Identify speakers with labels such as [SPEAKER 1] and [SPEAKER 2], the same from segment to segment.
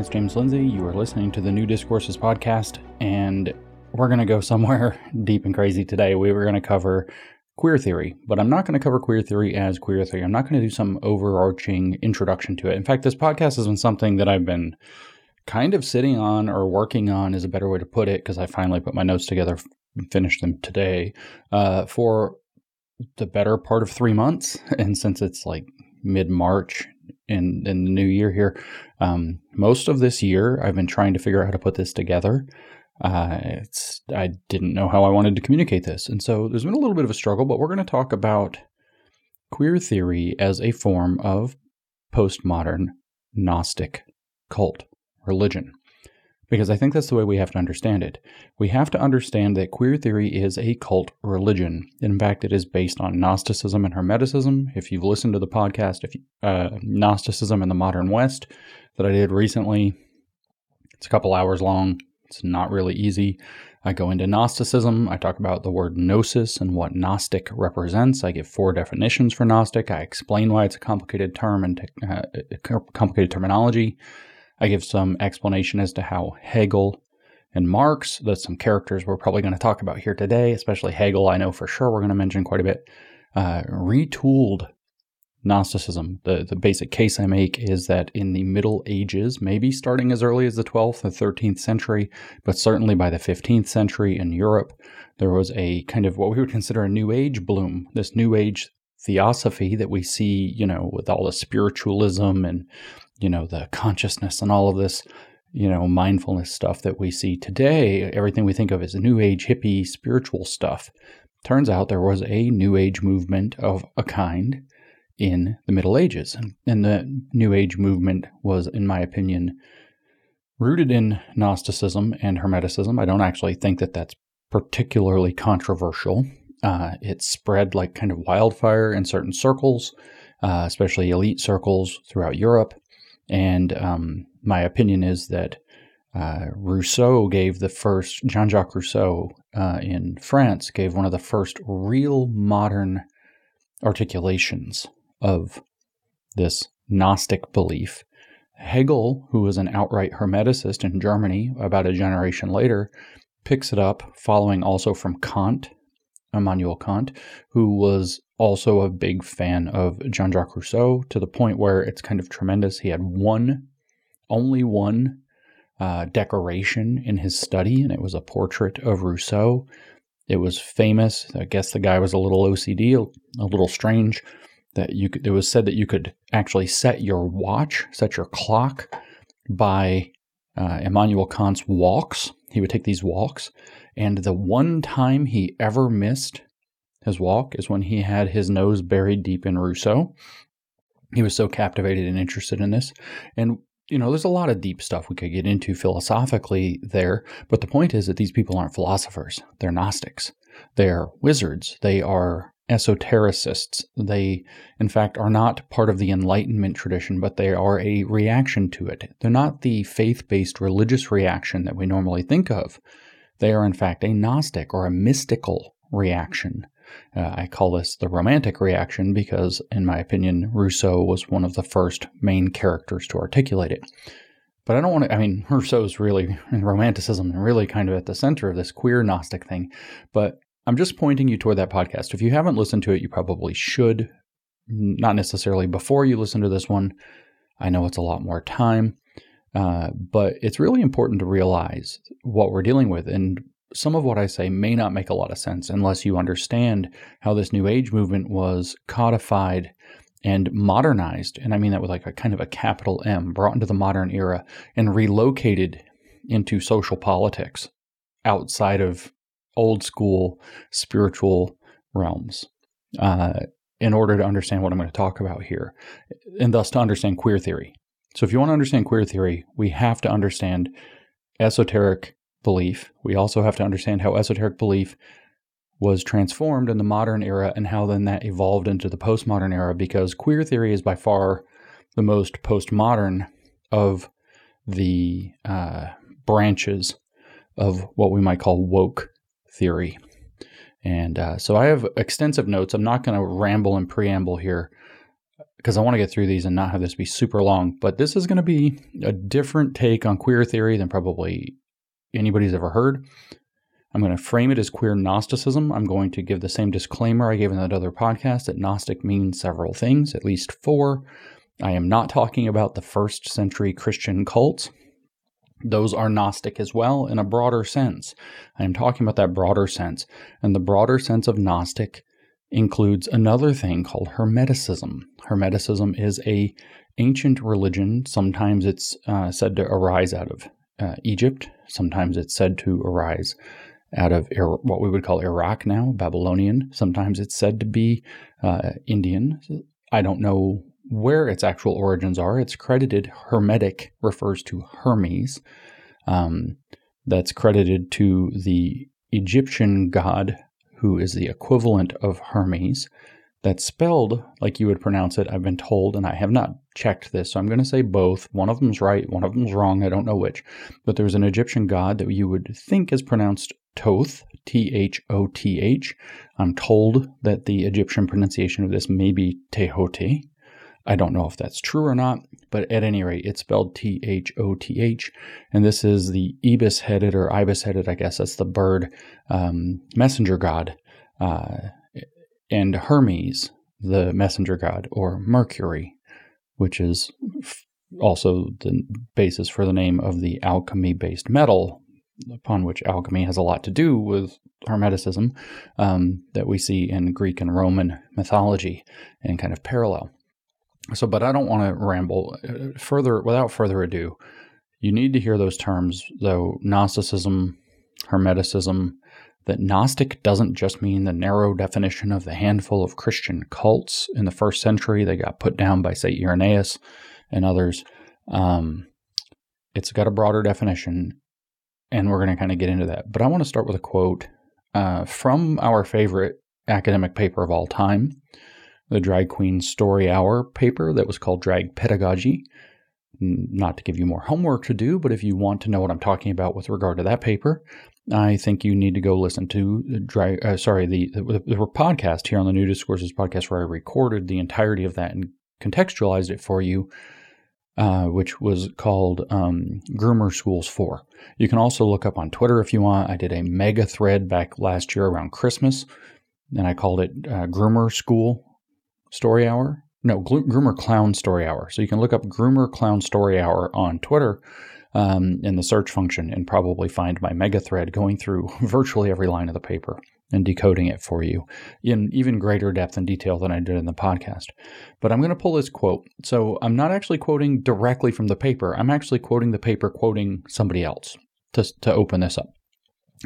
[SPEAKER 1] It's James Lindsay. You are listening to the New Discourses podcast, and we're going to go somewhere deep and crazy today. We were going to cover queer theory, but I'm not going to cover queer theory as queer theory. I'm not going to do some overarching introduction to it. In fact, this podcast has been something that I've been kind of sitting on or working on, is a better way to put it, because I finally put my notes together and finished them today uh, for the better part of three months. And since it's like mid March in, in the new year here, um, most of this year I've been trying to figure out how to put this together. Uh, it's I didn't know how I wanted to communicate this, and so there's been a little bit of a struggle. But we're going to talk about queer theory as a form of postmodern Gnostic cult religion, because I think that's the way we have to understand it. We have to understand that queer theory is a cult religion. In fact, it is based on Gnosticism and Hermeticism. If you've listened to the podcast, if you, uh, Gnosticism in the Modern West that I did recently, it's a couple hours long it's not really easy. I go into Gnosticism. I talk about the word gnosis and what Gnostic represents. I give four definitions for Gnostic. I explain why it's a complicated term and uh, complicated terminology. I give some explanation as to how Hegel and Marx, that's some characters we're probably going to talk about here today, especially Hegel, I know for sure we're going to mention quite a bit, uh, retooled Gnosticism. The, the basic case I make is that in the Middle Ages, maybe starting as early as the 12th or 13th century, but certainly by the 15th century in Europe, there was a kind of what we would consider a New Age bloom, this New Age theosophy that we see, you know, with all the spiritualism and, you know, the consciousness and all of this, you know, mindfulness stuff that we see today. Everything we think of as New Age hippie spiritual stuff. Turns out there was a New Age movement of a kind in the Middle Ages. And the New Age movement was, in my opinion, rooted in Gnosticism and Hermeticism. I don't actually think that that's particularly controversial. Uh, it spread like kind of wildfire in certain circles, uh, especially elite circles throughout Europe. And um, my opinion is that uh, Rousseau gave the first, Jean Jacques Rousseau uh, in France gave one of the first real modern articulations of this Gnostic belief. Hegel, who was an outright Hermeticist in Germany about a generation later, picks it up, following also from Kant, Immanuel Kant, who was also a big fan of Jean Jacques Rousseau to the point where it's kind of tremendous. He had one, only one uh, decoration in his study, and it was a portrait of Rousseau. It was famous. I guess the guy was a little OCD, a little strange that you could, it was said that you could actually set your watch, set your clock by uh, Immanuel Kant's walks. He would take these walks, and the one time he ever missed his walk is when he had his nose buried deep in Rousseau. He was so captivated and interested in this. And, you know, there's a lot of deep stuff we could get into philosophically there, but the point is that these people aren't philosophers, they're Gnostics. They're wizards. They are esotericists. They, in fact, are not part of the Enlightenment tradition, but they are a reaction to it. They're not the faith based religious reaction that we normally think of. They are, in fact, a Gnostic or a mystical reaction. Uh, I call this the romantic reaction because, in my opinion, Rousseau was one of the first main characters to articulate it. But I don't want to, I mean, Rousseau's really in romanticism and really kind of at the center of this queer Gnostic thing. But I'm just pointing you toward that podcast. If you haven't listened to it, you probably should. Not necessarily before you listen to this one. I know it's a lot more time, uh, but it's really important to realize what we're dealing with. And some of what I say may not make a lot of sense unless you understand how this New Age movement was codified and modernized. And I mean that with like a kind of a capital M, brought into the modern era and relocated into social politics outside of old school spiritual realms uh, in order to understand what I'm going to talk about here, and thus to understand queer theory. So, if you want to understand queer theory, we have to understand esoteric belief. We also have to understand how esoteric belief was transformed in the modern era and how then that evolved into the postmodern era because queer theory is by far the most postmodern of the uh, branches of what we might call woke theory. And uh, so I have extensive notes. I'm not going to ramble and preamble here because I want to get through these and not have this be super long. But this is going to be a different take on queer theory than probably anybody's ever heard. I'm going to frame it as queer Gnosticism. I'm going to give the same disclaimer I gave in that other podcast that Gnostic means several things, at least four. I am not talking about the first century Christian cults. Those are Gnostic as well in a broader sense. I am talking about that broader sense. And the broader sense of Gnostic includes another thing called Hermeticism. Hermeticism is a ancient religion. Sometimes it's uh, said to arise out of uh, Egypt. Sometimes it's said to arise out of what we would call Iraq now, Babylonian. Sometimes it's said to be uh, Indian. I don't know where its actual origins are. It's credited Hermetic refers to Hermes. Um, that's credited to the Egyptian god who is the equivalent of Hermes. That's spelled like you would pronounce it, I've been told, and I have not checked this, so I'm going to say both. One of them's right, one of them's wrong, I don't know which. But there's an Egyptian god that you would think is pronounced Toth, T H O T H. I'm told that the Egyptian pronunciation of this may be Tehote. I don't know if that's true or not, but at any rate, it's spelled T H O T H. And this is the ibis headed or ibis headed, I guess that's the bird um, messenger god. Uh, and Hermes, the messenger god, or Mercury, which is also the basis for the name of the alchemy based metal, upon which alchemy has a lot to do with Hermeticism um, that we see in Greek and Roman mythology and kind of parallel. So, but I don't want to ramble uh, further. Without further ado, you need to hear those terms, though Gnosticism, Hermeticism, that Gnostic doesn't just mean the narrow definition of the handful of Christian cults in the first century that got put down by, say, Irenaeus and others. Um, it's got a broader definition, and we're going to kind of get into that. But I want to start with a quote uh, from our favorite academic paper of all time, the Drag Queen Story Hour paper that was called Drag Pedagogy. Not to give you more homework to do, but if you want to know what I'm talking about with regard to that paper, I think you need to go listen to the drag, uh, sorry the, the, the podcast here on the New Discourses podcast where I recorded the entirety of that and contextualized it for you, uh, which was called um, Groomer Schools 4. You can also look up on Twitter if you want. I did a mega thread back last year around Christmas, and I called it uh, Groomer School Story Hour. No, Groomer Clown Story Hour. So you can look up Groomer Clown Story Hour on Twitter um, in the search function and probably find my mega thread going through virtually every line of the paper and decoding it for you in even greater depth and detail than I did in the podcast. But I'm going to pull this quote. So I'm not actually quoting directly from the paper, I'm actually quoting the paper quoting somebody else to, to open this up.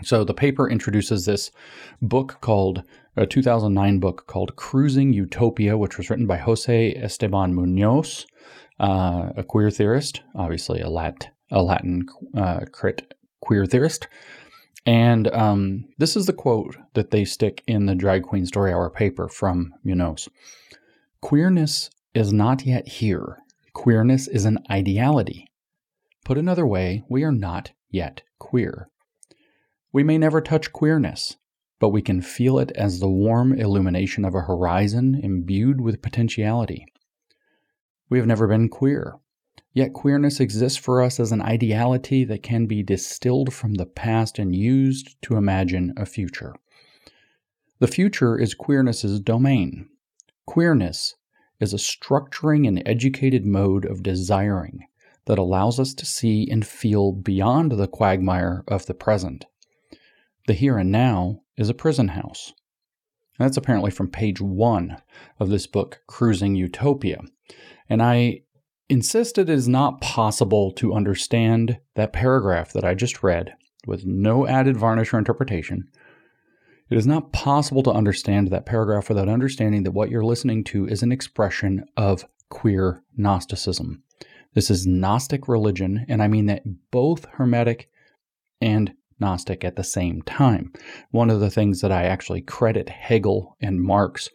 [SPEAKER 1] So the paper introduces this book called a 2009 book called Cruising Utopia, which was written by Jose Esteban Munoz, uh, a queer theorist, obviously a Lat a Latin uh, crit queer theorist. And um, this is the quote that they stick in the Drag Queen Story Hour paper from Munoz Queerness is not yet here. Queerness is an ideality. Put another way, we are not yet queer. We may never touch queerness, but we can feel it as the warm illumination of a horizon imbued with potentiality. We have never been queer, Yet queerness exists for us as an ideality that can be distilled from the past and used to imagine a future. The future is queerness's domain. Queerness is a structuring and educated mode of desiring that allows us to see and feel beyond the quagmire of the present. The here and now is a prison house. That's apparently from page one of this book, Cruising Utopia. And I insist it is not possible to understand that paragraph that I just read with no added varnish or interpretation. It is not possible to understand that paragraph without understanding that what you're listening to is an expression of queer Gnosticism. This is Gnostic religion, and I mean that both Hermetic and Gnostic at the same time. One of the things that I actually credit Hegel and Marx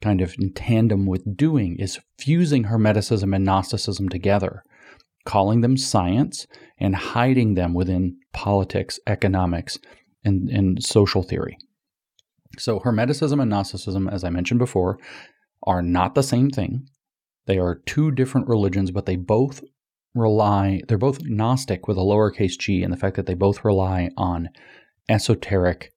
[SPEAKER 1] kind of in tandem with doing is fusing Hermeticism and Gnosticism together, calling them science and hiding them within politics, economics, and, and social theory. So, Hermeticism and Gnosticism, as I mentioned before, are not the same thing. They are two different religions, but they both rely, they're both Gnostic with a lowercase g, and the fact that they both rely on esoteric,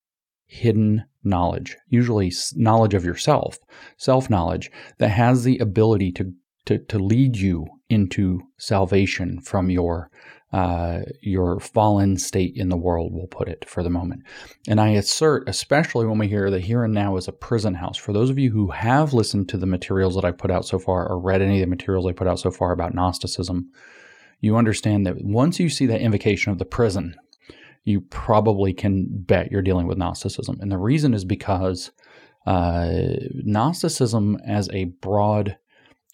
[SPEAKER 1] hidden knowledge, usually knowledge of yourself, self knowledge, that has the ability to, to, to lead you into salvation from your uh, your fallen state in the world, we'll put it for the moment. And I assert, especially when we hear that here and now is a prison house, for those of you who have listened to the materials that I've put out so far or read any of the materials I put out so far about Gnosticism, you understand that once you see that invocation of the prison, you probably can bet you're dealing with Gnosticism. And the reason is because uh, Gnosticism, as a broad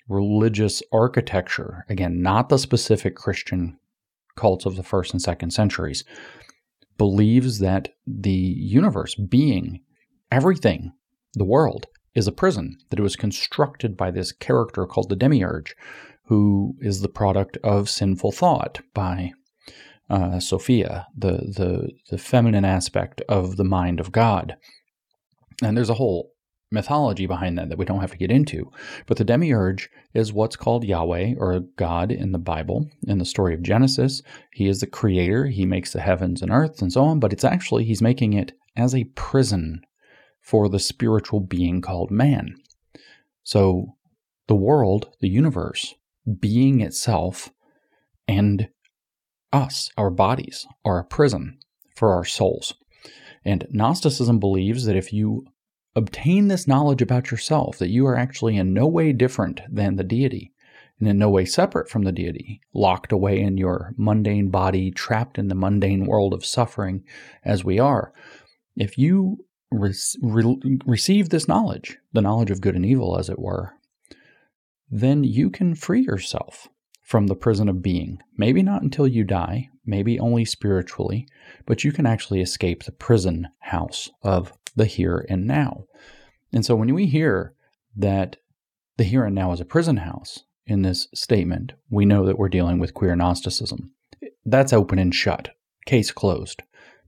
[SPEAKER 1] religious architecture, again, not the specific Christian cults of the first and second centuries, believes that the universe, being, everything, the world, is a prison, that it was constructed by this character called the demiurge, who is the product of sinful thought by uh, Sophia, the, the, the feminine aspect of the mind of God. And there's a whole mythology behind that that we don't have to get into. But the demiurge is what's called Yahweh or God in the Bible. In the story of Genesis, he is the creator, he makes the heavens and earth and so on, but it's actually, he's making it as a prison for the spiritual being called man. So the world, the universe, being itself, and us, our bodies, are a prison for our souls. And Gnosticism believes that if you obtain this knowledge about yourself, that you are actually in no way different than the deity and in no way separate from the deity, locked away in your mundane body, trapped in the mundane world of suffering as we are. If you re- re- receive this knowledge, the knowledge of good and evil, as it were, then you can free yourself from the prison of being. Maybe not until you die, maybe only spiritually, but you can actually escape the prison house of the here and now. And so when we hear that the here and now is a prison house in this statement, we know that we're dealing with queer Gnosticism. That's open and shut. Case closed.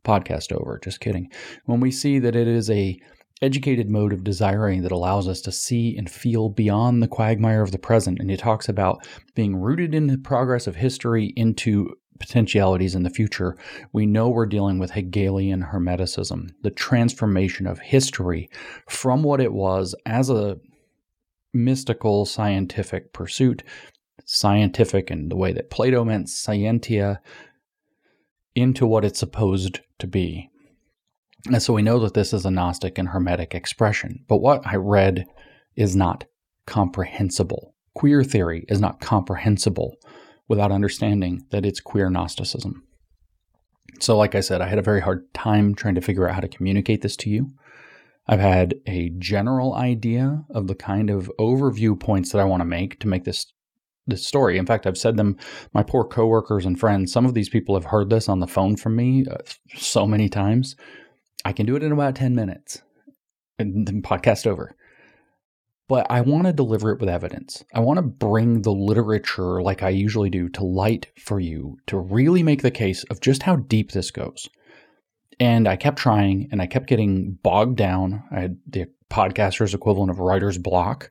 [SPEAKER 1] Podcast over. Just kidding. When we see that it is a educated mode of desiring that allows us to see and feel beyond the quagmire of the present. And he talks about being rooted in the progress of history into potentialities in the future. We know we're dealing with Hegelian Hermeticism, the transformation of history from what it was as a mystical scientific pursuit, scientific in the way that Plato meant scientia, into what it's supposed to be. And so we know that this is a Gnostic and Hermetic expression. But what I read is not comprehensible. Queer theory is not comprehensible without understanding that it's queer Gnosticism. So, like I said, I had a very hard time trying to figure out how to communicate this to you. I've had a general idea of the kind of overview points that I want to make to make this this story. In fact, I've said them. My poor coworkers and friends. Some of these people have heard this on the phone from me uh, so many times. I can do it in about 10 minutes and then podcast over. But I want to deliver it with evidence. I want to bring the literature, like I usually do, to light for you to really make the case of just how deep this goes. And I kept trying and I kept getting bogged down. I had the podcaster's equivalent of writer's block,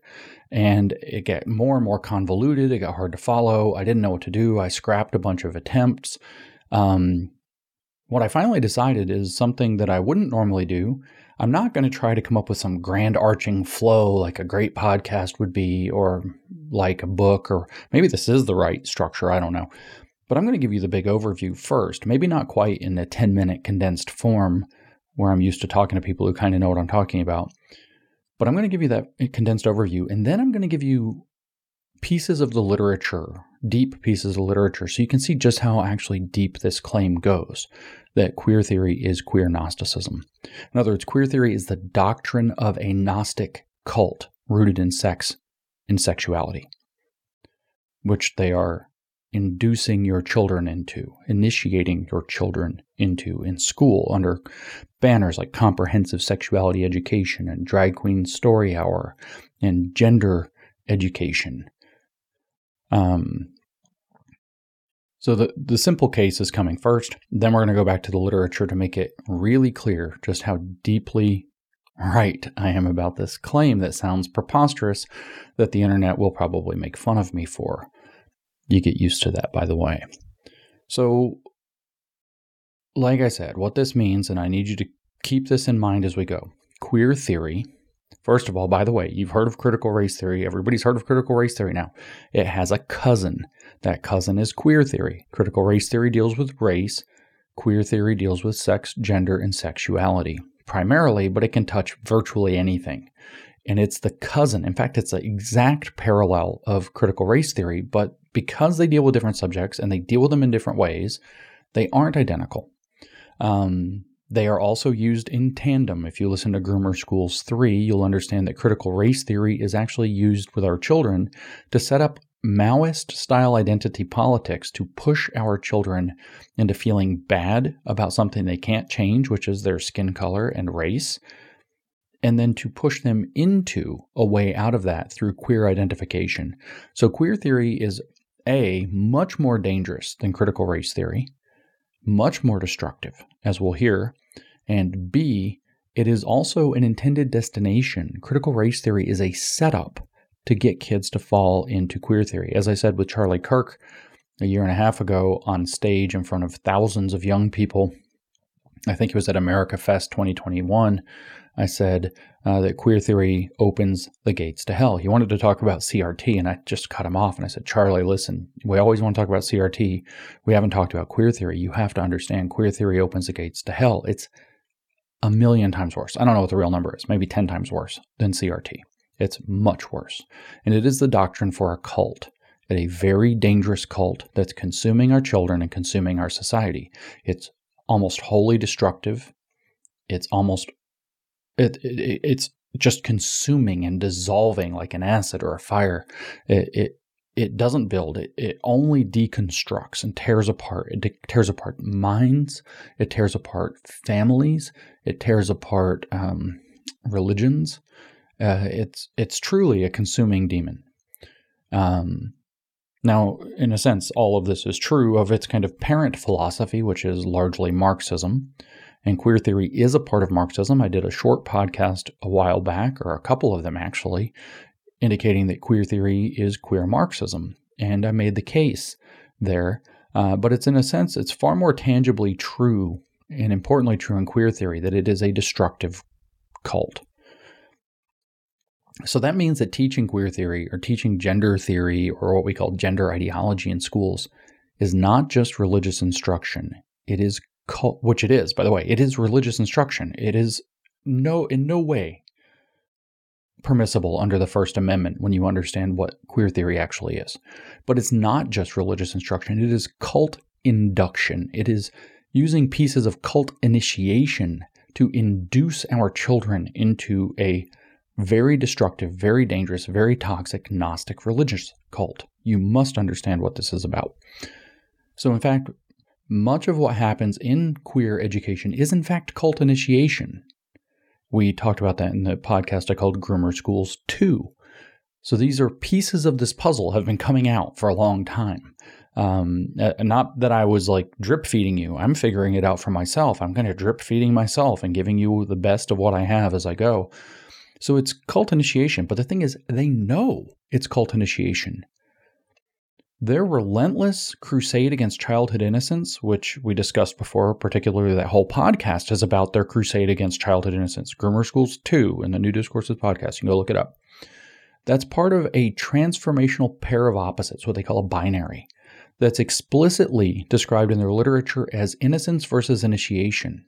[SPEAKER 1] and it got more and more convoluted. It got hard to follow. I didn't know what to do. I scrapped a bunch of attempts. Um, what I finally decided is something that I wouldn't normally do. I'm not going to try to come up with some grand arching flow like a great podcast would be, or like a book, or maybe this is the right structure. I don't know. But I'm going to give you the big overview first. Maybe not quite in a 10 minute condensed form where I'm used to talking to people who kind of know what I'm talking about. But I'm going to give you that eh, condensed overview. And then I'm going to give you pieces of the literature, deep pieces of literature, so you can see just how actually deep this claim goes that queer theory is queer Gnosticism. In other words, queer theory is the doctrine of a Gnostic cult rooted in sex and sexuality, which they are inducing your children into, initiating your children into in school under banners like comprehensive sexuality education and drag queen story hour and gender education um, so the, the simple case is coming first. Then we're going to go back to the literature to make it really clear just how deeply right I am about this claim that sounds preposterous that the internet will probably make fun of me for. You get used to that, by the way. So, like I said, what this means, and I need you to keep this in mind as we go queer theory. First of all, by the way, you've heard of critical race theory. Everybody's heard of critical race theory now. It has a cousin. That cousin is queer theory. Critical race theory deals with race. Queer theory deals with sex, gender, and sexuality primarily, but it can touch virtually anything. And it's the cousin. In fact, it's the exact parallel of critical race theory, but because they deal with different subjects and they deal with them in different ways, they aren't identical. Um, they are also used in tandem. If you listen to Groomer Schools 3, you'll understand that critical race theory is actually used with our children to set up Maoist style identity politics to push our children into feeling bad about something they can't change, which is their skin color and race, and then to push them into a way out of that through queer identification. So, queer theory is A, much more dangerous than critical race theory, much more destructive, as we'll hear, and B, it is also an intended destination. Critical race theory is a setup to get kids to fall into queer theory. As I said with Charlie Kirk a year and a half ago on stage in front of thousands of young people, I think it was at America Fest 2021. I said uh, that queer theory opens the gates to hell. He wanted to talk about CRT, and I just cut him off and I said, Charlie, listen, we always want to talk about CRT. We haven't talked about queer theory. You have to understand queer theory opens the gates to hell. It's a million times worse. I don't know what the real number is, maybe 10 times worse than CRT. It's much worse. And it is the doctrine for a cult, a very dangerous cult that's consuming our children and consuming our society. It's almost wholly destructive. It's almost it, it it's just consuming and dissolving like an acid or a fire. It, it it doesn't build it it only deconstructs and tears apart it de- tears apart minds it tears apart families it tears apart um, religions uh, it's it's truly a consuming demon. Um, now, in a sense, all of this is true of its kind of parent philosophy, which is largely Marxism. And queer theory is a part of Marxism. I did a short podcast a while back, or a couple of them actually, indicating that queer theory is queer Marxism. And I made the case there. Uh, but it's in a sense, it's far more tangibly true and importantly true in queer theory that it is a destructive cult. So that means that teaching queer theory or teaching gender theory or what we call gender ideology in schools is not just religious instruction. It is cult, which it is, by the way, it is religious instruction. It is no in no way permissible under the First Amendment when you understand what queer theory actually is. But it's not just religious instruction, it is cult induction. It is using pieces of cult initiation to induce our children into a very destructive, very dangerous, very toxic Gnostic religious cult. You must understand what this is about. So, in fact, much of what happens in queer education is, in fact, cult initiation. We talked about that in the podcast I called Groomer Schools 2. So, these are pieces of this puzzle have been coming out for a long time. Um, uh, not that I was like drip feeding you. I'm figuring it out for myself. I'm kind of drip feeding myself and giving you the best of what I have as I go. So it's cult initiation, but the thing is, they know it's cult initiation. Their relentless crusade against childhood innocence, which we discussed before, particularly that whole podcast is about their crusade against childhood innocence. Groomer Schools 2 in the New Discourses podcast. You can go look it up. That's part of a transformational pair of opposites, what they call a binary, that's explicitly described in their literature as innocence versus initiation.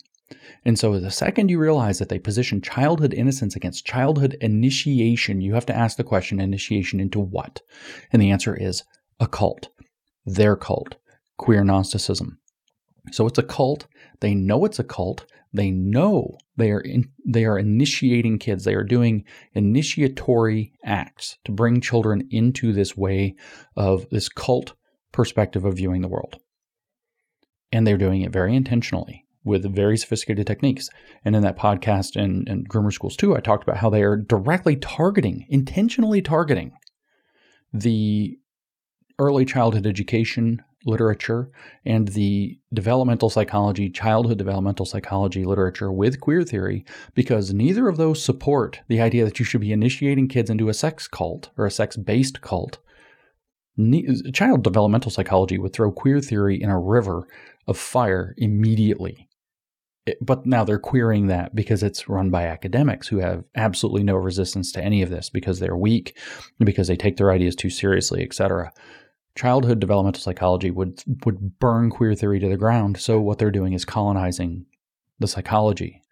[SPEAKER 1] And so, the second you realize that they position childhood innocence against childhood initiation, you have to ask the question initiation into what? And the answer is a cult, their cult, queer Gnosticism. So, it's a cult. They know it's a cult. They know they are in, they are initiating kids. They are doing initiatory acts to bring children into this way of this cult perspective of viewing the world. And they're doing it very intentionally with very sophisticated techniques. And in that podcast and, and Groomer Schools 2, I talked about how they are directly targeting, intentionally targeting the early childhood education literature and the developmental psychology, childhood developmental psychology literature with queer theory because neither of those support the idea that you should be initiating kids into a sex cult or a sex based cult. Child developmental psychology would throw queer theory in a river of fire immediately. but now they're queering that because it's run by academics who have absolutely no resistance to any of this because they're weak, because they take their ideas too seriously, etc childhood developmental psychology would would burn queer theory to the ground. So what they're doing is colonizing the psychology.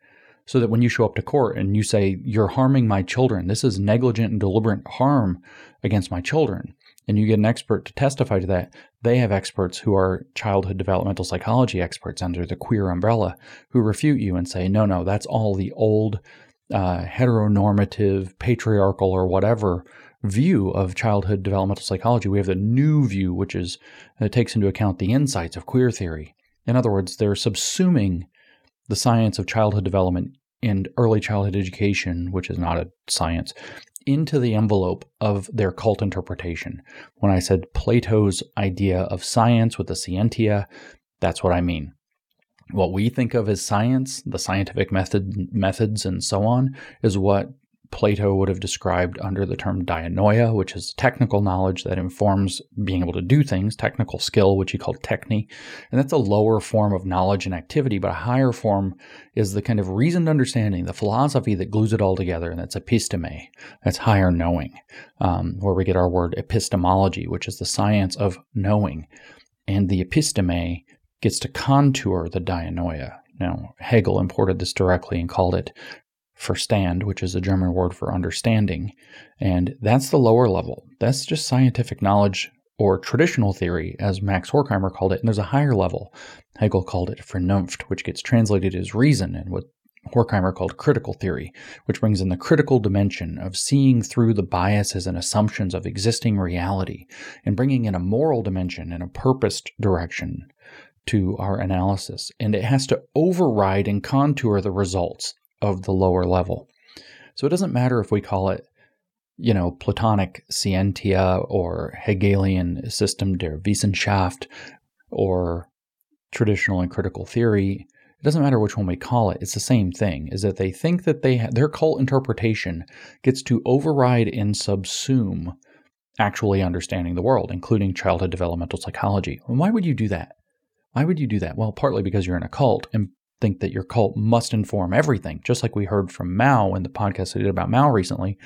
[SPEAKER 1] So that when you show up to court and you say you're harming my children, this is negligent and deliberate harm against my children, and you get an expert to testify to that, they have experts who are childhood developmental psychology experts under the queer umbrella who refute you and say, no, no, that's all the old uh, heteronormative, patriarchal, or whatever view of childhood developmental psychology. We have the new view, which is that takes into account the insights of queer theory. In other words, they're subsuming the science of childhood development and early childhood education, which is not a science, into the envelope of their cult interpretation. When I said Plato's idea of science with the scientia, that's what I mean. What we think of as science, the scientific method methods and so on, is what Plato would have described under the term dianoia, which is technical knowledge that informs being able to do things, technical skill, which he called techne. And that's a lower form of knowledge and activity, but a higher form is the kind of reasoned understanding, the philosophy that glues it all together, and that's episteme. That's higher knowing, um, where we get our word epistemology, which is the science of knowing. And the episteme gets to contour the dianoia. Now, Hegel imported this directly and called it Verstand, which is a German word for understanding. And that's the lower level. That's just scientific knowledge or traditional theory, as Max Horkheimer called it. And there's a higher level. Hegel called it Vernunft, which gets translated as reason, and what Horkheimer called critical theory, which brings in the critical dimension of seeing through the biases and assumptions of existing reality and bringing in a moral dimension and a purposed direction to our analysis. And it has to override and contour the results of the lower level. So it doesn't matter if we call it, you know, Platonic scientia or Hegelian System der Wissenschaft or traditional and critical theory. It doesn't matter which one we call it. It's the same thing. Is that they think that they ha- their cult interpretation gets to override and subsume actually understanding the world, including childhood developmental psychology. And why would you do that? Why would you do that? Well, partly because you're in a cult, and think that your cult must inform everything, just like we heard from Mao in the podcast I did about Mao recently,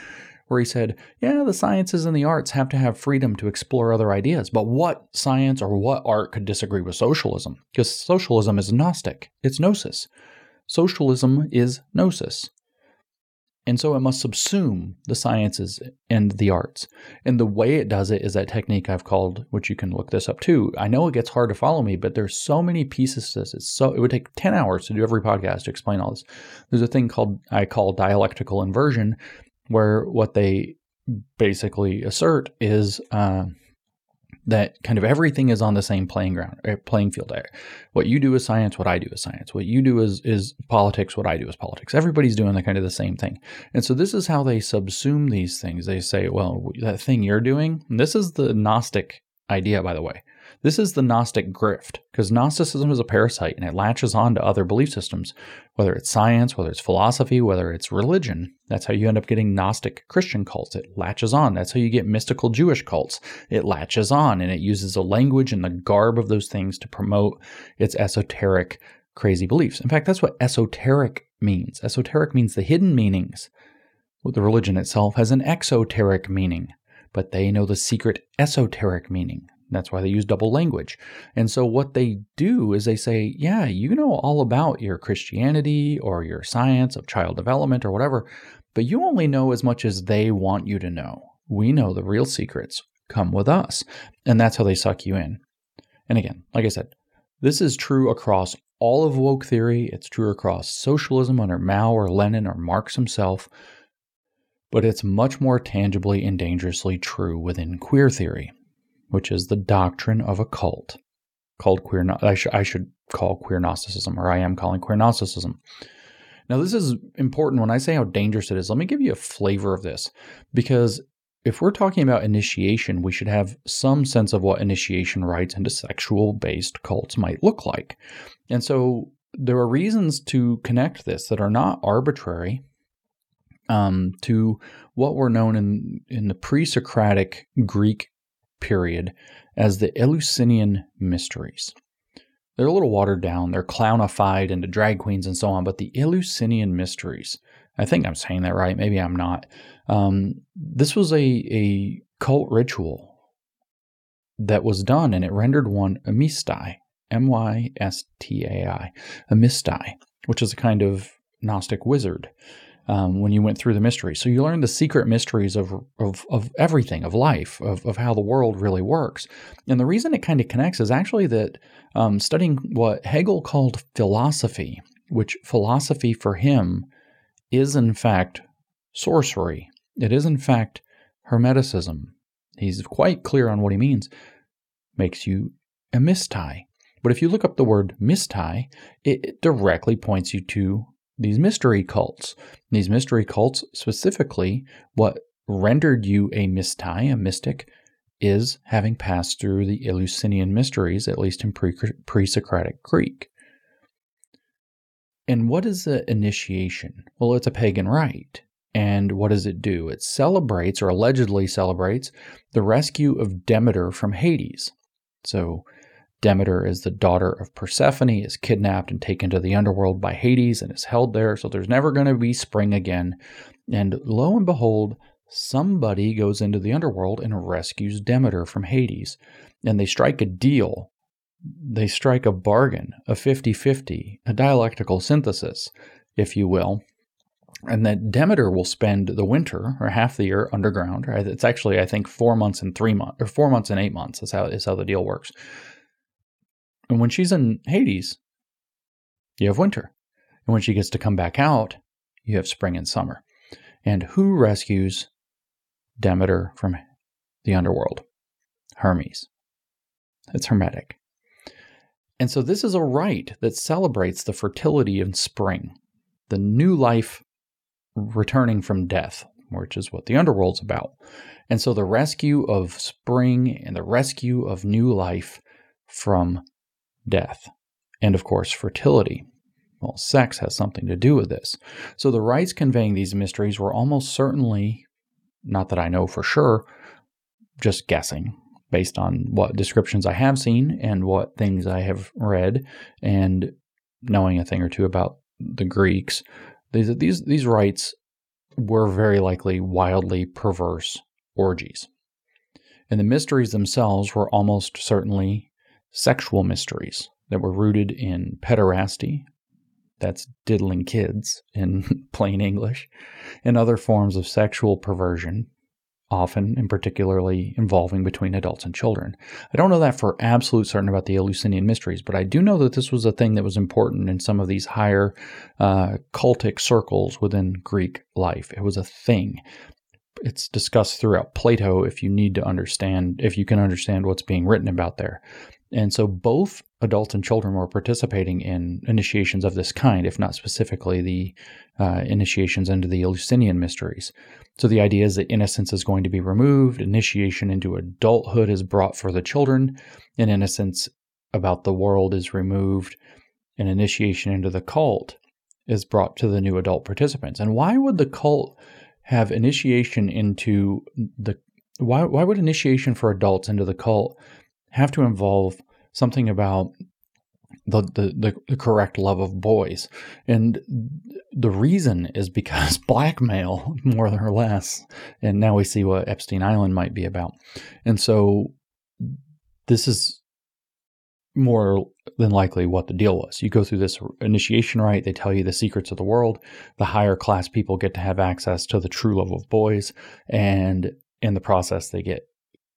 [SPEAKER 1] where he said, Yeah, the sciences and the arts have to have freedom to explore other ideas. But what science or what art could disagree with socialism? Because socialism is Gnostic, it's Gnosis. Socialism is Gnosis. And so it must subsume the sciences and the arts. And the way it does it is that technique I've called, which you can look this up too. I know it gets hard to follow me, but there's so many pieces to this. It's so it would take 10 hours to do every podcast to explain all this. There's a thing called I call dialectical inversion, where what they basically assert is uh, that kind of everything is on the same playing ground, uh, playing field. What you do is science, what I do is science. What you do is is politics, what I do is politics. Everybody's doing the kind of the same thing. And so this is how they subsume these things. They say, well, that thing you're doing, this is the Gnostic idea, by the way. This is the Gnostic grift, because Gnosticism is a parasite and it latches on to other belief systems, whether it's science, whether it's philosophy, whether it's religion. That's how you end up getting Gnostic Christian cults. It latches on. That's how you get mystical Jewish cults. It latches on and it uses the language and the garb of those things to promote its esoteric, crazy beliefs. In fact, that's what esoteric means. Esoteric means the hidden meanings. Well, the religion itself has an exoteric meaning, but they know the secret esoteric meaning. That's why they use double language. And so what they do is they say, yeah, you know all about your Christianity or your science of child development or whatever, but you only know as much as they want you to know. We know the real secrets. Come with us. And that's how they suck you in. And again, like I said, this is true across all of woke theory. It's true across socialism under Mao or Lenin or Marx himself. But it's much more tangibly and dangerously true within queer theory which is the doctrine of a cult called queer. I, sh- I should call queer Gnosticism, or I am calling queer Gnosticism. Now, this is important when I say how dangerous it is. Let me give you a flavor of this because if we're talking about initiation, we should have some sense of what initiation rites into sexual based cults might look like. And so there are reasons to connect this that are not arbitrary um, to what were known in, in the pre Socratic Greek period as the Eleusinian Mysteries. They're a little watered down, they're clownified into drag queens and so on, but the Eleusinian Mysteries, I think I'm saying that right, maybe I'm not. Um, this was a, a cult ritual that was done, and it rendered one a mystai, M Y S T A I, a mystai, which is a kind of Gnostic wizard. Um, when you went through the mysteries. So you learned the secret mysteries of, of, of everything, of life, of, of how the world really works. And the reason it kind of connects is actually that um, studying what Hegel called philosophy, which philosophy for him is in fact sorcery. It is in fact Hermeticism. He's quite clear on what he means. Makes you a mystai. But if you look up the word mystai, it directly points you to these mystery cults. These mystery cults, specifically, what rendered you a mystai, a mystic, is having passed through the Eleusinian mysteries, at least in pre Socratic Greek. And what is the initiation? Well, it's a pagan rite. And what does it do? It celebrates, or allegedly celebrates, the rescue of Demeter from Hades. So, Demeter is the daughter of Persephone, is kidnapped and taken to the underworld by Hades and is held there. So, there's never going to be spring again. And lo and behold, somebody goes into the underworld and rescues Demeter from Hades. And they strike a deal. They strike a bargain, a 50 50, a dialectical synthesis, if you will and that Demeter will spend the winter or half the year underground. It's actually, I think, four months and three months, or four months and eight months is how is how the deal works. And when she's in Hades, you have winter, and when she gets to come back out, you have spring and summer. And who rescues Demeter from the underworld? Hermes. It's Hermetic. And so this is a rite that celebrates the fertility in spring, the new life returning from death, which is what the underworld's about. And so the rescue of spring and the rescue of new life from death. And of course, fertility. Well, sex has something to do with this. So the rites conveying these mysteries were almost certainly, not that I know for sure, just guessing based on what descriptions I have seen and what things I have read and knowing a thing or two about the Greeks. These these these rites were very likely wildly perverse orgies. And the mysteries themselves were almost certainly sexual mysteries that were rooted in pederasty, that's diddling kids in plain English, and other forms of sexual perversion, often and particularly involving between adults and children. I don't know that for absolute certain about the Eleusinian mysteries, but I do know that this was a thing that was important in some of these higher uh, cultic circles within Greek life. It was a thing. It's discussed throughout Plato if you need to understand, if you can understand what's being written about there. And so both adults and children were participating in initiations of this kind, if not specifically the uh, initiations into the Eleusinian mysteries. So the idea is that innocence is going to be removed, initiation into adulthood is brought for the children, and innocence about the world is removed, and initiation into the cult is brought to the new adult participants. And why would the cult have initiation into the why why would initiation for adults into the cult have to involve something about the, the, the, correct love of boys. And the reason is because blackmail, more or less. And now we see what Epstein Island might be about. And so this is more than likely what the deal was. You go through this initiation rite, they tell you the secrets of the world. The higher class people get to have access to the true love of boys. And in the process, they get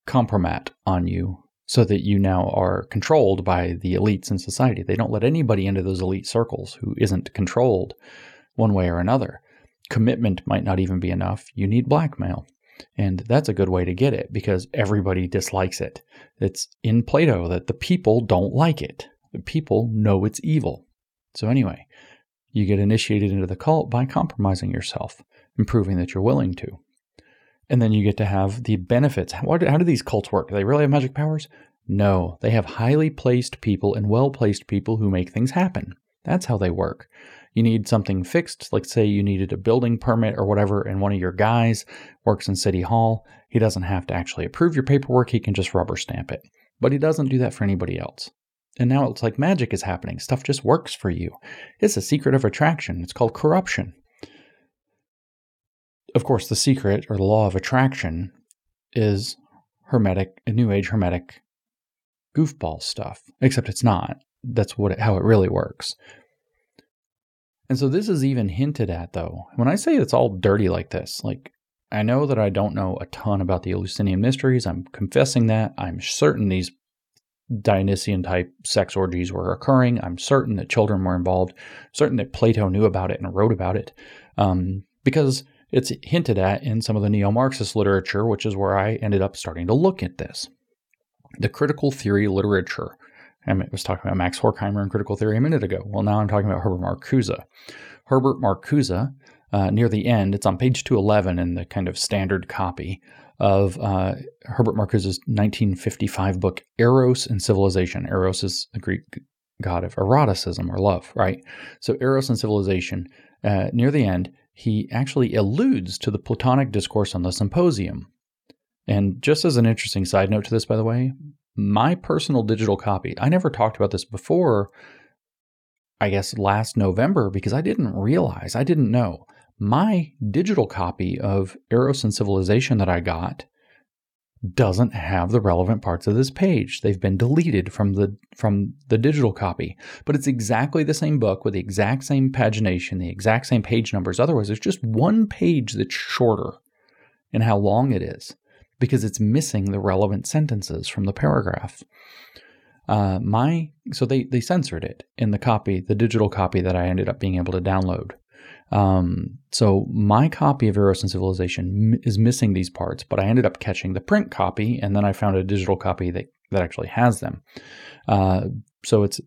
[SPEAKER 1] compromat on you so that you now are controlled by the elites in society. They don't let anybody into those elite circles who isn't controlled one way or another. Commitment might not even be enough. You need blackmail. And that's a good way to get it because everybody dislikes it. It's in Plato that the people don't like it. The people know it's evil. So, anyway, you get initiated into the cult by compromising yourself and proving that you're willing to. And then you get to have the benefits. How, how do these cults work? Do they really have magic powers? No, they have highly placed people and well placed people who make things happen. That's how they work. You need something fixed, like say you needed a building permit or whatever, and one of your guys works in City Hall. He doesn't have to actually approve your paperwork, he can just rubber stamp it. But he doesn't do that for anybody else. And now it's like magic is happening. Stuff just works for you. It's a secret of attraction. It's called corruption. Of course, the secret or the law of attraction is hermetic, a new age hermetic goofball stuff, except it's not. That's what it, how it really works. And so this is even hinted at though. When I say it's all dirty like this, like I know that I don't know a ton about the Eleusinian mysteries. I'm confessing that. I'm certain these Dionysian type sex orgies were occurring. I'm certain that children were involved, certain that Plato knew about it and wrote about it, um, because it's hinted at in some of the neo Marxist literature, which is where I ended up starting to look at this. The critical theory literature. I was talking about Max Horkheimer and critical theory a minute ago. Well, now I'm talking about Herbert Marcuse. Herbert Marcuse, uh, near the end, it's on page 211 in the kind of standard copy of uh, Herbert Marcuse's 1955 book, Eros and Civilization. Eros is the Greek god of eroticism or love, right? So, Eros and Civilization, uh, near the end, he actually alludes to the Platonic discourse on the symposium. And just as an interesting side note to this, by the way, my personal digital copy, I never talked about this before, I guess last November, because I didn't realize, I didn't know. My digital copy of Eros and Civilization that I got doesn't have the relevant parts of this page. They've been deleted from the from the digital copy. But it's exactly the same book with the exact same pagination, the exact same page numbers. Otherwise, there's just one page that's shorter in how long it is because it's missing the relevant sentences from the paragraph. Uh, my so they they censored it in the copy, the digital copy that I ended up being able to download. Um, so my copy of Eros and Civilization m- is missing these parts, but I ended up catching the print copy, and then I found a digital copy that that actually has them. Uh, so it's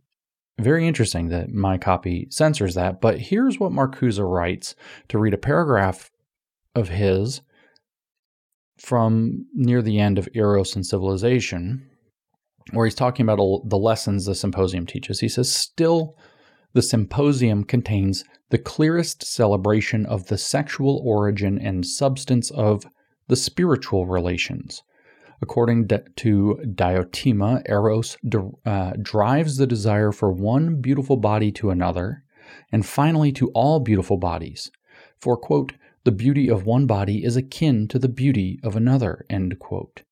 [SPEAKER 1] very interesting that my copy censors that. But here's what Marcuse writes to read a paragraph of his from near the end of Eros and Civilization, where he's talking about the lessons the symposium teaches. He says, Still, the symposium contains the clearest celebration of the sexual origin and substance of the spiritual relations. According to Diotima, Eros uh, drives the desire for one beautiful body to another, and finally to all beautiful bodies. For, quote, the beauty of one body is akin to the beauty of another, end quote.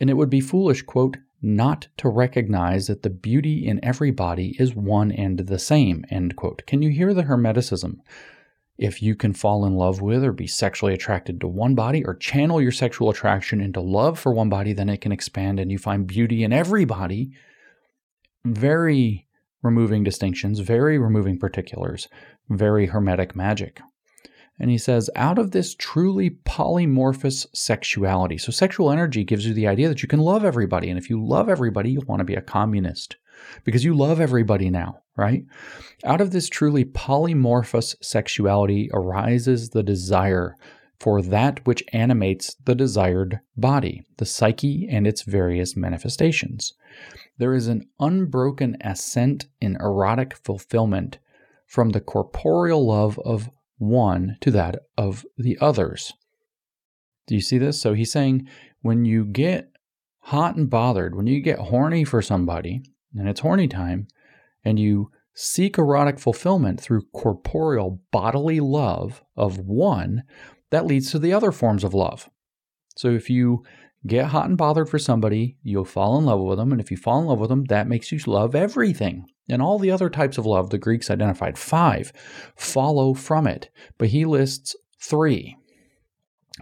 [SPEAKER 1] And it would be foolish, quote, not to recognize that the beauty in every body is one and the same, end quote. Can you hear the hermeticism? If you can fall in love with or be sexually attracted to one body or channel your sexual attraction into love for one body, then it can expand and you find beauty in every body. Very removing distinctions, very removing particulars, very hermetic magic. And he says, out of this truly polymorphous sexuality. So, sexual energy gives you the idea that you can love everybody. And if you love everybody, you want to be a communist because you love everybody now, right? Out of this truly polymorphous sexuality arises the desire for that which animates the desired body, the psyche and its various manifestations. There is an unbroken ascent in erotic fulfillment from the corporeal love of one to that of the others. Do you see this? So he's saying when you get hot and bothered, when you get horny for somebody, and it's horny time, and you seek erotic fulfillment through corporeal bodily love of one, that leads to the other forms of love. So if you get hot and bothered for somebody, you'll fall in love with them. And if you fall in love with them, that makes you love everything. And all the other types of love, the Greeks identified five, follow from it, but he lists three.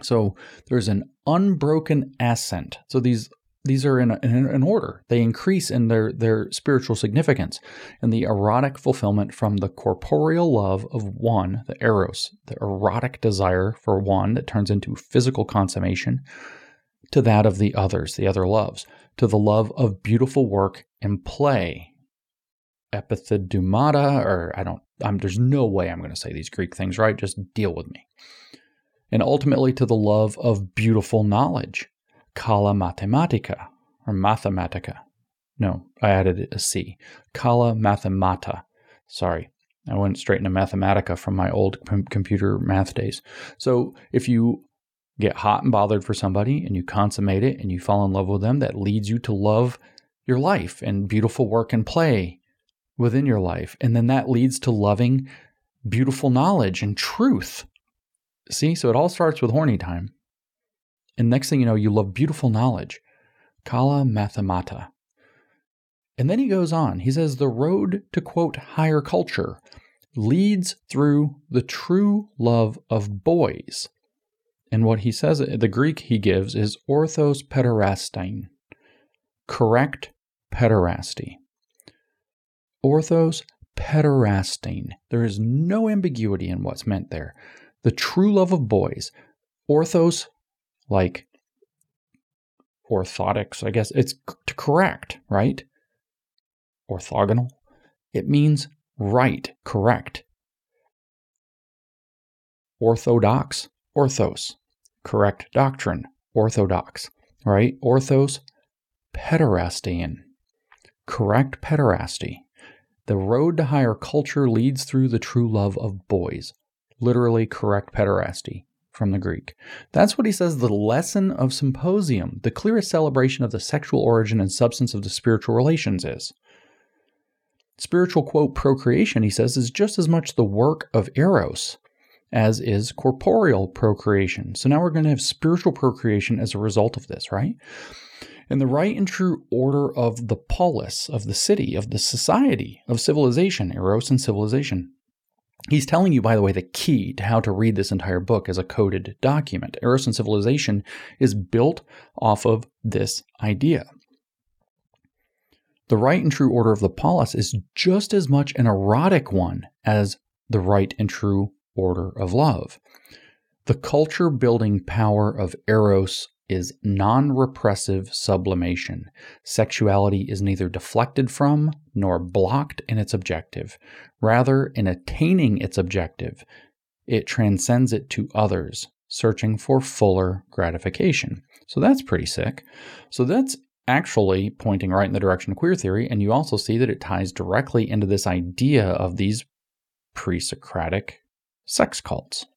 [SPEAKER 1] So there's an unbroken ascent. So these these are in, a, in an order. They increase in their, their spiritual significance and the erotic fulfillment from the corporeal love of one, the eros, the erotic desire for one that turns into physical consummation, to that of the others, the other loves, to the love of beautiful work and play, epithedumata, or I don't, I'm, there's no way I'm going to say these Greek things right. Just deal with me. and ultimately to the love of beautiful knowledge, kala mathematica, or mathematica. No, I added a C. Kala mathemata. Sorry, I went straight into mathematica from my old com- computer math days. So if you get hot and bothered for somebody and you consummate it and you fall in love with them, that leads you to love your life and beautiful work and play within your life. And then that leads to loving beautiful knowledge and truth. See, so it all starts with horny time. And next thing you know, you love beautiful knowledge. Kala mathemata. And then he goes on. He says the road to quote higher culture leads through the true love of boys. And what he says, the Greek he gives is orthos pederastein, correct pederasty. Orthos pederastein. There is no ambiguity in what's meant there. The true love of boys. Orthos, like orthotics, I guess it's to correct, right? Orthogonal. It means right, correct. Orthodox, orthos, correct doctrine, orthodox, right? Orthos, pederastein, correct pederasty. The road to higher culture leads through the true love of boys, literally correct pederasty from the Greek. That's what he says the lesson of symposium, the clearest celebration of the sexual origin and substance of the spiritual relations is. Spiritual, quote, procreation, he says, is just as much the work of Eros as is corporeal procreation. So now we're going to have spiritual procreation as a result of this, right? And the right and true order of the polis, of the city, of the society, of civilization, Eros and civilization. He's telling you, by the way, the key to how to read this entire book as a coded document. Eros and Civilization is built off of this idea. The right and true order of the polis is just as much an erotic one as the right and true order of love. The culture building power of Eros is non repressive sublimation. Sexuality is neither deflected from nor blocked in its objective. Rather, in attaining its objective, it transcends it to others, searching for fuller gratification. So that's pretty sick. So that's actually pointing right in the direction of queer theory. And you also see that it ties directly into this idea of these pre Socratic sex cults.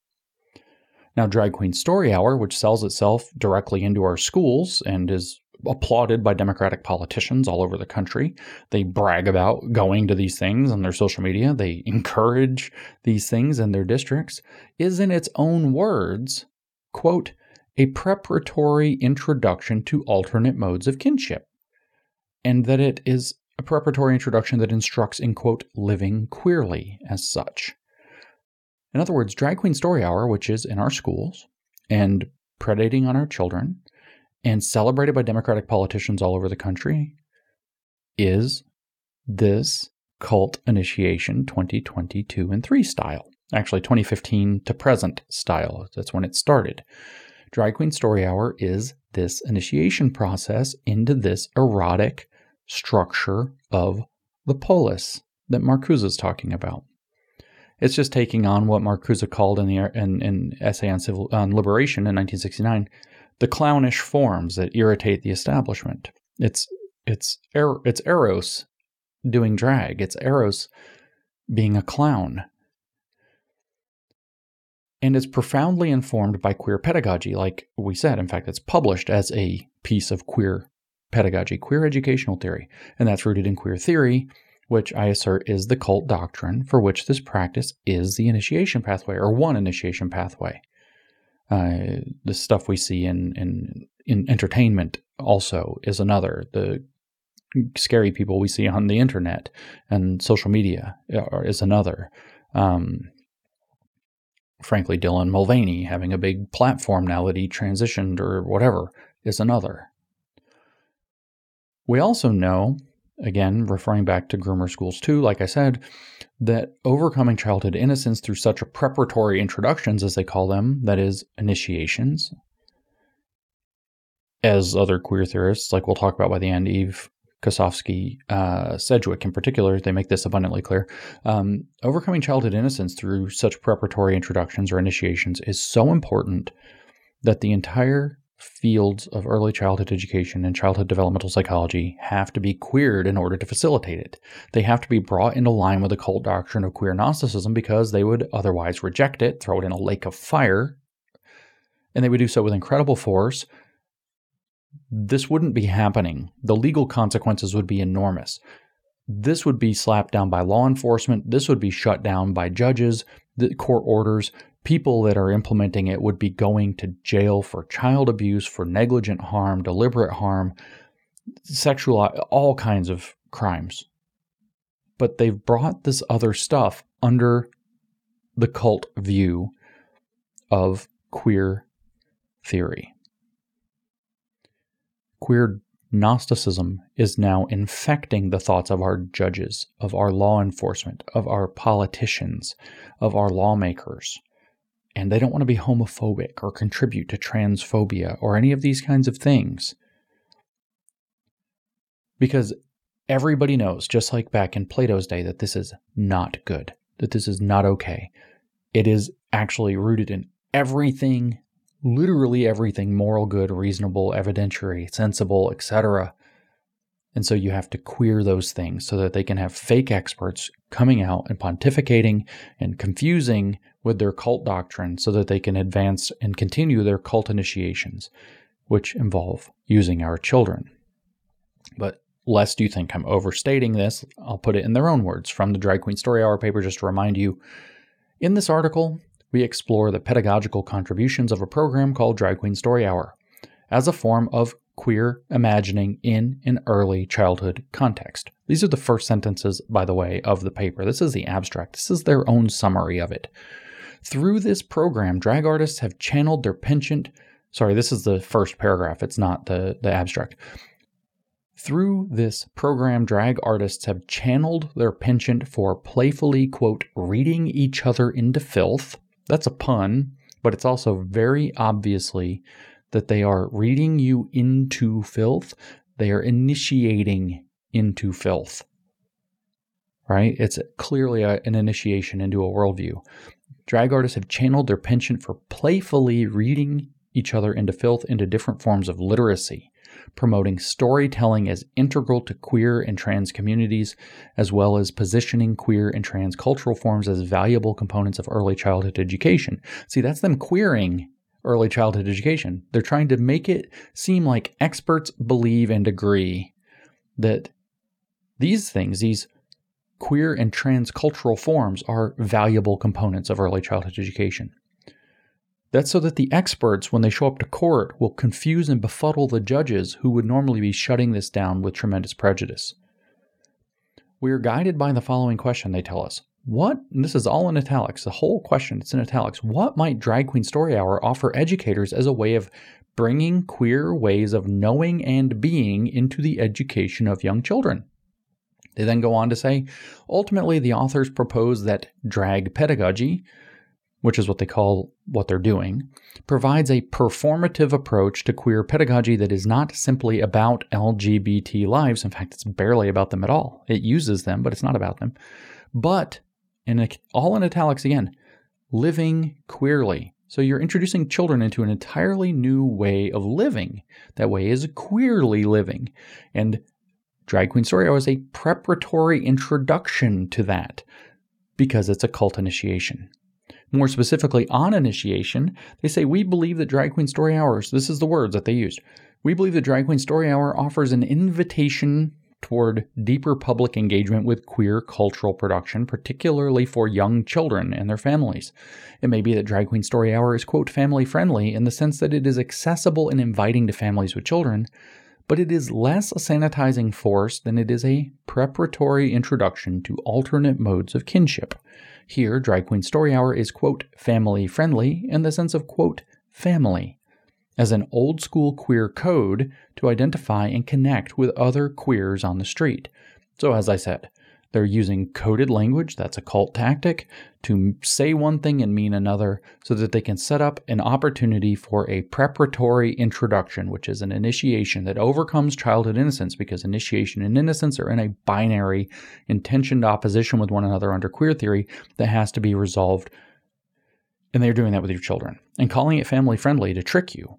[SPEAKER 1] Now, Drag Queen Story Hour, which sells itself directly into our schools and is applauded by Democratic politicians all over the country. They brag about going to these things on their social media. They encourage these things in their districts, is in its own words, quote, a preparatory introduction to alternate modes of kinship, and that it is a preparatory introduction that instructs in, quote, living queerly as such. In other words, Drag Queen Story Hour, which is in our schools and predating on our children and celebrated by Democratic politicians all over the country, is this cult initiation 2022 and 3 style. Actually, 2015 to present style. That's when it started. Drag Queen Story Hour is this initiation process into this erotic structure of the polis that Marcuse is talking about. It's just taking on what Marcuse called in the in, in essay on civil on liberation in 1969, the clownish forms that irritate the establishment. It's it's er, it's Eros doing drag. It's Eros being a clown and it's profoundly informed by queer pedagogy. Like we said, in fact, it's published as a piece of queer pedagogy, queer educational theory, and that's rooted in queer theory, which I assert is the cult doctrine for which this practice is the initiation pathway or one initiation pathway. Uh, the stuff we see in, in in entertainment also is another. The scary people we see on the internet and social media is another. Um, frankly, Dylan Mulvaney having a big platform now that he transitioned or whatever is another. We also know, again, referring back to Groomer Schools 2, like I said, that overcoming childhood innocence through such preparatory introductions, as they call them, that is, initiations, as other queer theorists, like we'll talk about by the end, Eve Kosofsky, uh, Sedgwick in particular, they make this abundantly clear. Um, overcoming childhood innocence through such preparatory introductions or initiations is so important that the entire fields of early childhood education and childhood developmental psychology have to be queered in order to facilitate it. They have to be brought into line with the cult doctrine of queer Gnosticism because they would otherwise reject it, throw it in a lake of fire, and they would do so with incredible force. This wouldn't be happening. The legal consequences would be enormous. This would be slapped down by law enforcement. This would be shut down by judges, the court orders people that are implementing it would be going to jail for child abuse, for negligent harm, deliberate harm, sexual, all kinds of crimes. But they've brought this other stuff under the cult view of queer theory. Queer Gnosticism is now infecting the thoughts of our judges, of our law enforcement, of our politicians, of our lawmakers and they don't want to be homophobic or contribute to transphobia or any of these kinds of things. Because everybody knows, just like back in Plato's day, that this is not good, that this is not okay. It is actually rooted in everything, literally everything moral good, reasonable, evidentiary, sensible, etc. And so you have to queer those things so that they can have fake experts coming out and pontificating and confusing with their cult doctrine so that they can advance and continue their cult initiations, which involve using our children. But lest you think I'm overstating this, I'll put it in their own words from the Drag Queen Story Hour paper just to remind you. In this article, we explore the pedagogical contributions of a program called Drag Queen Story Hour as a form of queer imagining in an early childhood context. These are the first sentences, by the way, of the paper. This is the abstract. This is their own summary of it. Through this program, drag artists have channeled their penchant. Sorry, this is the first paragraph, it's not the, the abstract. Through this program, drag artists have channeled their penchant for playfully, quote, reading each other into filth. That's a pun, but it's also very obviously that they are reading you into filth. They are initiating into filth. Right? It's clearly a, an initiation into a worldview. Drag artists have channeled their penchant for playfully reading each other into filth into different forms of literacy, promoting storytelling as integral to queer and trans communities, as well as positioning queer and trans cultural forms as valuable components of early childhood education. See, that's them queering early childhood education. They're trying to make it seem like experts believe and agree that these things, these queer and transcultural forms are valuable components of early childhood education. That's so that the experts, when they show up to court, will confuse and befuddle the judges who would normally be shutting this down with tremendous prejudice. We are guided by the following question, they tell us. What, this is all in italics, the whole question, it's in italics. What might Drag Queen Story Hour offer educators as a way of bringing queer ways of knowing and being into the education of young children? They then go on to say ultimately, the authors propose that drag pedagogy, which is what they call what they're doing, provides a performative approach to queer pedagogy that is not simply about LGBT lives. In fact, it's barely about them at all. It uses them, but it's not about them. But, and all in italics again, living queerly. So you're introducing children into an entirely new way of living. That way is queerly living. And Drag Queen Story Hour is a preparatory introduction to that because it's a cult initiation. More specifically, on initiation, they say, We believe that Drag Queen Story Hours, this is the words that they used. We believe that Drag Queen Story Hour offers an invitation toward deeper public engagement with queer cultural production, particularly for young children and their families. It may be that Drag Queen Story Hour is, quote, family friendly in the sense that it is accessible and inviting to families with children, but it is less a sanitizing force than it is a preparatory introduction to alternate modes of kinship. Here, Drag Queen Story Hour is, quote, family friendly in the sense of, quote, family, as an old school queer code to identify and connect with other queers on the street. So, as I said, They're using coded language, that's a cult tactic, to say one thing and mean another so that they can set up an opportunity for a preparatory introduction, which is an initiation that overcomes childhood innocence because initiation and innocence are in a binary, intentioned opposition with one another under queer theory that has to be resolved. And they're doing that with your children and calling it family friendly to trick you.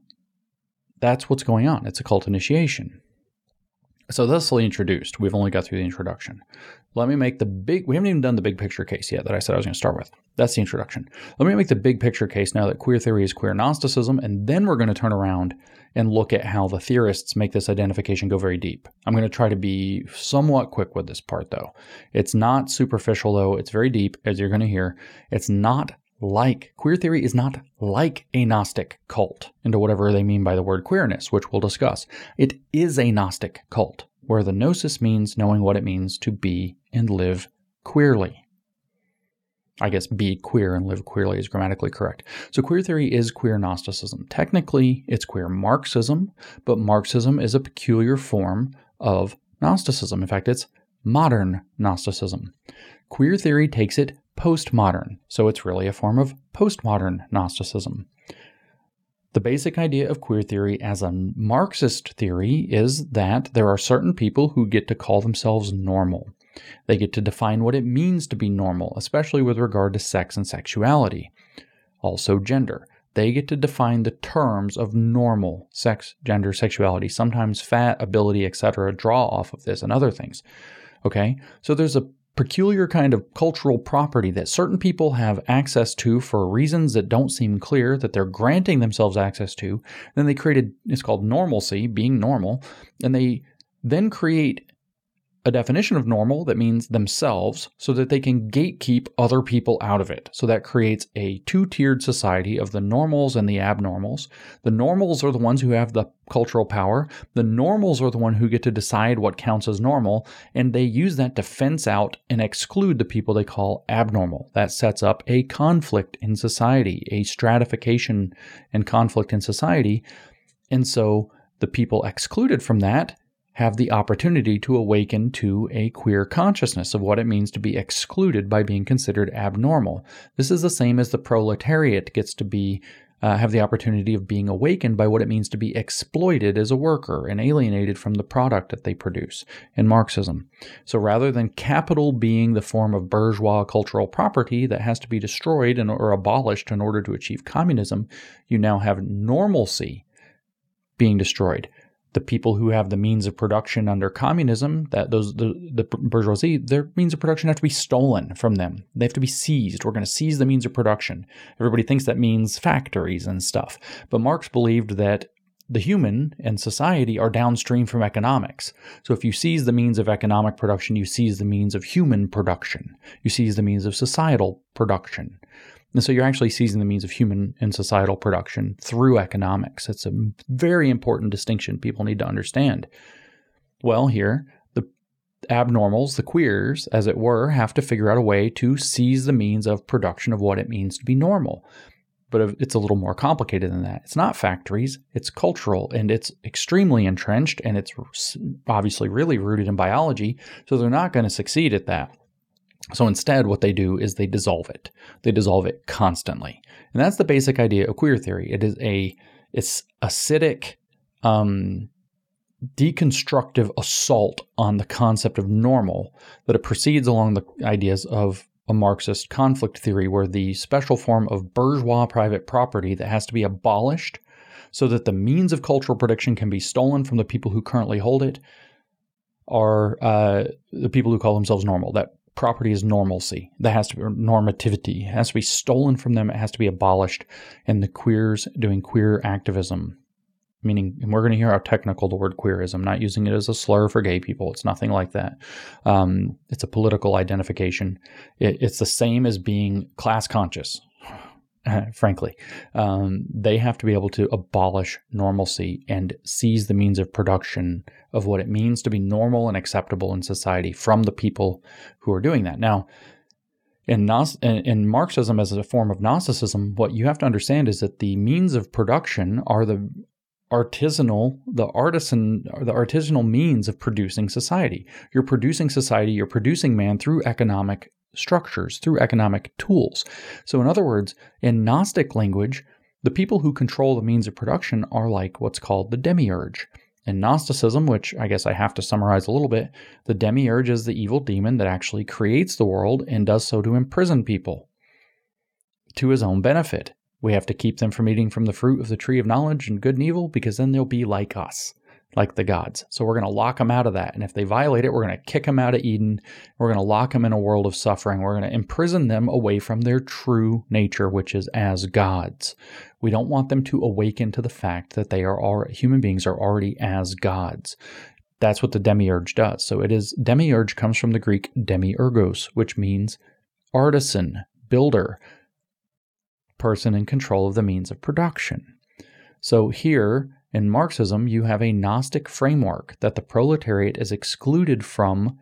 [SPEAKER 1] That's what's going on. It's a cult initiation. So thusly introduced, we've only got through the introduction. Let me make the big, we haven't even done the big picture case yet that I said I was going to start with. That's the introduction. Let me make the big picture case now that queer theory is queer Gnosticism, and then we're going to turn around and look at how the theorists make this identification go very deep. I'm going to try to be somewhat quick with this part though. It's not superficial though, it's very deep, as you're going to hear. It's not like queer theory is not like a Gnostic cult, into whatever they mean by the word queerness, which we'll discuss. It is a Gnostic cult, where the gnosis means knowing what it means to be and live queerly. I guess be queer and live queerly is grammatically correct. So queer theory is queer Gnosticism. Technically, it's queer Marxism, but Marxism is a peculiar form of Gnosticism. In fact, it's modern Gnosticism. Queer theory takes it postmodern, so it's really a form of postmodern Gnosticism. The basic idea of queer theory as a Marxist theory is that there are certain people who get to call themselves normal. They get to define what it means to be normal, especially with regard to sex and sexuality. Also, gender. They get to define the terms of normal sex, gender, sexuality, sometimes fat, ability, etc., draw off of this and other things. Okay? So there's a peculiar kind of cultural property that certain people have access to for reasons that don't seem clear that they're granting themselves access to. Then they created it's called normalcy, being normal, and they then create a definition of normal that means themselves so that they can gatekeep other people out of it. So that creates a two tiered society of the normals and the abnormals. The normals are the ones who have the cultural power. The normals are the one who get to decide what counts as normal. And they use that to fence out and exclude the people they call abnormal. That sets up a conflict in society, a stratification and conflict in society. And so the people excluded from that have the opportunity to awaken to a queer consciousness of what it means to be excluded by being considered abnormal. This is the same as the proletariat gets to be uh, have the opportunity of being awakened by what it means to be exploited as a worker and alienated from the product that they produce in Marxism. So rather than capital being the form of bourgeois cultural property that has to be destroyed and, or abolished in order to achieve communism, you now have normalcy being destroyed the people who have the means of production under communism, that those the, the bourgeoisie, their means of production have to be stolen from them. They have to be seized. We're going to seize the means of production. Everybody thinks that means factories and stuff. But Marx believed that the human and society are downstream from economics. So if you seize the means of economic production, you seize the means of human production. You seize the means of societal production. And so you're actually seizing the means of human and societal production through economics. It's a very important distinction people need to understand. Well, here, the abnormals, the queers, as it were, have to figure out a way to seize the means of production of what it means to be normal. But it's a little more complicated than that. It's not factories, it's cultural, and it's extremely entrenched, and it's obviously really rooted in biology. So they're not going to succeed at that. So instead, what they do is they dissolve it. They dissolve it constantly, and that's the basic idea of queer theory. It is a it's acidic, um, deconstructive assault on the concept of normal that it proceeds along the ideas of a Marxist conflict theory, where the special form of bourgeois private property that has to be abolished so that the means of cultural production can be stolen from the people who currently hold it are uh, the people who call themselves normal. That property is normalcy. That has to be normativity. It has to be stolen from them. It has to be abolished. And the queers doing queer activism, meaning, and we're going to hear how technical the word queer is. I'm not using it as a slur for gay people. It's nothing like that. Um, it's a political identification. It, it's the same as being class conscious. frankly. Um, they have to be able to abolish normalcy and seize the means of production of what it means to be normal and acceptable in society from the people who are doing that. Now, in, in Marxism as a form of Gnosticism, what you have to understand is that the means of production are the artisanal, the artisan, the artisanal means of producing society. You're producing society, you're producing man through economic structures, through economic tools. So, in other words, in Gnostic language, the people who control the means of production are like what's called the demiurge. In Gnosticism, which I guess I have to summarize a little bit, the demiurge is the evil demon that actually creates the world and does so to imprison people to his own benefit. We have to keep them from eating from the fruit of the tree of knowledge and good and evil because then they'll be like us like the gods. So we're going to lock them out of that. And if they violate it, we're going to kick them out of Eden. We're going to lock them in a world of suffering. We're going to imprison them away from their true nature, which is as gods. We don't want them to awaken to the fact that they are all human beings are already as gods. That's what the demiurge does. So it is demiurge comes from the Greek demiurgos, which means artisan, builder, person in control of the means of production. So here in Marxism, you have a Gnostic framework that the proletariat is excluded from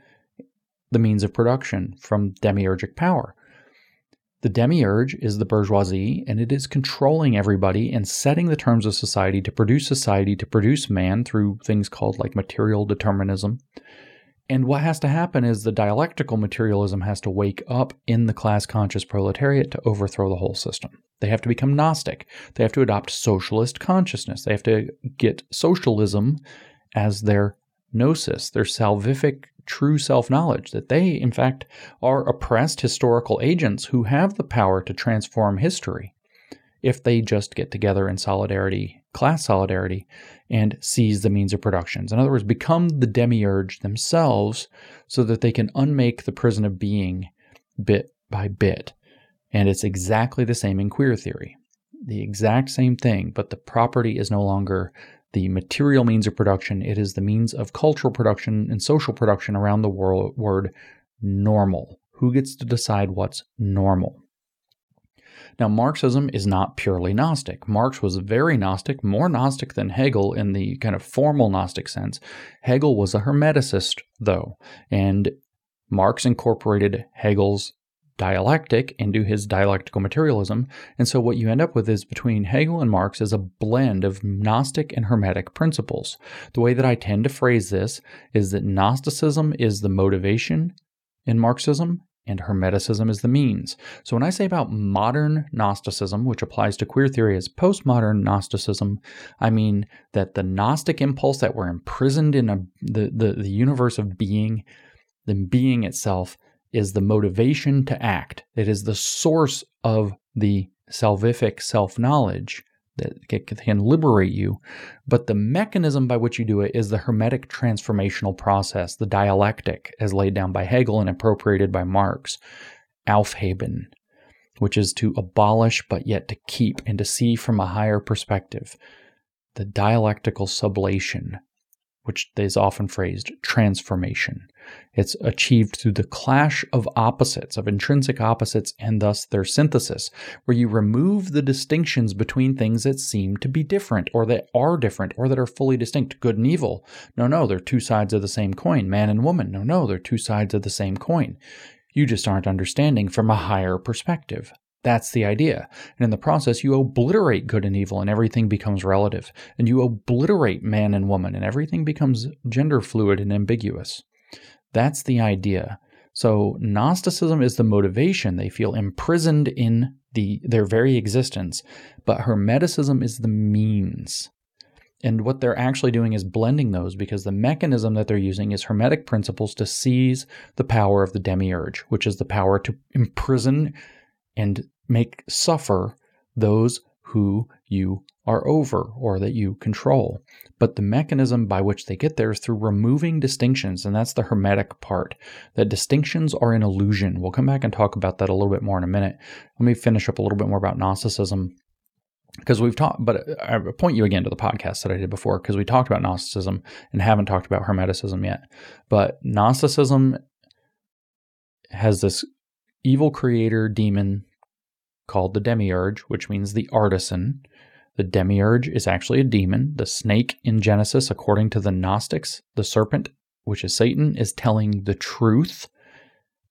[SPEAKER 1] the means of production, from demiurgic power. The demiurge is the bourgeoisie, and it is controlling everybody and setting the terms of society to produce society, to produce man through things called like material determinism. And what has to happen is the dialectical materialism has to wake up in the class conscious proletariat to overthrow the whole system. They have to become Gnostic. They have to adopt socialist consciousness. They have to get socialism as their gnosis, their salvific true self knowledge, that they, in fact, are oppressed historical agents who have the power to transform history if they just get together in solidarity, class solidarity, and seize the means of productions. In other words, become the demiurge themselves so that they can unmake the prison of being bit by bit. And it's exactly the same in queer theory. The exact same thing, but the property is no longer the material means of production, it is the means of cultural production and social production around the world, word normal. Who gets to decide what's normal? Now, Marxism is not purely Gnostic. Marx was very Gnostic, more Gnostic than Hegel in the kind of formal Gnostic sense. Hegel was a Hermeticist, though, and Marx incorporated Hegel's dialectic into his dialectical materialism. And so what you end up with is between Hegel and Marx is a blend of Gnostic and Hermetic principles. The way that I tend to phrase this is that Gnosticism is the motivation in Marxism and Hermeticism is the means. So when I say about modern Gnosticism, which applies to queer theory as postmodern Gnosticism, I mean that the Gnostic impulse that we're imprisoned in a, the, the, the universe of being, the being itself, is the motivation to act. It is the source of the salvific self knowledge that can liberate you. But the mechanism by which you do it is the Hermetic transformational process, the dialectic, as laid down by Hegel and appropriated by Marx, Aufheben, which is to abolish but yet to keep and to see from a higher perspective. The dialectical sublation, which is often phrased transformation. It's achieved through the clash of opposites, of intrinsic opposites, and thus their synthesis, where you remove the distinctions between things that seem to be different, or that are different, or that are fully distinct, good and evil. No, no, they're two sides of the same coin. Man and woman. No, no, they're two sides of the same coin. You just aren't understanding from a higher perspective. That's the idea. And in the process, you obliterate good and evil, and everything becomes relative. And you obliterate man and woman, and everything becomes gender fluid and ambiguous. That's the idea. So Gnosticism is the motivation. They feel imprisoned in the their very existence, but Hermeticism is the means. And what they're actually doing is blending those because the mechanism that they're using is Hermetic principles to seize the power of the demiurge, which is the power to imprison and make suffer those who you are over or that you control. But the mechanism by which they get there is through removing distinctions, and that's the hermetic part. That distinctions are an illusion. We'll come back and talk about that a little bit more in a minute. Let me finish up a little bit more about Gnosticism because we've talked, but I point you again to the podcast that I did before because we talked about Gnosticism and haven't talked about Hermeticism yet. But Gnosticism has this evil creator demon called the demiurge, which means the artisan. The demiurge is actually a demon. The snake in Genesis, according to the Gnostics, the serpent, which is Satan, is telling the truth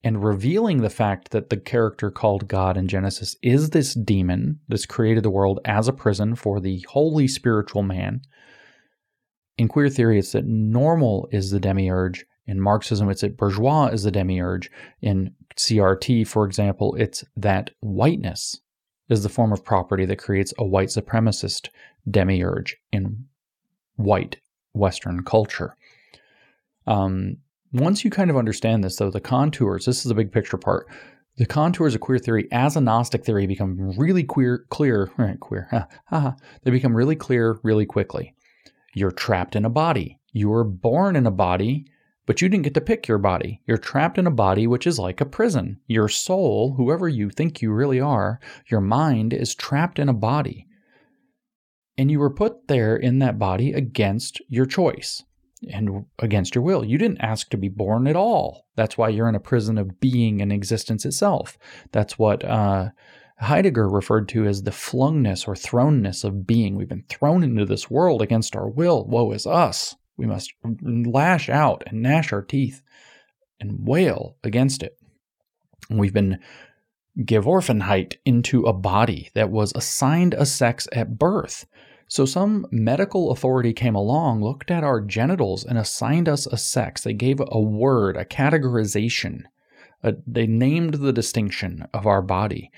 [SPEAKER 1] and revealing the fact that the character called God in Genesis is this demon that's created the world as a prison for the holy spiritual man. in queer theory, it's that normal is the demiurge. In Marxism, it's that bourgeois is the demiurge. In CRT, for example, it's that whiteness is the form of property that creates a white supremacist demiurge in white Western culture. Um, once you kind of understand this, though, the contours, this is the big picture part. The contours of queer theory as a Gnostic theory become really queer, clear, right, queer, they become really clear really quickly. You're trapped in a body. You were born in a body, but you didn't get to pick your body. You're trapped in a body which is like a prison. Your soul, whoever you think you really are, your mind is trapped in a body. And you were put there in that body against your choice and against your will. You didn't ask to be born at all. That's why you're in a prison of being and existence itself. That's what uh, Heidegger referred to as the flungness or thrownness of being. We've been thrown into this world against our will. Woe is us. We must lash out and gnash our teeth and wail against it. We've been geworfenheit into a body that was assigned a sex at birth. So some medical authority came along, looked at our genitals, and assigned us a sex. They gave a word, a categorization. A, they named the distinction of our body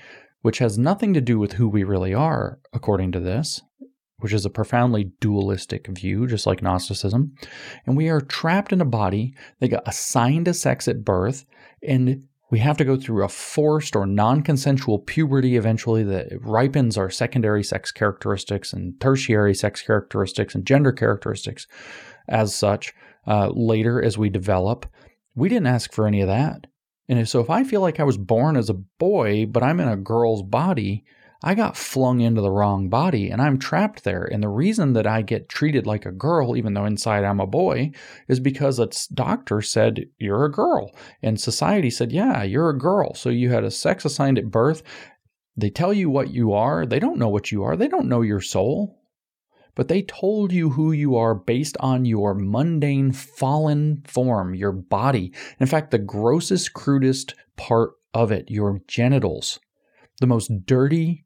[SPEAKER 1] which has nothing to do with who we really are, according to this, which is a profoundly dualistic view, just like Gnosticism. And we are trapped in a body that got assigned a sex at birth, and we have to go through a forced or non consensual puberty eventually that ripens our secondary sex characteristics and tertiary sex characteristics and gender characteristics as such uh, later as we develop. We didn't ask for any of that. And so if I feel like I was born as a boy, but I'm in a girl's body, I got flung into the wrong body and I'm trapped there. And the reason that I get treated like a girl, even though inside I'm a boy, is because a doctor said, You're a girl. And society said, Yeah, you're a girl. So you had a sex assigned at birth. They tell you what you are. They don't know what you are. They don't know your soul but they told you who you are based on your mundane, fallen form, your body. In fact, the grossest, crudest part of it, your genitals, the most dirty,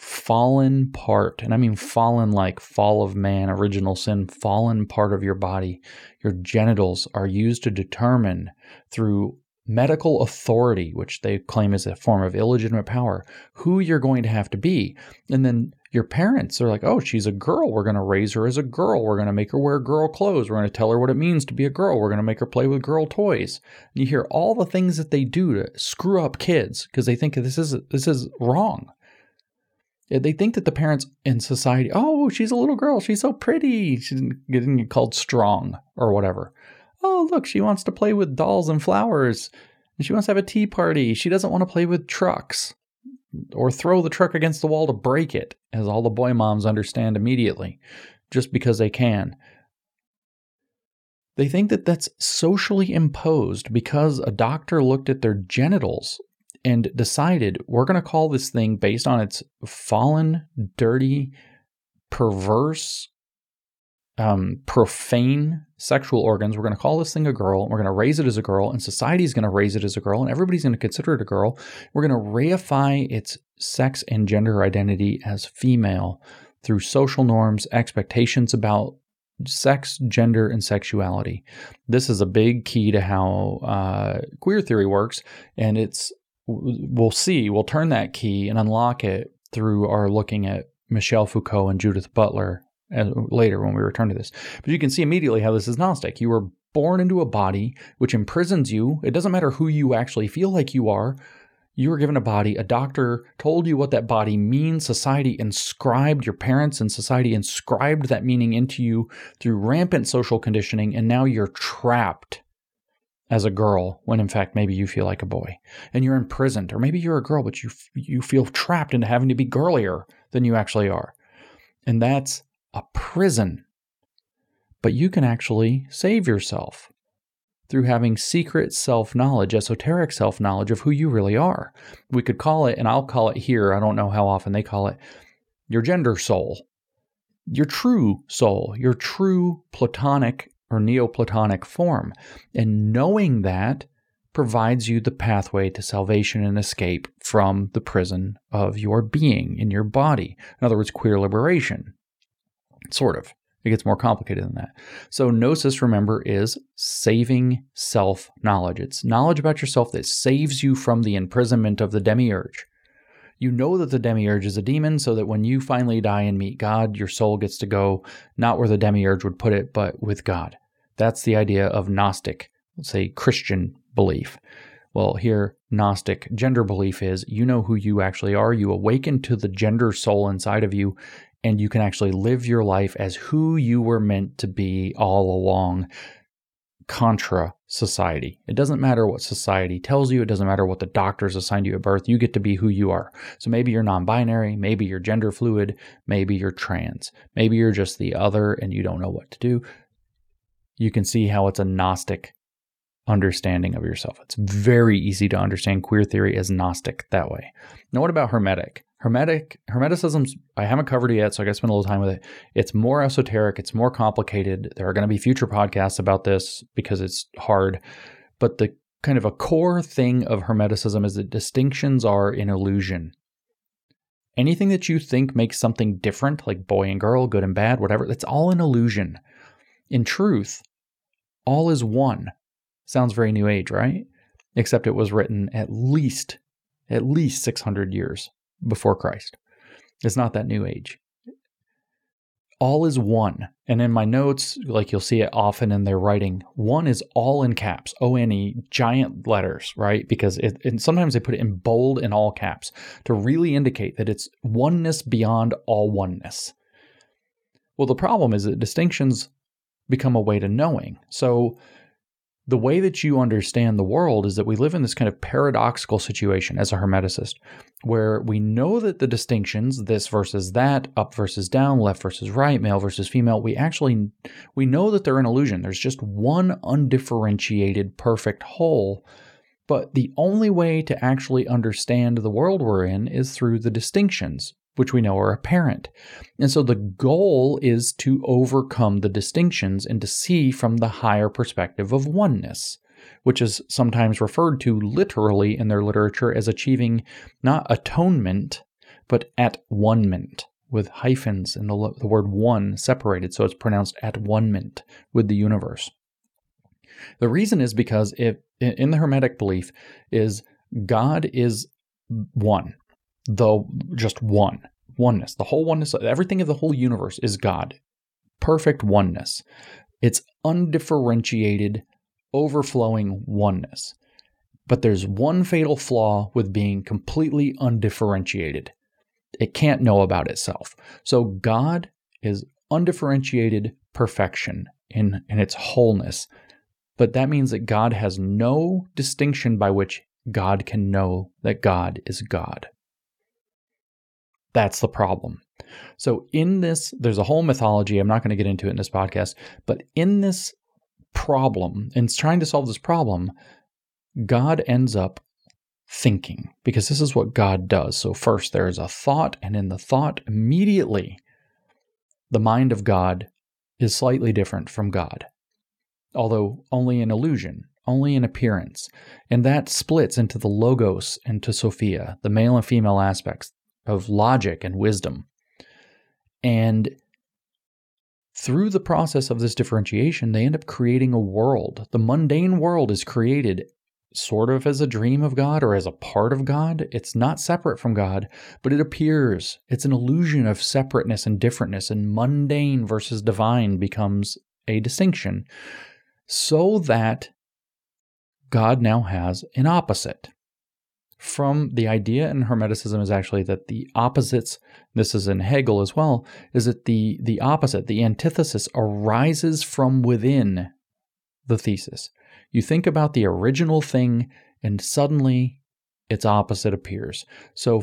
[SPEAKER 1] fallen part, and I mean fallen like fall of man, original sin, fallen part of your body, your genitals are used to determine through medical authority, which they claim is a form of illegitimate power, who you're going to have to be. And then your parents are like, oh, she's a girl. We're going to raise her as a girl. We're going to make her wear girl clothes. We're going to tell her what it means to be a girl. We're going to make her play with girl toys. And you hear all the things that they do to screw up kids because they think this is this is wrong. They think that the parents in society, oh, she's a little girl. She's so pretty. She's getting called strong or whatever oh, look, she wants to play with dolls and flowers. And she wants to have a tea party. She doesn't want to play with trucks or throw the truck against the wall to break it, as all the boy moms understand immediately, just because they can. They think that that's socially imposed because a doctor looked at their genitals and decided we're going to call this thing based on its fallen, dirty, perverse, um, profane sexual organs. We're going to call this thing a girl. We're going to raise it as a girl, and society is going to raise it as a girl, and everybody's going to consider it a girl. We're going to reify its sex and gender identity as female through social norms, expectations about sex, gender, and sexuality. This is a big key to how uh, queer theory works, and it's we'll see. We'll turn that key and unlock it through our looking at Michel Foucault and Judith Butler as, later when we return to this. But you can see immediately how this is Gnostic. You were born into a body which imprisons you. It doesn't matter who you actually feel like you are. You were given a body. A doctor told you what that body means. Society inscribed, your parents and society inscribed that meaning into you through rampant social conditioning. And now you're trapped as a girl when in fact maybe you feel like a boy and you're imprisoned or maybe you're a girl but you you feel trapped into having to be girlier than you actually are and that's a prison. But you can actually save yourself through having secret self knowledge, esoteric self knowledge of who you really are. We could call it, and I'll call it here, I don't know how often they call it, your gender soul, your true soul, your true platonic or neoplatonic form. And knowing that provides you the pathway to salvation and escape from the prison of your being in your body. In other words, queer liberation. Sort of. It gets more complicated than that. So, gnosis, remember, is saving self knowledge. It's knowledge about yourself that saves you from the imprisonment of the demiurge. You know that the demiurge is a demon, so that when you finally die and meet God, your soul gets to go not where the demiurge would put it, but with God. That's the idea of Gnostic, let's say Christian belief. Well, here, Gnostic gender belief is you know who you actually are. You awaken to the gender soul inside of you, and you can actually live your life as who you were meant to be all along, contra society. It doesn't matter what society tells you, it doesn't matter what the doctors assigned you at birth. You get to be who you are. So maybe you're non binary, maybe you're gender fluid, maybe you're trans, maybe you're just the other and you don't know what to do. You can see how it's a Gnostic understanding of yourself. It's very easy to understand queer theory as Gnostic that way. Now, what about Hermetic? Hermetic Hermeticism, I haven't covered it yet, so I got to spend a little time with it. It's more esoteric, it's more complicated. There are to be future podcasts about this because it's hard. But the kind of a core thing of Hermeticism is that distinctions are an illusion. Anything that you think makes something different, like boy and girl, good and bad, whatever, it's all an illusion. In truth, all is one. Sounds very new age, right? Except it was written at least at least 600 years before Christ. It's not that new age. All is one. And in my notes, like you'll see it often in their writing, one is all in caps, O N E, giant letters, right? Because it, and sometimes they put it in bold in all caps to really indicate that it's oneness beyond all oneness. Well, the problem is that distinctions become a way to knowing. So the way that you understand the world is that we live in this kind of paradoxical situation as a hermeticist where we know that the distinctions this versus that up versus down left versus right male versus female we actually we know that they're an illusion. There's just one undifferentiated perfect whole. But the only way to actually understand the world we're in is through the distinctions which we know are apparent. And so the goal is to overcome the distinctions and to see from the higher perspective of oneness, which is sometimes referred to literally in their literature as achieving not atonement, but at one-ment, with hyphens and the, the word one separated, so it's pronounced at one-ment with the universe. The reason is because if in the Hermetic belief is God is one the just one oneness. The whole oneness everything of the whole universe is god. Perfect oneness. It's undifferentiated overflowing oneness. But there's one fatal flaw with being completely undifferentiated. It can't know about itself. So god is undifferentiated perfection in, in its wholeness. But that means that god has no distinction by which god can know that god is god that's the problem. So, in this, there's a whole mythology. I'm not going to get into it in this podcast, but in this problem, in trying to solve this problem, God ends up thinking because this is what God does. So, first, there is a thought, and in the thought, immediately, the mind of God is slightly different from God, although only an illusion, only an appearance. And that splits into the Logos and to Sophia, the male and female aspects of logic and wisdom. And through the process of this differentiation, they end up creating a world. The mundane world is created sort of as a dream of God or as a part of God. It's not separate from God, but it appears. It's an illusion of separateness and differentness, and mundane versus divine becomes a distinction so that God now has an opposite from the idea in Hermeticism is actually that the opposites, this is in Hegel as well, is that the, the opposite, the antithesis, arises from within the thesis. You think about the original thing, and suddenly its opposite appears. So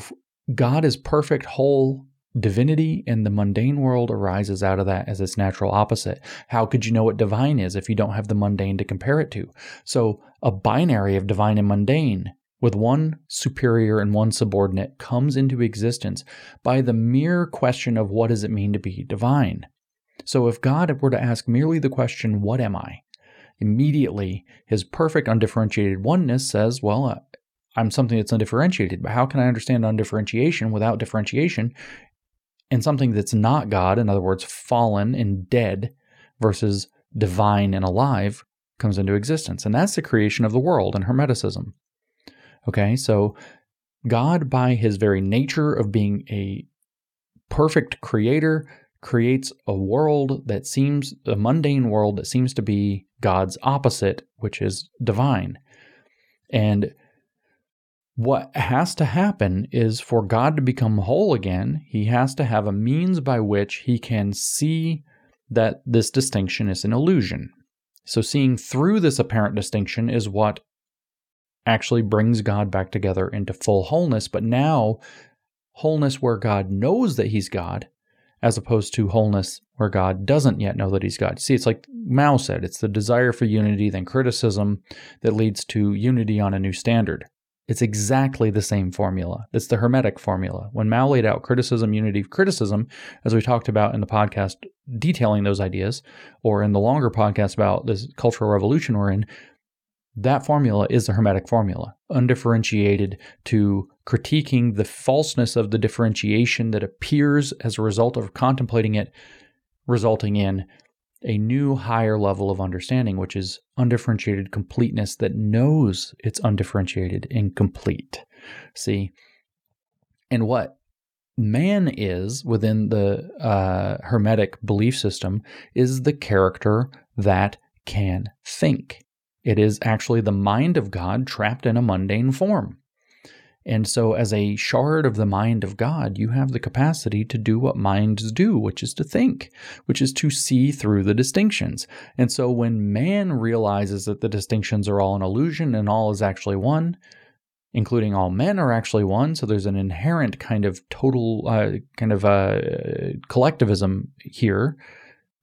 [SPEAKER 1] God is perfect, whole divinity, and the mundane world arises out of that as its natural opposite. How could you know what divine is if you don't have the mundane to compare it to? So a binary of divine and mundane with one superior and one subordinate comes into existence by the mere question of what does it mean to be divine. So if God were to ask merely the question, What am I? immediately his perfect undifferentiated oneness says, Well, uh, I'm something that's undifferentiated, but how can I understand undifferentiation without differentiation? and something that's not God, in other words, fallen and dead, versus divine and alive, comes into existence. And that's the creation of the world in Hermeticism. Okay, so God, by his very nature of being a perfect creator, creates a world that seems, a mundane world that seems to be God's opposite, which is divine. And what has to happen is for God to become whole again, he has to have a means by which he can see that this distinction is an illusion. So, seeing through this apparent distinction is what actually brings God back together into full wholeness. But now, wholeness where God knows that he's God, as opposed to wholeness where God doesn't yet know that he's God. See, it's like Mao said it's the desire for unity, then criticism that leads to unity on a new standard. It's exactly the same formula. It's the Hermetic formula. When Mao laid out criticism, unity, of criticism, as we talked about in the podcast detailing those ideas, or in the longer podcast about this cultural revolution we're in, that formula is the Hermetic formula, undifferentiated to critiquing the falseness of the differentiation that appears as a result of contemplating it, resulting in a new higher level of understanding, which is undifferentiated completeness that knows it's undifferentiated and complete. See? And what man is within the uh, Hermetic belief system is the character that can think. It is actually the mind of God trapped in a mundane form. And so, as a shard of the mind of God, you have the capacity to do what minds do, which is to think, which is to see through the distinctions. And so, when man realizes that the distinctions are all an illusion and all is actually one, including all men are actually one, so there's an inherent kind of total, uh, kind of uh, collectivism here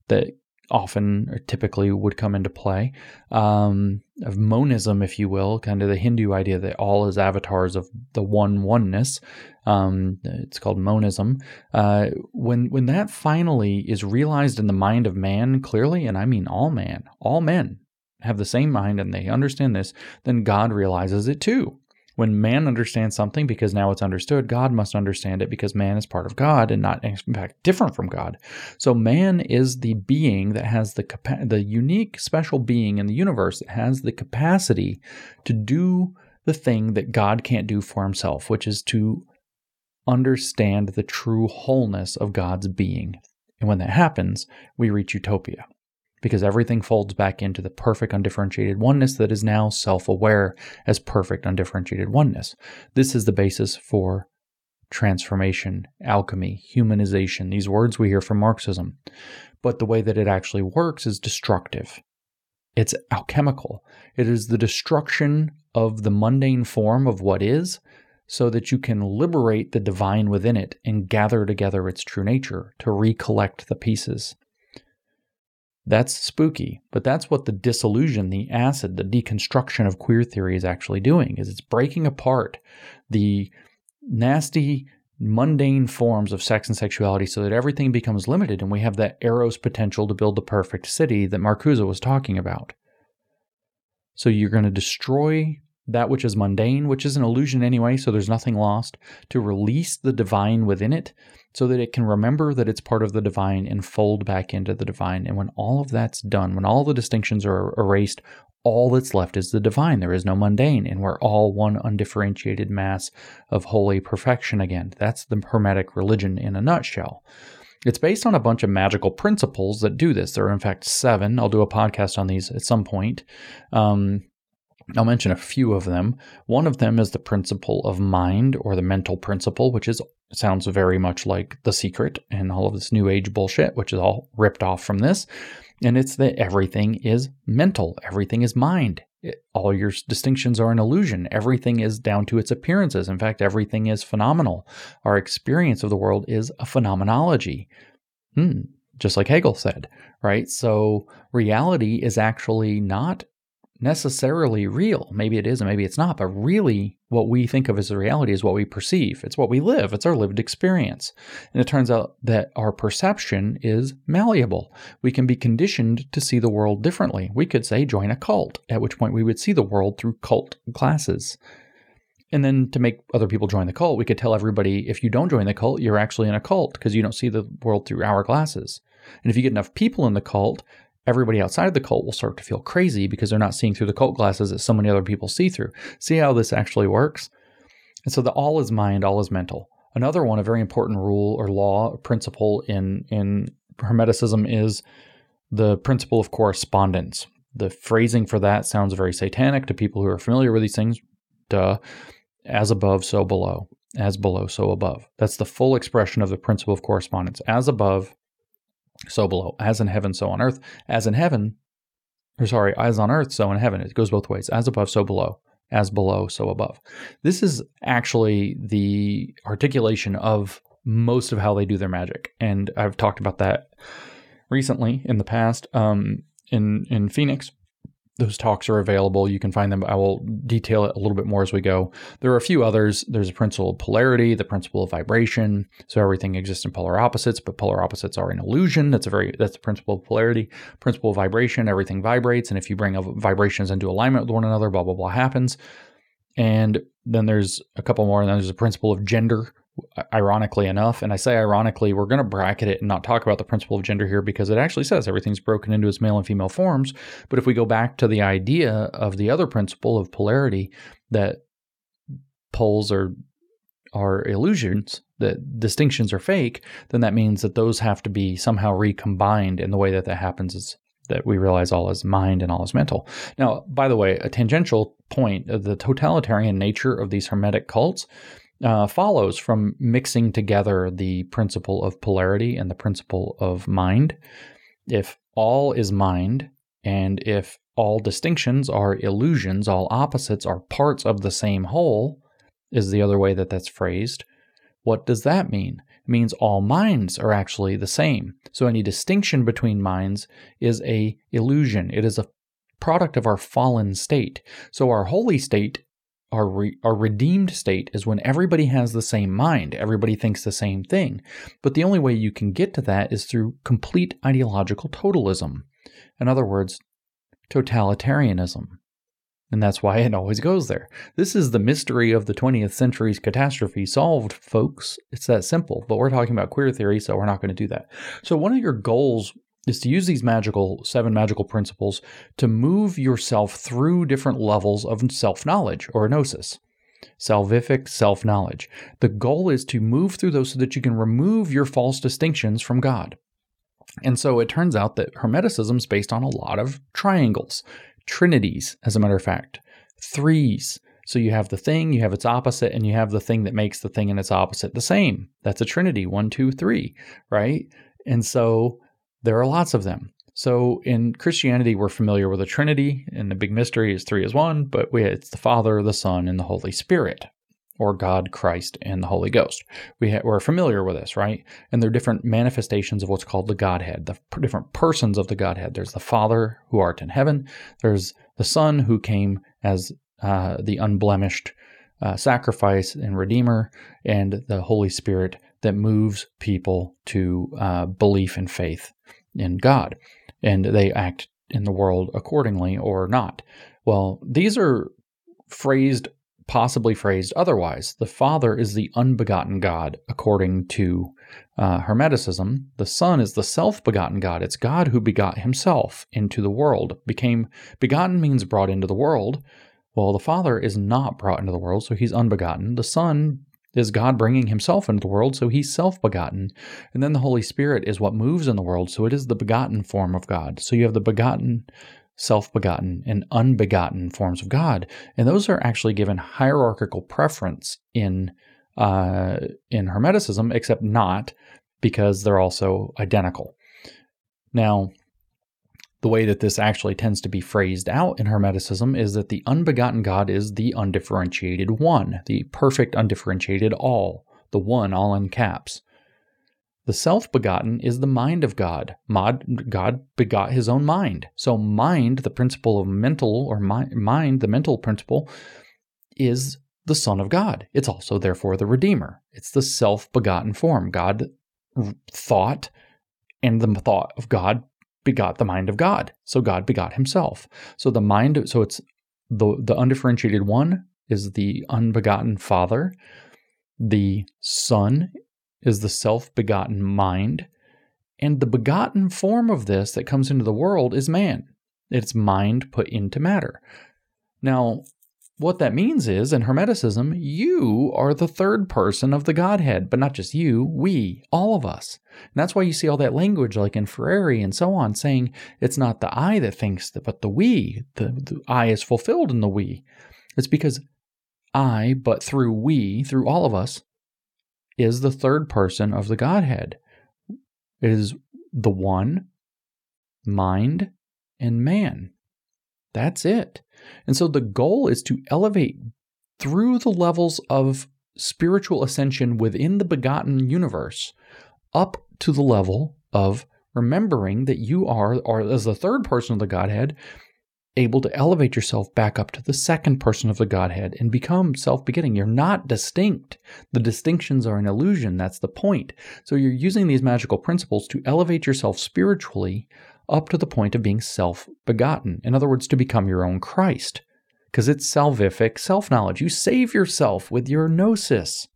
[SPEAKER 1] that often or typically would come into play um, of monism, if you will, kind of the Hindu idea that all is avatars of the one oneness. Um, it's called monism. Uh, when when that finally is realized in the mind of man clearly, and I mean all man, all men have the same mind and they understand this, then God realizes it too. When man understands something because now it's understood, God must understand it because man is part of God and not, in fact, different from God. So man is the being that has the capa- the unique, special being in the universe that has the capacity to do the thing that God can't do for himself, which is to understand the true wholeness of God's being. And when that happens, we reach utopia because everything folds back into the perfect undifferentiated oneness that is now self aware as perfect undifferentiated oneness. This is the basis for transformation, alchemy, humanization, these words we hear from Marxism. But the way that it actually works is destructive. It's alchemical. It is the destruction of the mundane form of what is so that you can liberate the divine within it and gather together its true nature to recollect the pieces. That's spooky, but that's what the disillusion, the acid, the deconstruction of queer theory is actually doing is it's breaking apart the nasty mundane forms of sex and sexuality so that everything becomes limited and we have that eros potential to build the perfect city that Marcuse was talking about. So you're going to destroy that which is mundane, which is an illusion anyway, so there's nothing lost, to release the divine within it so that it can remember that it's part of the divine and fold back into the divine. And when all of that's done, when all the distinctions are erased, all that's left is the divine. There is no mundane, and we're all one undifferentiated mass of holy perfection again. That's the Hermetic religion in a nutshell. It's based on a bunch of magical principles that do this. There are, in fact, seven. I'll do a podcast on these at some point. Um, I'll mention a few of them. One of them is the principle of mind or the mental principle, which is sounds very much like The Secret and all of this new age bullshit, which is all ripped off from this. And it's that everything is mental, everything is mind. It, all your distinctions are an illusion. Everything is down to its appearances. In fact, everything is phenomenal. Our experience of the world is a phenomenology. Hmm, just like Hegel said, right? So reality is actually not necessarily real. Maybe it is and maybe it's not, but really what we think of as reality is what we perceive. It's what we live, it's our lived experience. And it turns out that our perception is malleable. We can be conditioned to see the world differently. We could say join a cult, at which point we would see the world through cult glasses. And then to make other people join the cult, we could tell everybody if you don't join the cult, you're actually in a cult because you don't see the world through our glasses. And if you get enough people in the cult, everybody outside of the cult will start to feel crazy because they're not seeing through the cult glasses that so many other people see through. See how this actually works? And so the all is mind, all is mental. Another one, a very important rule or law or principle in, in Hermeticism is the principle of correspondence. The phrasing for that sounds very satanic to people who are familiar with these things. Duh. As above, so below. As below, so above. That's the full expression of the principle of correspondence. As above, so below. As in heaven, so on earth. As in heaven, or sorry, as on earth, so in heaven. It goes both ways. As above, so below. As below, so above. This is actually the articulation of most of how they do their magic. And I've talked about that recently in the past um, in, in Phoenix those talks are available. You can find them. I will detail it a little bit more as we go. There are a few others. There's a principle of polarity, the principle of vibration. So everything exists in polar opposites, but polar opposites are an illusion. That's a very that's the principle of polarity. Principle of vibration, everything vibrates, and if you bring vibrations into alignment with one another, blah blah blah happens. And then there's a couple more, and then there's a principle of gender, ironically enough, and I say ironically, we're going to bracket it and not talk about the principle of gender here because it actually says everything's broken into its male and female forms. But if we go back to the idea of the other principle of polarity, that poles are are illusions, that distinctions are fake, then that means that those have to be somehow recombined. And the way that that happens is that we realize all is mind and all is mental. Now, by the way, a tangential point of the totalitarian nature of these hermetic cults uh, follows from mixing together the principle of polarity and the principle of mind. If all is mind, and if all distinctions are illusions, all opposites are parts of the same whole, is the other way that that's phrased. What does that mean? It means all minds are actually the same. So any distinction between minds is a illusion. It is a product of our fallen state. So our holy state our, re- our redeemed state is when everybody has the same mind, everybody thinks the same thing. But the only way you can get to that is through complete ideological totalism. In other words, totalitarianism. And that's why it always goes there. This is the mystery of the 20th century's catastrophe solved, folks. It's that simple. But we're talking about queer theory, so we're not going to do that. So, one of your goals is to use these magical seven magical principles to move yourself through different levels of self-knowledge or gnosis salvific self knowledge. The goal is to move through those so that you can remove your false distinctions from God. And so it turns out that Hermeticism is based on a lot of triangles, trinities, as a matter of fact, threes. So you have the thing, you have its opposite, and you have the thing that makes the thing and its opposite the same. That's a trinity one, two, three, right? And so there are lots of them. So in Christianity, we're familiar with the Trinity, and the big mystery is three is one, but we, it's the Father, the Son, and the Holy Spirit, or God, Christ, and the Holy Ghost. We ha- we're familiar with this, right? And there are different manifestations of what's called the Godhead, the p- different persons of the Godhead. There's the Father who art in heaven. There's the Son who came as uh, the unblemished uh, sacrifice and Redeemer, and the Holy Spirit that moves people to uh, belief and faith in God, and they act in the world accordingly or not. Well, these are phrased, possibly phrased otherwise. The Father is the unbegotten God, according to uh, Hermeticism. The Son is the self begotten God. It's God who begot himself into the world. Became begotten means brought into the world. Well, the Father is not brought into the world, so he's unbegotten. The Son is God bringing himself into the world, so he's self begotten. And then the Holy Spirit is what moves in the world, so it is the begotten form of God. So you have the begotten, self begotten, and unbegotten forms of God. And those are actually given hierarchical preference in, uh, in Hermeticism, except not because they're also identical. Now, the way that this actually tends to be phrased out in Hermeticism is that the unbegotten God is the undifferentiated one, the perfect undifferentiated all, the one all in caps. The self begotten is the mind of God. God begot his own mind. So, mind, the principle of mental, or mind, the mental principle, is the Son of God. It's also, therefore, the Redeemer. It's the self begotten form. God thought, and the thought of God begot the mind of God. So God begot himself. So the mind, so it's the, the undifferentiated one is the unbegotten Father, the Son is the self begotten mind, and the begotten form of this that comes into the world is man. It's mind put into matter. Now, what that means is, in Hermeticism, you are the third person of the Godhead, but not just you, we, all of us. And that's why you see all that language, like in Freire and so on, saying it's not the I that thinks but the we. The, the I is fulfilled in the we. It's because I, but through we, through all of us, is the third person of the Godhead. It is the one, mind, and man. That's it. And so the goal is to elevate through the levels of spiritual ascension within the begotten universe up to the level of remembering that you are, or as the third person of the Godhead, able to elevate yourself back up to the second person of the Godhead and become self beginning. You're not distinct. The distinctions are an illusion. That's the point. So you're using these magical principles to elevate yourself spiritually up to the point of being self begotten. In other words, to become your own Christ. Because it's salvific self knowledge. You save yourself with your gnosis.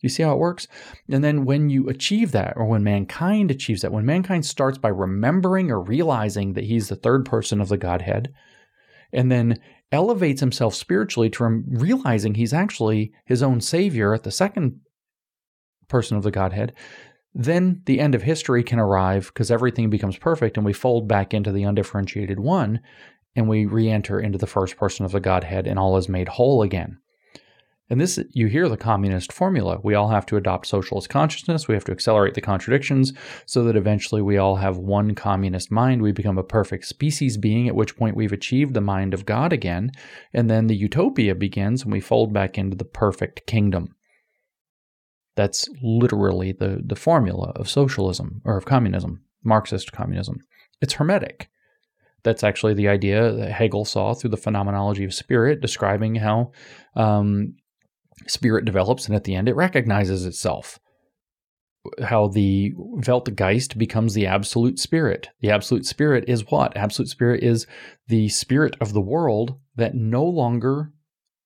[SPEAKER 1] You see how it works? And then when you achieve that, or when mankind achieves that, when mankind starts by remembering or realizing that he's the third person of the Godhead, and then elevates himself spiritually to realizing he's actually his own savior at the second person of the Godhead, then the end of history can arrive because everything becomes perfect and we fold back into the undifferentiated one and we re enter into the first person of the Godhead and all is made whole again. And this, you hear the communist formula. We all have to adopt socialist consciousness. We have to accelerate the contradictions so that eventually we all have one communist mind. We become a perfect species being, at which point we've achieved the mind of God again. And then the utopia begins and we fold back into the perfect kingdom. That's literally the, the formula of socialism or of communism, Marxist communism. It's hermetic. That's actually the idea that Hegel saw through the phenomenology of spirit, describing how um, spirit develops and at the end it recognizes itself. How the Weltgeist becomes the absolute spirit. The absolute spirit is what? Absolute spirit is the spirit of the world that no longer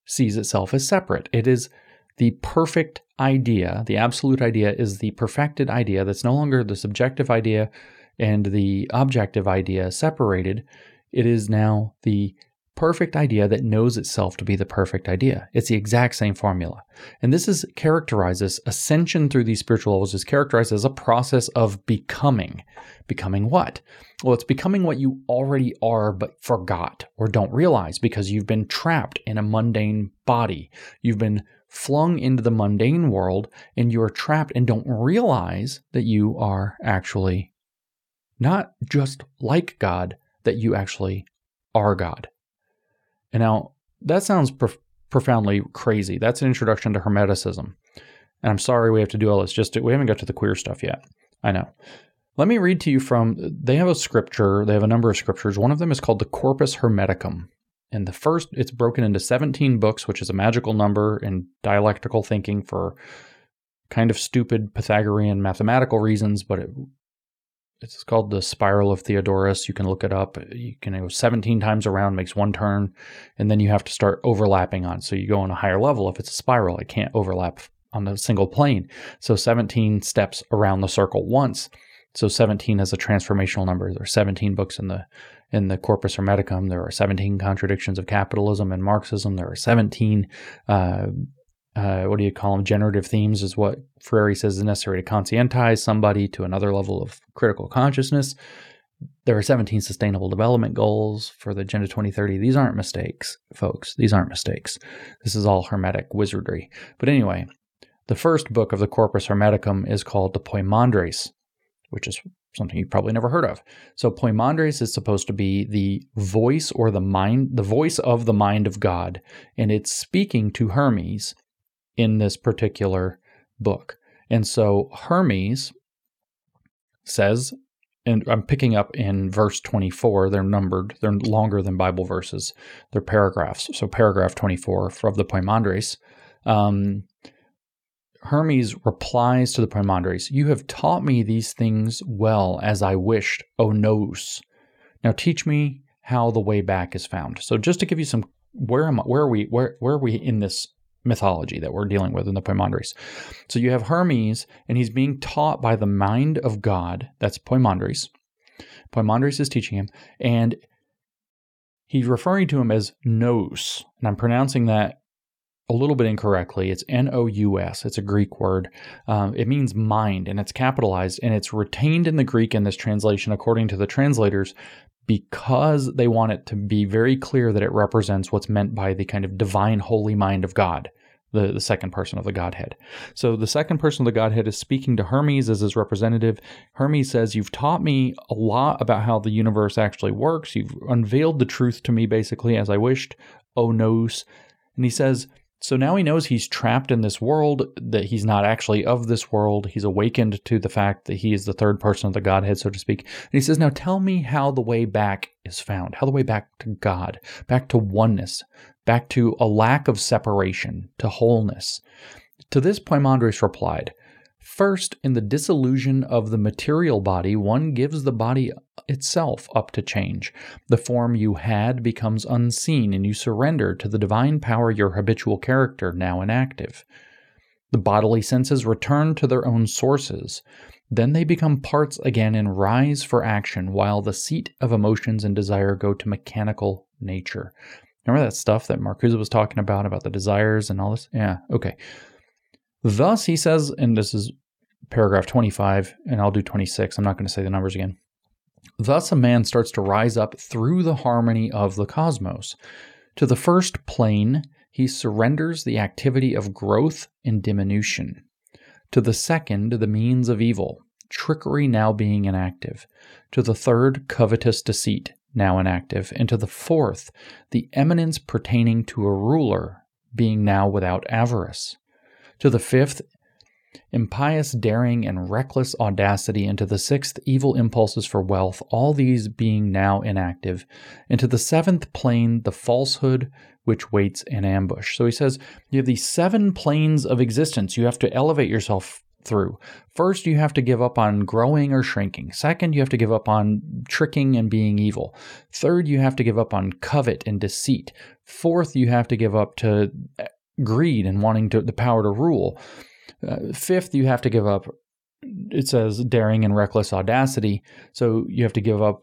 [SPEAKER 1] sees itself as separate. It is the perfect idea, the absolute idea, is the perfected idea that's no longer the subjective idea and the objective idea separated. It is now the perfect idea that knows itself to be the perfect idea. It's the exact same formula. And this is characterizes ascension through these spiritual levels is characterized as a process of becoming. Becoming what? Well, it's becoming what you already are but forgot or don't realize because you've been trapped in a mundane body. You've been flung into the mundane world and you are trapped and don't realize that you are actually not just like God, that you actually are God. And now that sounds prof- profoundly crazy. That's an introduction to Hermeticism. And I'm sorry we have to do all this. Just we haven't got to the queer stuff yet. I know. Let me read to you from. They have a scripture. They have a number of scriptures. One of them is called the Corpus Hermeticum. And the first, it's broken into 17 books, which is a magical number in dialectical thinking for kind of stupid Pythagorean mathematical reasons, but it, it's called the Spiral of Theodorus. You can look it up. You can go 17 times around, makes one turn, and then you have to start overlapping on. So you go on a higher level. If it's a spiral, it can't overlap on a single plane. So 17 steps around the circle once. So 17 is a transformational number. There are 17 books in the in the Corpus Hermeticum. There are 17 contradictions of capitalism and Marxism. There are 17, uh, uh, what do you call them? Generative themes is what Freire says is necessary to conscientize somebody to another level of critical consciousness. There are 17 sustainable development goals for the Agenda 2030. These aren't mistakes, folks. These aren't mistakes. This is all Hermetic wizardry. But anyway, the first book of the Corpus Hermeticum is called the Poimandres, which is something you've probably never heard of. So Poimandres is supposed to be the voice or the mind, the voice of the mind of God, and it's speaking to Hermes in this particular book. And so Hermes says, and I'm picking up in verse 24, they're numbered, they're longer than Bible verses, they're paragraphs. So paragraph 24 of the Poimandres. Um, Hermes replies to the Poimandres, You have taught me these things well as I wished, O Nous. Now teach me how the way back is found. So, just to give you some where am I, where are we where where are we in this mythology that we're dealing with in the Poimandres? So you have Hermes, and he's being taught by the mind of God. That's Poimandres. Poimandres is teaching him, and he's referring to him as Nous, and I'm pronouncing that a little bit incorrectly. It's N O U S. It's a Greek word. Um, it means mind, and it's capitalized, and it's retained in the Greek in this translation, according to the translators, because they want it to be very clear that it represents what's meant by the kind of divine holy mind of God. The, the second person of the Godhead. So the second person of the Godhead is speaking to Hermes as his representative. Hermes says, You've taught me a lot about how the universe actually works. You've unveiled the truth to me basically as I wished. Oh, Nous. And he says, so now he knows he's trapped in this world, that he's not actually of this world. He's awakened to the fact that he is the third person of the Godhead, so to speak. And he says, Now tell me how the way back is found, how the way back to God, back to oneness, back to a lack of separation, to wholeness. To this, Poimandres replied, First, in the dissolution of the material body, one gives the body itself up to change. The form you had becomes unseen, and you surrender to the divine power your habitual character now inactive. The bodily senses return to their own sources. Then they become parts again and rise for action, while the seat of emotions and desire go to mechanical nature. Remember that stuff that Marcuse was talking about, about the desires and all this? Yeah, okay. Thus, he says, and this is paragraph 25, and I'll do 26. I'm not going to say the numbers again. Thus, a man starts to rise up through the harmony of the cosmos. To the first plane, he surrenders the activity of growth and diminution. To the second, the means of evil, trickery now being inactive. To the third, covetous deceit, now inactive. And to the fourth, the eminence pertaining to a ruler, being now without avarice. To the fifth, impious daring and reckless audacity, into the sixth, evil impulses for wealth, all these being now inactive, into the seventh plane, the falsehood which waits in ambush. So he says you have these seven planes of existence you have to elevate yourself through. First, you have to give up on growing or shrinking. Second, you have to give up on tricking and being evil. Third, you have to give up on covet and deceit. Fourth, you have to give up to greed and wanting to, the power to rule. Uh, fifth, you have to give up, it says daring and reckless audacity. So you have to give up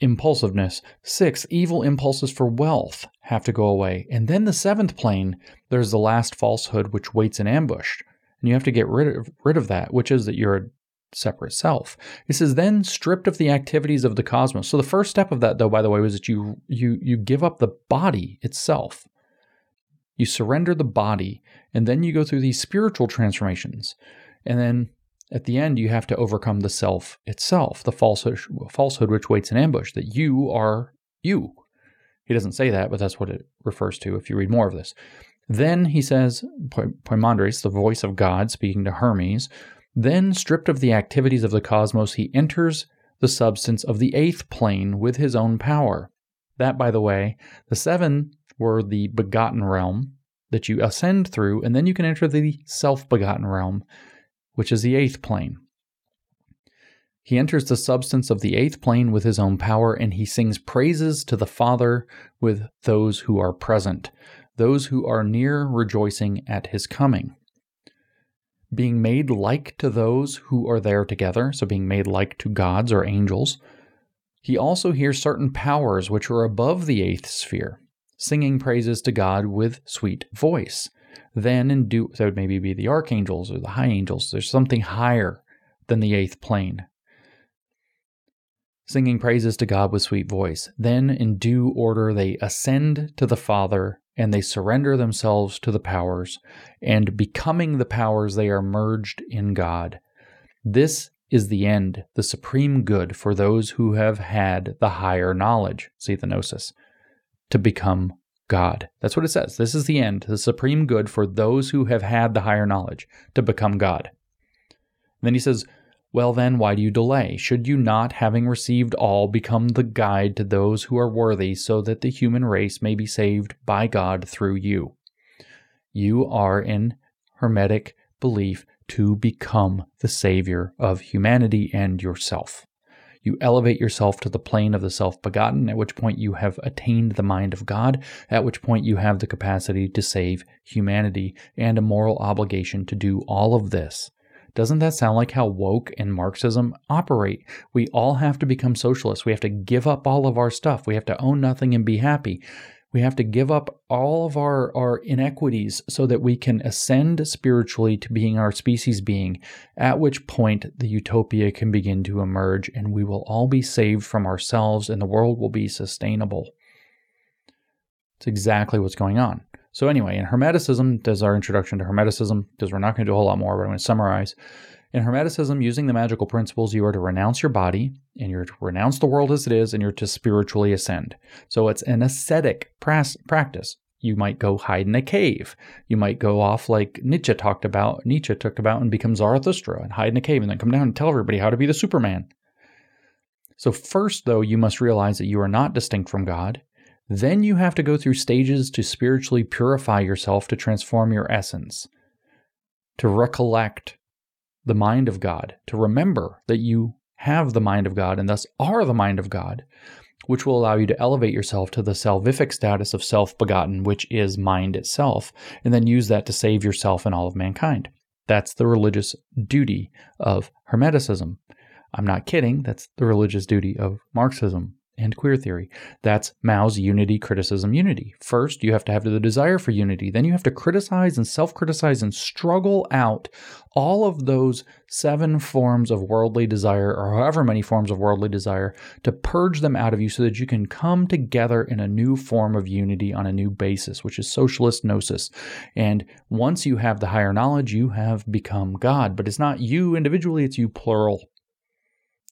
[SPEAKER 1] impulsiveness. Sixth, evil impulses for wealth have to go away. And then the seventh plane, there's the last falsehood which waits in ambush. And you have to get rid of, rid of that, which is that you're a separate self. It says then stripped of the activities of the cosmos. So the first step of that though by the way was that you you you give up the body itself. You surrender the body, and then you go through these spiritual transformations. And then at the end, you have to overcome the self itself, the falsehood, falsehood which waits in ambush, that you are you. He doesn't say that, but that's what it refers to if you read more of this. Then he says, Poimandres, the voice of God speaking to Hermes, then stripped of the activities of the cosmos, he enters the substance of the eighth plane with his own power. That, by the way, the seven were the begotten realm that you ascend through, and then you can enter the self begotten realm, which is the eighth plane. He enters the substance of the eighth plane with his own power, and he sings praises to the Father with those who are present, those who are near rejoicing at his coming. Being made like to those who are there together, so being made like to gods or angels, he also hears certain powers which are above the eighth sphere singing praises to God with sweet voice. Then in due, that would maybe be the archangels or the high angels. There's something higher than the eighth plane. Singing praises to God with sweet voice. Then in due order they ascend to the Father and they surrender themselves to the powers, and becoming the powers, they are merged in God. This is the end, the supreme good for those who have had the higher knowledge. See the gnosis to become God. That's what it says. This is the end, the supreme good for those who have had the higher knowledge to become God. And then he says, Well, then, why do you delay? Should you not, having received all, become the guide to those who are worthy, so that the human race may be saved by God through you? You are in Hermetic belief to become the Savior of humanity and yourself. You elevate yourself to the plane of the self begotten, at which point you have attained the mind of God, at which point you have the capacity to save humanity and a moral obligation to do all of this. Doesn't that sound like how woke and Marxism operate? We all have to become socialists. We have to give up all of our stuff. We have to own nothing and be happy. We have to give up all of our, our inequities so that we can ascend spiritually to being our species being, at which point the utopia can begin to emerge and we will all be saved from ourselves and the world will be sustainable. It's exactly what's going on. So, anyway, in Hermeticism, does our introduction to Hermeticism, because we're not going to do a whole lot more, but I'm going to summarize. In Hermeticism, using the magical principles, you are to renounce your body and you're to renounce the world as it is and you're to spiritually ascend. So it's an ascetic practice. You might go hide in a cave. You might go off like Nietzsche talked about, Nietzsche talked about and become Zarathustra and hide in a cave and then come down and tell everybody how to be the Superman. So first though, you must realize that you are not distinct from God. Then you have to go through stages to spiritually purify yourself to transform your essence, to recollect the mind of God, to remember that you have the mind of God and thus are the mind of God, which will allow you to elevate yourself to the salvific status of self begotten, which is mind itself, and then use that to save yourself and all of mankind. That's the religious duty of Hermeticism. I'm not kidding, that's the religious duty of Marxism and queer theory. That's Mao's unity, criticism, unity. First, you have to have the desire for unity. Then you have to criticize and self criticize and struggle out all of those seven forms of worldly desire, or however many forms of worldly desire, to purge them out of you so that you can come together in a new form of unity on a new basis, which is socialist gnosis. And once you have the higher knowledge, you have become God. But it's not you individually, it's you plural.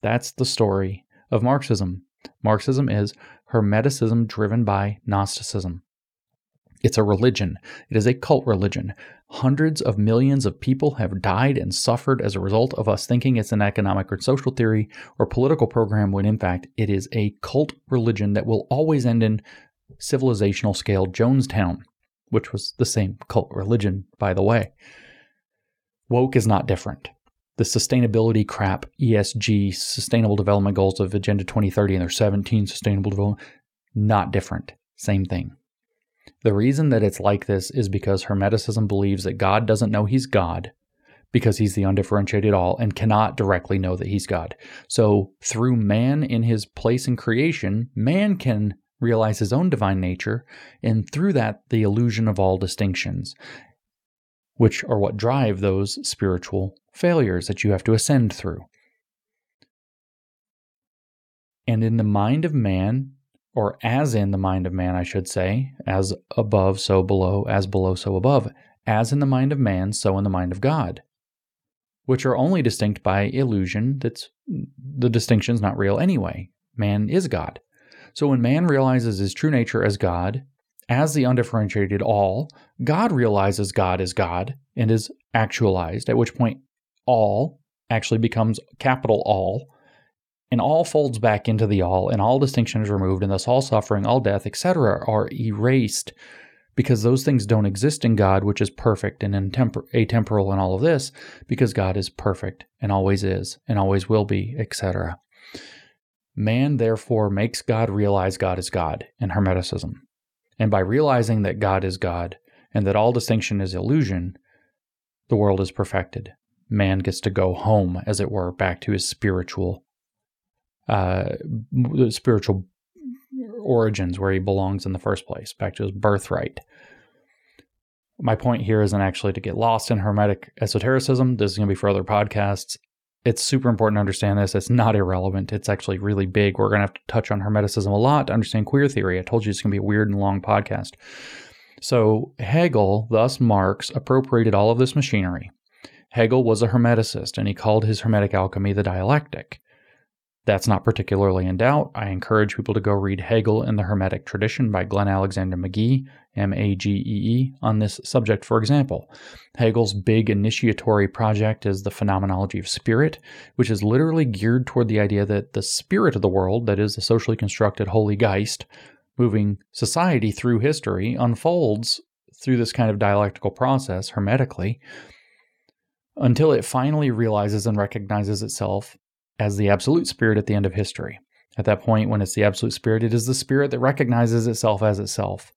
[SPEAKER 1] That's the story of Marxism. Marxism is Hermeticism driven by Gnosticism. It's a religion. It is a cult religion. Hundreds of millions of people have died and suffered as a result of us thinking it's an economic or social theory or political program when in fact it is a cult religion that will always end in civilizational scale Jonestown, which was the same cult religion, by the way. Woke is not different the sustainability crap, ESG, Sustainable Development Goals of Agenda 2030, and there's 17 Sustainable Development, not different. Same thing. The reason that it's like this is because Hermeticism believes that God doesn't know he's God because he's the undifferentiated all and cannot directly know that he's God. So, through man in his place in creation, man can realize his own divine nature, and through that, the illusion of all distinctions, which are what drive those spiritual failures that you have to ascend through. And in the mind of man, or as in the mind of man, I should say, as above, so below, as below, so above, as in the mind of man, so in the mind of God, which are only distinct by illusion. That's the distinction's not real anyway. Man is God. So when man realizes his true nature as God, as the undifferentiated all, God realizes God is God and is actualized, at which point all actually becomes capital all, and all folds back into the all, and all distinction is removed, and thus all suffering, all death, etc., are erased because those things don't exist in God, which is perfect and intemper- atemporal and all of this, because God is perfect and always is and always will be, etc. Man therefore makes God realize God is God in Hermeticism. And by realizing that God is God and that all distinction is illusion, the world is perfected man gets to go home, as it were, back to his spiritual, uh, spiritual origins where he belongs in the first place, back to his birthright. My point here isn't actually to get lost in Hermetic esotericism. This is going to be for other podcasts. It's super important to understand this. It's not irrelevant. It's actually really big. We're going to have to touch on Hermeticism a lot to understand queer theory. I told you it's going to be a weird and long podcast. So Hegel, thus Marx, appropriated all of this machinery Hegel was a Hermeticist, and he called his Hermetic alchemy the dialectic. That's not particularly in doubt. I encourage people to go read Hegel in the Hermetic Tradition by Glenn Alexander Magee, M A G E E, on this subject, for example. Hegel's big initiatory project is the Phenomenology of Spirit, which is literally geared toward the idea that the spirit of the world, that is, the socially constructed Holy Geist, moving society through history, unfolds through this kind of dialectical process, hermetically, until it finally realizes and recognizes itself as the absolute spirit at the end of history. At that point, when it's the absolute spirit, it is the spirit that recognizes itself as itself.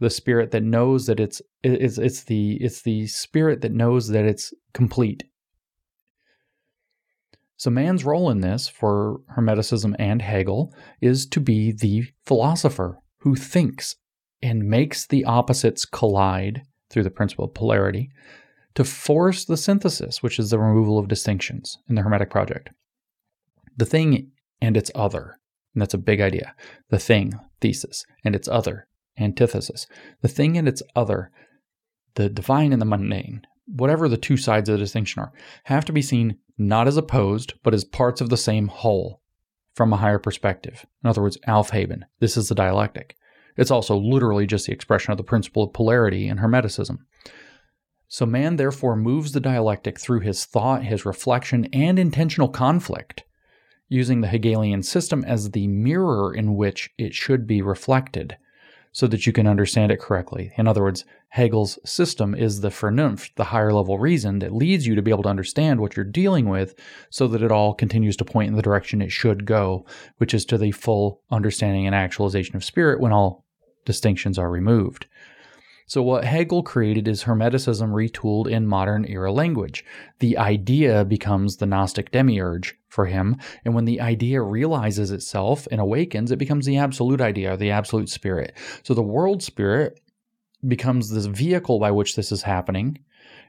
[SPEAKER 1] The spirit that knows that it's it's it's the it's the spirit that knows that it's complete. So man's role in this for Hermeticism and Hegel is to be the philosopher who thinks and makes the opposites collide through the principle of polarity to force the synthesis, which is the removal of distinctions in the Hermetic project. The thing and its other, and that's a big idea. The thing, thesis, and its other, antithesis. The thing and its other, the divine and the mundane, whatever the two sides of the distinction are, have to be seen not as opposed, but as parts of the same whole from a higher perspective. In other words, Aufheben. This is the dialectic. It's also literally just the expression of the principle of polarity in Hermeticism. So man therefore moves the dialectic through his thought, his reflection, and intentional conflict, using the Hegelian system as the mirror in which it should be reflected, so that you can understand it correctly. In other words, Hegel's system is the Vernunft, the higher level reason that leads you to be able to understand what you're dealing with so that it all continues to point in the direction it should go, which is to the full understanding and actualization of spirit when all distinctions are removed. So, what Hegel created is Hermeticism retooled in modern era language. The idea becomes the Gnostic demiurge for him, and when the idea realizes itself and awakens, it becomes the absolute idea, the absolute spirit. So, the world spirit becomes this vehicle by which this is happening.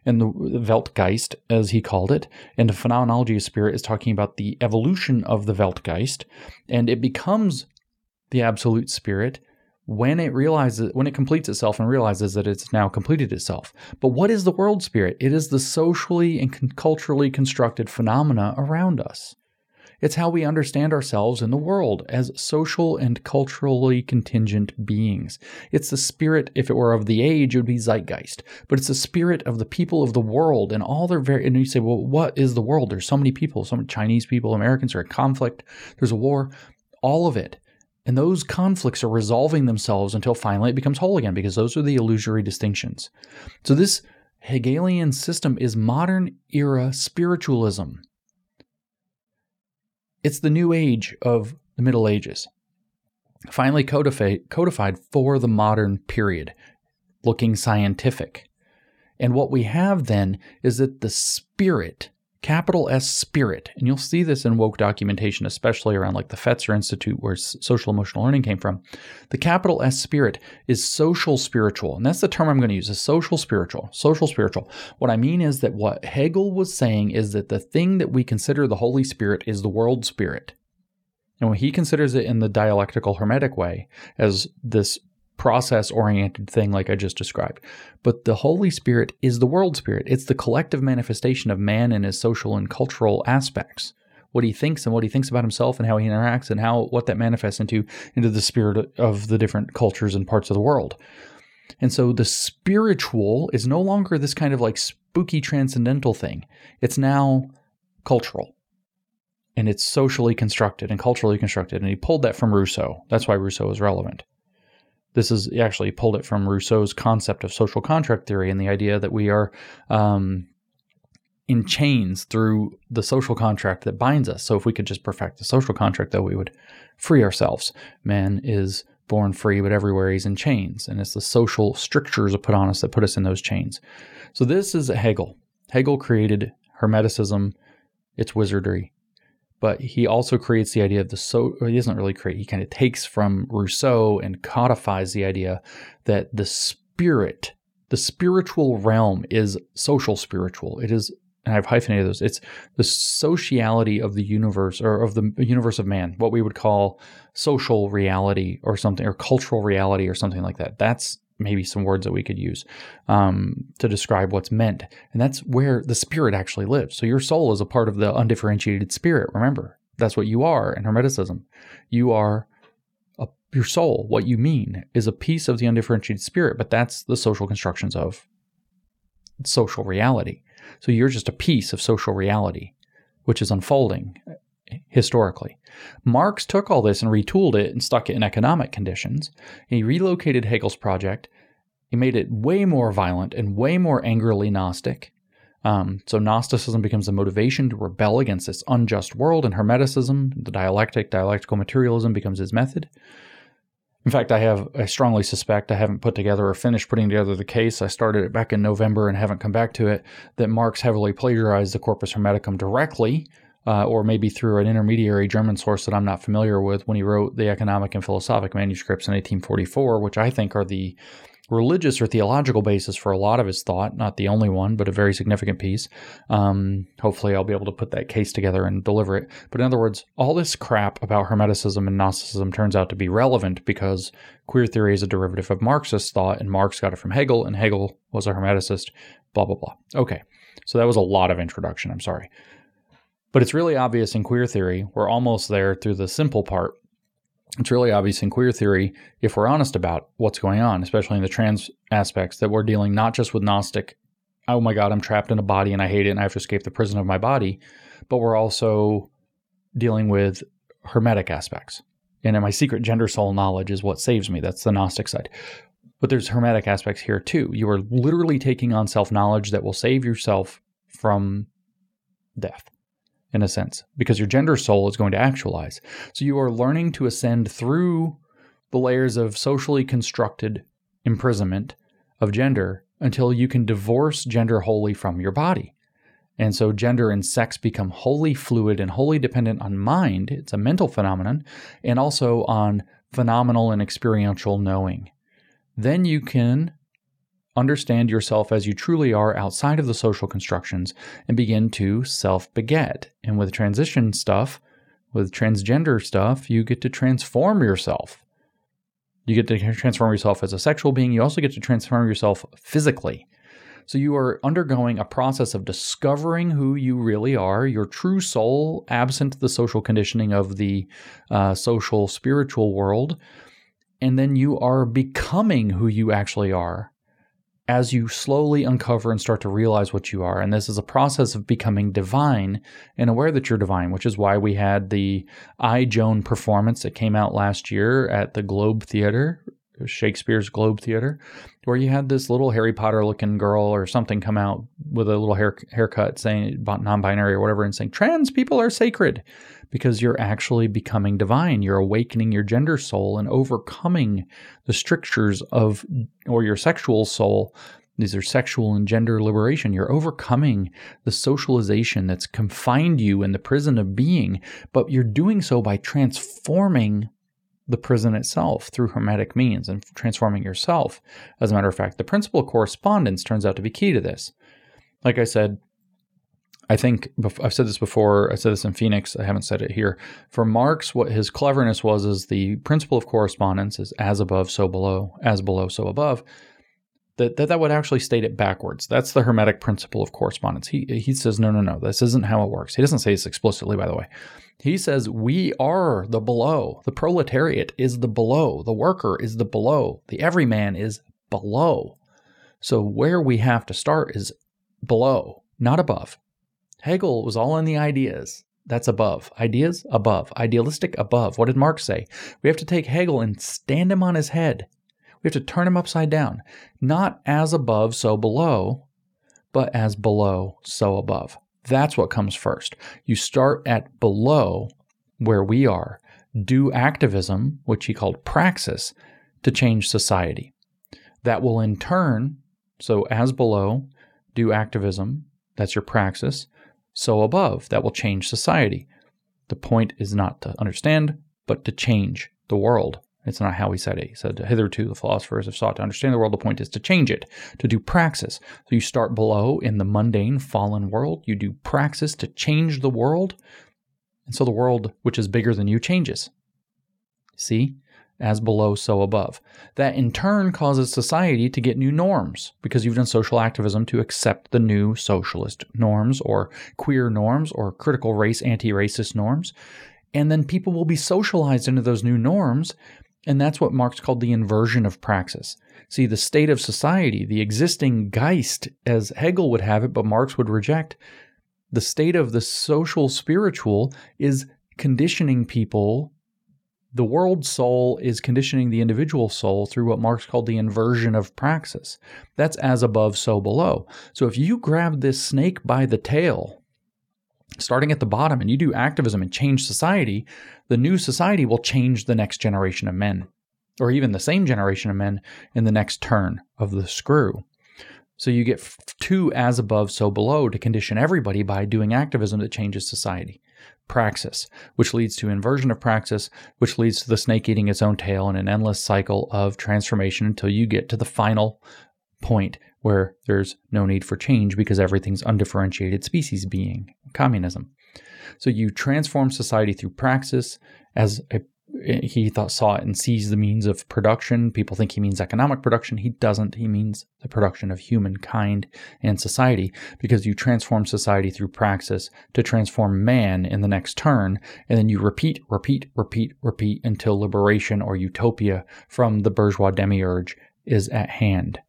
[SPEAKER 1] And the Weltgeist, as he called it, and the phenomenology of spirit is talking about the evolution of the Weltgeist, and it becomes the absolute spirit when it realizes when it completes itself and realizes that it's now completed itself. But what is the world spirit? It is the socially and culturally constructed phenomena around us. It's how we understand ourselves in the world as social and culturally contingent beings. It's the spirit, if it were of the age, it would be zeitgeist, but it's the spirit of the people of the world and all their very. And you say, well, what is the world? There's so many people, so many Chinese people, Americans are in conflict, there's a war, all of it and those conflicts are resolving themselves until finally it becomes whole again, because those are the illusory distinctions. So, this Hegelian system is modern era spiritualism. It's the new age of the Middle Ages, finally codified, for the modern period, looking scientific. And what we have then is that the spirit capital S spirit. And you'll see this in woke documentation, especially around like the Fetzer Institute, where social emotional learning came from. The capital S spirit is social spiritual. And that's the term I'm going to use is social spiritual. Social spiritual. What I mean is that what Hegel was saying is that the thing that we consider the Holy Spirit is the world spirit. And when he considers it in the dialectical hermetic way as this process oriented thing like I just described. But the Holy Spirit is the world spirit. It's the collective manifestation of man in his social and cultural aspects. What he thinks and what he thinks about himself and how he interacts and how what that manifests into into the spirit of the different cultures and parts of the world. And so the spiritual is no longer this kind of like spooky transcendental thing. It's now cultural and it's socially constructed and culturally constructed. And he pulled that from Rousseau. That's why Rousseau is relevant. This is actually pulled it from Rousseau's concept of social contract theory and the idea that we are um, in chains through the social contract that binds us. So if we could just perfect the social contract, though, we would free ourselves. Man is born free, but everywhere he's in chains. And it's the social strictures put on us that put us in those chains. So this is Hegel. Hegel created Hermeticism, its wizardry, but he also creates the idea of the so he doesn't really create he kind of takes from rousseau and codifies the idea that the spirit the spiritual realm is social spiritual it is and I've hyphenated those. It's the sociality of the universe or of the universe of man, what we would call social reality or something, or cultural reality or something like that. That's maybe some words that we could use um, to describe what's meant. And that's where the spirit actually lives. So your soul is a part of the undifferentiated spirit. Remember, that's what you are in Hermeticism. You are a, your soul. What you mean is a piece of the undifferentiated spirit, but that's the social constructions of social reality. So you're just a piece of social reality, which is unfolding historically. Marx took all this and retooled it and stuck it in economic conditions. He relocated Hegel's project. He made it way more violent and way more angrily Gnostic. Um, so Gnosticism becomes the motivation to rebel against this unjust world, and Hermeticism, the dialectic, dialectical materialism, becomes his method. In fact, I have, I strongly suspect, I haven't put together or finished putting together the case. I started it back in November and haven't come back to it. That Marx heavily plagiarized the Corpus Hermeticum directly, uh, or maybe through an intermediary German source that I'm not familiar with when he wrote the economic and philosophic manuscripts in 1844, which I think are the religious or theological basis for a lot of his thought, not the only one, but a very significant piece. Um, hopefully, I'll be able to put that case together and deliver it. But in other words, all this crap about Hermeticism and Gnosticism turns out to be relevant because queer theory is a derivative of Marxist thought, and Marx got it from Hegel, and Hegel was a Hermeticist, blah, blah, blah. Okay, so that was a lot of introduction. I'm sorry. But it's really obvious in queer theory, we're almost there through the simple part it's really obvious in queer theory, if we're honest about what's going on, especially in the trans aspects, that we're dealing not just with Gnostic, oh my God, I'm trapped in a body and I hate it and I have to escape the prison of my body, but we're also dealing with Hermetic aspects. And in my secret gender soul knowledge is what saves me. That's the Gnostic side. But there's Hermetic aspects here too. You are literally taking on self knowledge that will save yourself from death in a sense, because your gender soul is going to actualize. So you are learning to ascend through the layers of socially constructed imprisonment of gender until you can divorce gender wholly from your body. And so gender and sex become wholly fluid and wholly dependent on mind. It's a mental phenomenon and also on phenomenal and experiential knowing. Then you can understand yourself as you truly are outside of the social constructions and begin to self beget. And with transition stuff, with transgender stuff, you get to transform yourself. You get to transform yourself as a sexual being. You also get to transform yourself physically. So you are undergoing a process of discovering who you really are, your true soul, absent the social conditioning of the uh, social spiritual world. And then you are becoming who you actually are as you slowly uncover and start to realize what you are. And this is a process of becoming divine and aware that you're divine, which is why we had the I, Joan performance that came out last year at the Globe Theater, Shakespeare's Globe Theater, where you had this little Harry Potter looking girl or something come out with a little hair, haircut saying non binary or whatever and saying, trans people are sacred because you're actually becoming divine. You're awakening your gender soul and overcoming the strictures of, or your sexual soul. These are sexual and gender liberation. You're overcoming the socialization that's confined you in the prison of being, but you're doing so by transforming the prison itself through hermetic means and transforming yourself. As a matter of fact, the principle of correspondence turns out to be key to this. Like I said, I think I've said this before. I said this in Phoenix. I haven't said it here. For Marx, what his cleverness was is the principle of correspondence is as above, so below, as below, so above. That, that that would actually state it backwards. That's the Hermetic principle of correspondence. He he says no no no this isn't how it works. He doesn't say this explicitly by the way. He says we are the below. The proletariat is the below. The worker is the below. The everyman is below. So where we have to start is below, not above. Hegel was all in the ideas. That's above. Ideas above. Idealistic above. What did Marx say? We have to take Hegel and stand him on his head. We have to turn him upside down. Not as above, so below, but as below, so above. That's what comes first. You start at below where we are, do activism, which he called praxis, to change society. That will in turn, so as below, do activism, that's your praxis, so above. That will change society. The point is not to understand, but to change the world. It's not how he said it. He said, Hitherto the philosophers have sought to understand the world. The point is to change it, to do praxis. So you start below in the mundane, fallen world. You do praxis to change the world. And so the world, which is bigger than you, changes. See? as below, so above. That in turn causes society to get new norms because you've done social activism to accept the new socialist norms or queer norms or critical race, anti racist norms. And then people will be socialized into those new norms. And that's what Marx called the inversion of praxis. See, the state of society, the existing Geist, as Hegel would have it, but Marx would reject, the state of the social spiritual is conditioning people the world soul is conditioning the individual soul through what Marx called the inversion of praxis. That's as above, so below. So if you grab this snake by the tail, starting at the bottom, and you do activism and change society, the new society will change the next generation of men, or even the same generation of men in the next turn of the screw. So you get two as above, so below to condition everybody by doing activism that changes society praxis, which leads to inversion of praxis, which leads to the snake eating its own tail in an endless cycle of transformation until you get to the final point where there's no need for change because everything's undifferentiated species being communism. So you transform society through praxis as a he thought saw it and sees the means of production. People think he means economic production. He doesn't. He means the production of humankind and society because you transform society through praxis to transform man in the next turn. And then you repeat, repeat, repeat, repeat until liberation or utopia from the bourgeois demiurge is at hand.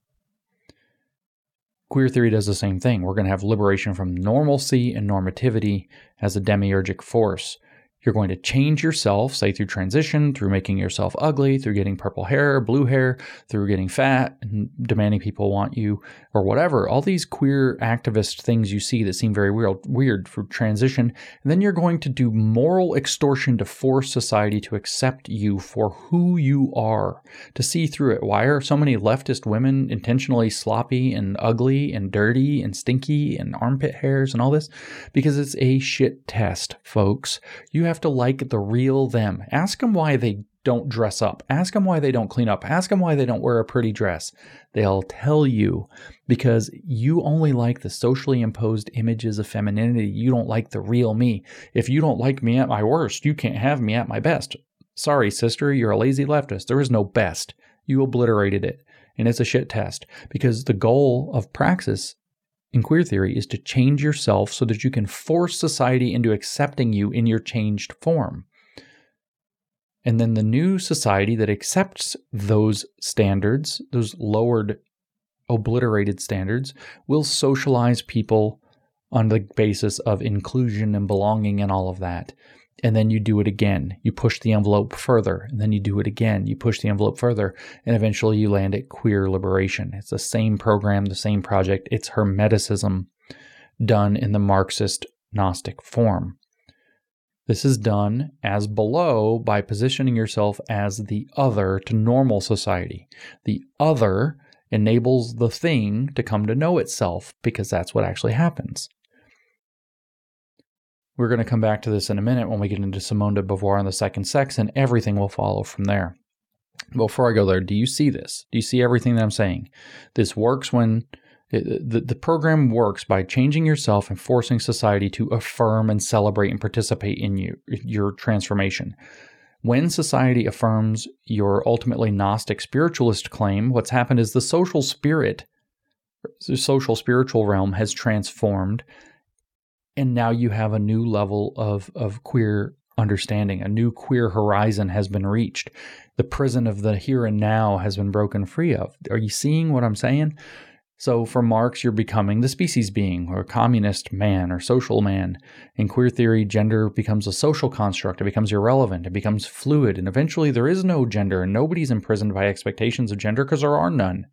[SPEAKER 1] Queer theory does the same thing. We're going to have liberation from normalcy and normativity as a demiurgic force. You're going to change yourself, say through transition, through making yourself ugly, through getting purple hair, blue hair, through getting fat and demanding people want you or whatever. All these queer activist things you see that seem very weird, weird for transition. And then you're going to do moral extortion to force society to accept you for who you are, to see through it. Why are so many leftist women intentionally sloppy and ugly and dirty and stinky and armpit hairs and all this? Because it's a shit test, folks. You have have to like the real them. Ask them why they don't dress up. Ask them why they don't clean up. Ask them why they don't wear a pretty dress. They'll tell you because you only like the socially imposed images of femininity. You don't like the real me. If you don't like me at my worst, you can't have me at my best. Sorry, sister, you're a lazy leftist. There is no best. You obliterated it. And it's a shit test because the goal of praxis in queer theory is to change yourself so that you can force society into accepting you in your changed form. And then the new society that accepts those standards, those lowered, obliterated standards, will socialize people on the basis of inclusion and belonging and all of that and then you do it again. You push the envelope further, and then you do it again. You push the envelope further, and eventually you land at queer liberation. It's the same program, the same project. It's Hermeticism done in the Marxist Gnostic form. This is done as below by positioning yourself as the other to normal society. The other enables the thing to come to know itself because that's what actually happens. We're going to come back to this in a minute when we get into Simone de Beauvoir and the second sex, and everything will follow from there. Before I go there, do you see this? Do you see everything that I'm saying? This works when it, the, the program works by changing yourself and forcing society to affirm and celebrate and participate in you, your transformation. When society affirms your ultimately Gnostic spiritualist claim, what's happened is the social spirit, the social spiritual realm has transformed and now you have a new level of of queer understanding. A new queer horizon has been reached. The prison of the here and now has been broken free of. Are you seeing what i'm saying? So for marx you're becoming the species being or communist man or social man. In queer theory gender becomes a social construct. It becomes irrelevant. It becomes fluid. And eventually there is no gender. And nobody's imprisoned by expectations of gender because there are none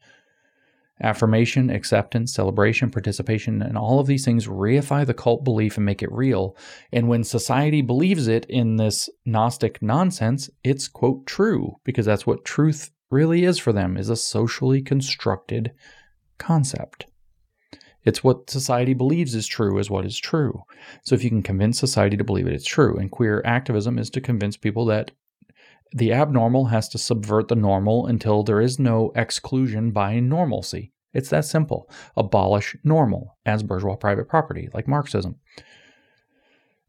[SPEAKER 1] Affirmation, acceptance, celebration, participation, and all of these things reify the cult belief and make it real. And when society believes it in this Gnostic nonsense, it's, quote, true, because that's what truth really is for them, is a socially constructed concept. It's what society believes is true, is what is true. So if you can convince society to believe it, it's true. And queer activism is to convince people that the abnormal has to subvert the normal until there is no exclusion by normalcy. It's that simple. Abolish normal as bourgeois private property, like Marxism.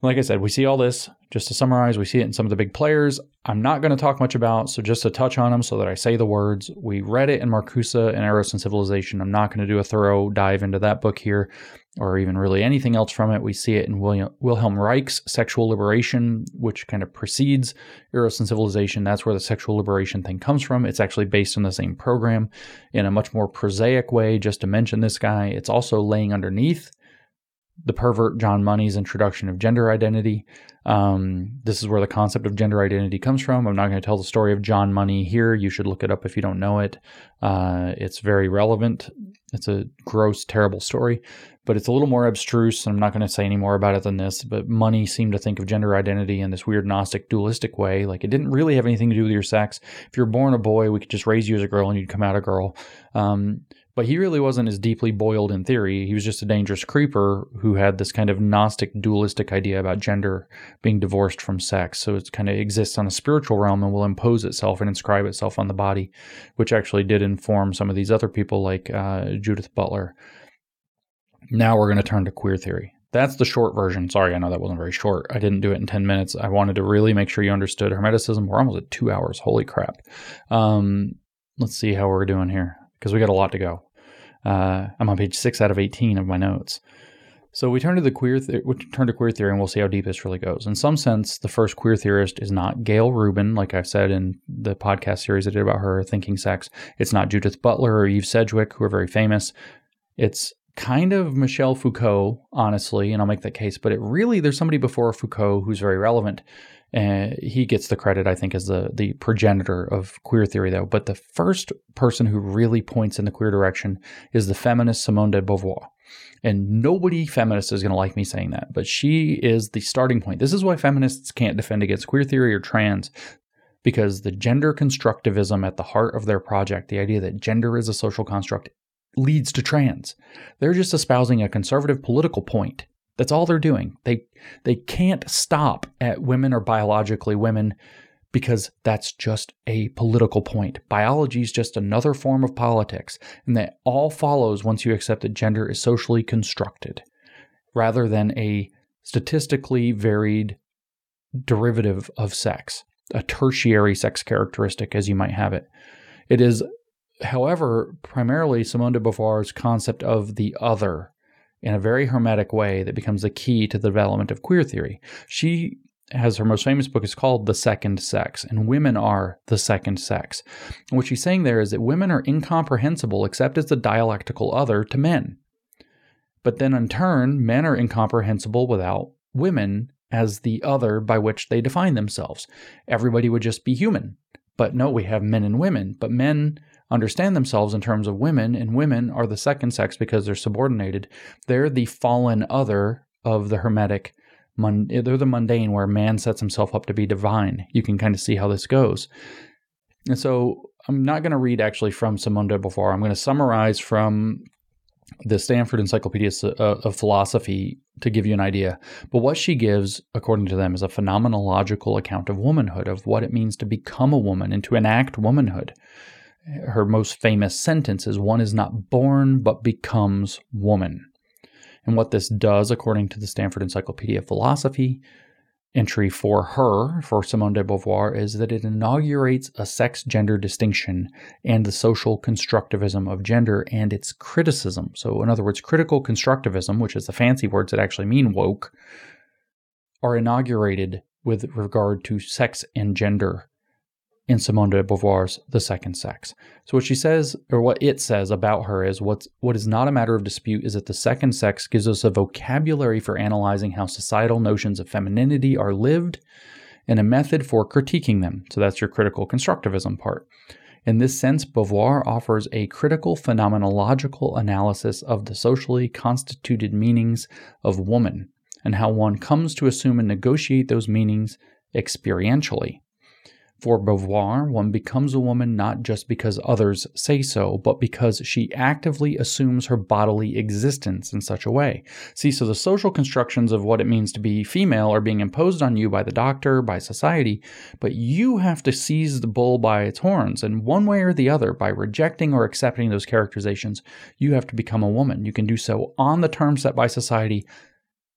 [SPEAKER 1] Like I said, we see all this. Just to summarize, we see it in some of the big players. I'm not going to talk much about, so just to touch on them so that I say the words. We read it in Marcuse and Eros and Civilization. I'm not going to do a thorough dive into that book here or even really anything else from it. We see it in William, Wilhelm Reich's Sexual Liberation, which kind of precedes Eros and Civilization. That's where the sexual liberation thing comes from. It's actually based on the same program in a much more prosaic way, just to mention this guy. It's also laying underneath the pervert John Money's introduction of gender identity. Um, this is where the concept of gender identity comes from. I'm not going to tell the story of John Money here. You should look it up if you don't know it. Uh, it's very relevant. It's a gross, terrible story, but it's a little more abstruse. I'm not going to say any more about it than this. But Money seemed to think of gender identity in this weird Gnostic dualistic way. Like it didn't really have anything to do with your sex. If you're born a boy, we could just raise you as a girl and you'd come out a girl. Um, but he really wasn't as deeply boiled in theory. He was just a dangerous creeper who had this kind of Gnostic dualistic idea about gender being divorced from sex. So it kind of exists on a spiritual realm and will impose itself and inscribe itself on the body, which actually did inform some of these other people like uh, Judith Butler. Now we're going to turn to queer theory. That's the short version. Sorry, I know that wasn't very short. I didn't do it in 10 minutes. I wanted to really make sure you understood Hermeticism. We're almost at two hours. Holy crap. Um, let's see how we're doing here because we got a lot to go. Uh, I'm on page six out of 18 of my notes. So we turn to the queer, we turn to queer theory, and we'll see how deep this really goes. In some sense, the first queer theorist is not Gayle Rubin, like I've said in the podcast series I did about her, Thinking Sex. It's not Judith Butler or Eve Sedgwick, who are very famous. It's kind of Michel Foucault, honestly, and I'll make that case. But it really, there's somebody before Foucault who's very relevant. And he gets the credit, I think, as the the progenitor of queer theory, though. But the first person who really points in the queer direction is the feminist Simone de Beauvoir. And nobody feminist is going to like me saying that, but she is the starting point. This is why feminists can't defend against queer theory or trans, because the gender constructivism at the heart of their project, the idea that gender is a social construct, leads to trans. They're just espousing a conservative political point that's all they're doing. They they can't stop at women are biologically women because that's just a political point. Biology is just another form of politics, and that all follows once you accept that gender is socially constructed rather than a statistically varied derivative of sex, a tertiary sex characteristic as you might have it. It is however primarily Simone de Beauvoir's concept of the other in a very hermetic way that becomes the key to the development of queer theory. She has her most famous book is called The Second Sex, and women are the second sex. And what she's saying there is that women are incomprehensible except as the dialectical other to men. But then in turn, men are incomprehensible without women as the other by which they define themselves. Everybody would just be human. But no, we have men and women. But men understand themselves in terms of women, and women are the second sex because they're subordinated. They're the fallen other of the Hermetic. They're the mundane where man sets himself up to be divine. You can kind of see how this goes. And so I'm not going to read actually from Simone de Beauvoir. I'm going to summarize from the Stanford Encyclopedia uh, of Philosophy to give you an idea. But what she gives, according to them, is a phenomenological account of womanhood, of what it means to become a woman and to enact womanhood her most famous sentence is one is not born but becomes woman. And what this does, according to the Stanford Encyclopedia of Philosophy, entry for her, for Simone de Beauvoir, is that it inaugurates a sex gender distinction and the social constructivism of gender and its criticism. So, in other words, critical constructivism, which is the fancy words that actually mean woke, are inaugurated with regard to sex and gender in Simone de Beauvoir's The Second Sex. So what she says, or what it says about her is what's what is not a matter of dispute is that the second sex gives us a vocabulary for analyzing how societal notions of femininity are lived and a method for critiquing them. So that's your critical constructivism part. In this sense, Beauvoir offers a critical phenomenological analysis of the socially constituted meanings of woman and how one comes to assume and negotiate those meanings experientially. For Beauvoir, one becomes a woman not just because others say so, but because she actively assumes her bodily existence in such a way. See, so the social constructions of what it means to be female are being imposed on you by the doctor, by society, but you have to seize the bull by its horns, and one way or the other, by rejecting or accepting those characterizations, you have to become a woman. You can do so on the terms set by society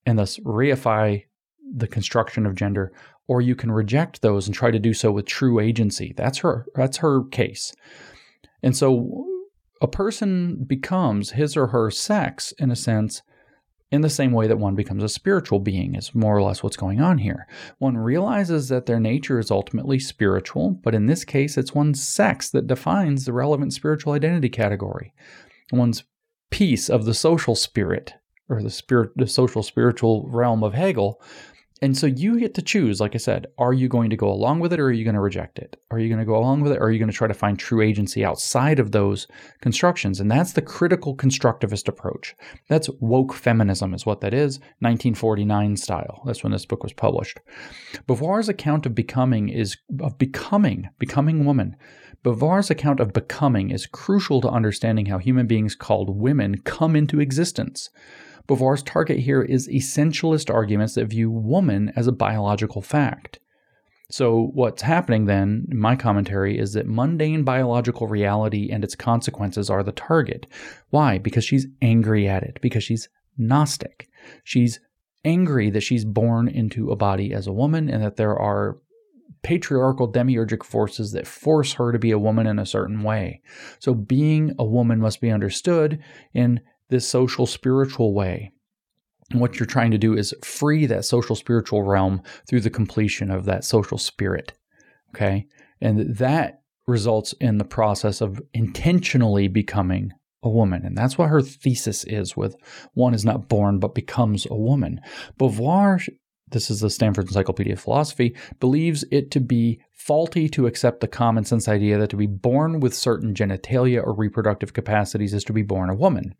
[SPEAKER 1] and thus reify the construction of gender or you can reject those and try to do so with true agency. That's her that's her case. And so a person becomes his or her sex in a sense in the same way that one becomes a spiritual being is more or less what's going on here. One realizes that their nature is ultimately spiritual, but in this case it's one's sex that defines the relevant spiritual identity category. One's piece of the social spirit or the spirit, the social spiritual realm of Hegel. And so you get to choose, like I said, are you going to go along with it or are you going to reject it? Are you going to go along with it or are you going to try to find true agency outside of those constructions? And that's the critical constructivist approach. That's woke feminism, is what that is, 1949 style. That's when this book was published. Beauvoir's account of becoming is of becoming, becoming woman. Beauvoir's account of becoming is crucial to understanding how human beings called women come into existence. Beauvoir's target here is essentialist arguments that view woman as a biological fact. So, what's happening then, in my commentary, is that mundane biological reality and its consequences are the target. Why? Because she's angry at it, because she's Gnostic. She's angry that she's born into a body as a woman and that there are patriarchal demiurgic forces that force her to be a woman in a certain way. So, being a woman must be understood in this social spiritual way. And what you're trying to do is free that social spiritual realm through the completion of that social spirit. Okay. And that results in the process of intentionally becoming a woman. And that's what her thesis is with one is not born but becomes a woman. Beauvoir this is the Stanford Encyclopedia of Philosophy, believes it to be faulty to accept the common sense idea that to be born with certain genitalia or reproductive capacities is to be born a woman.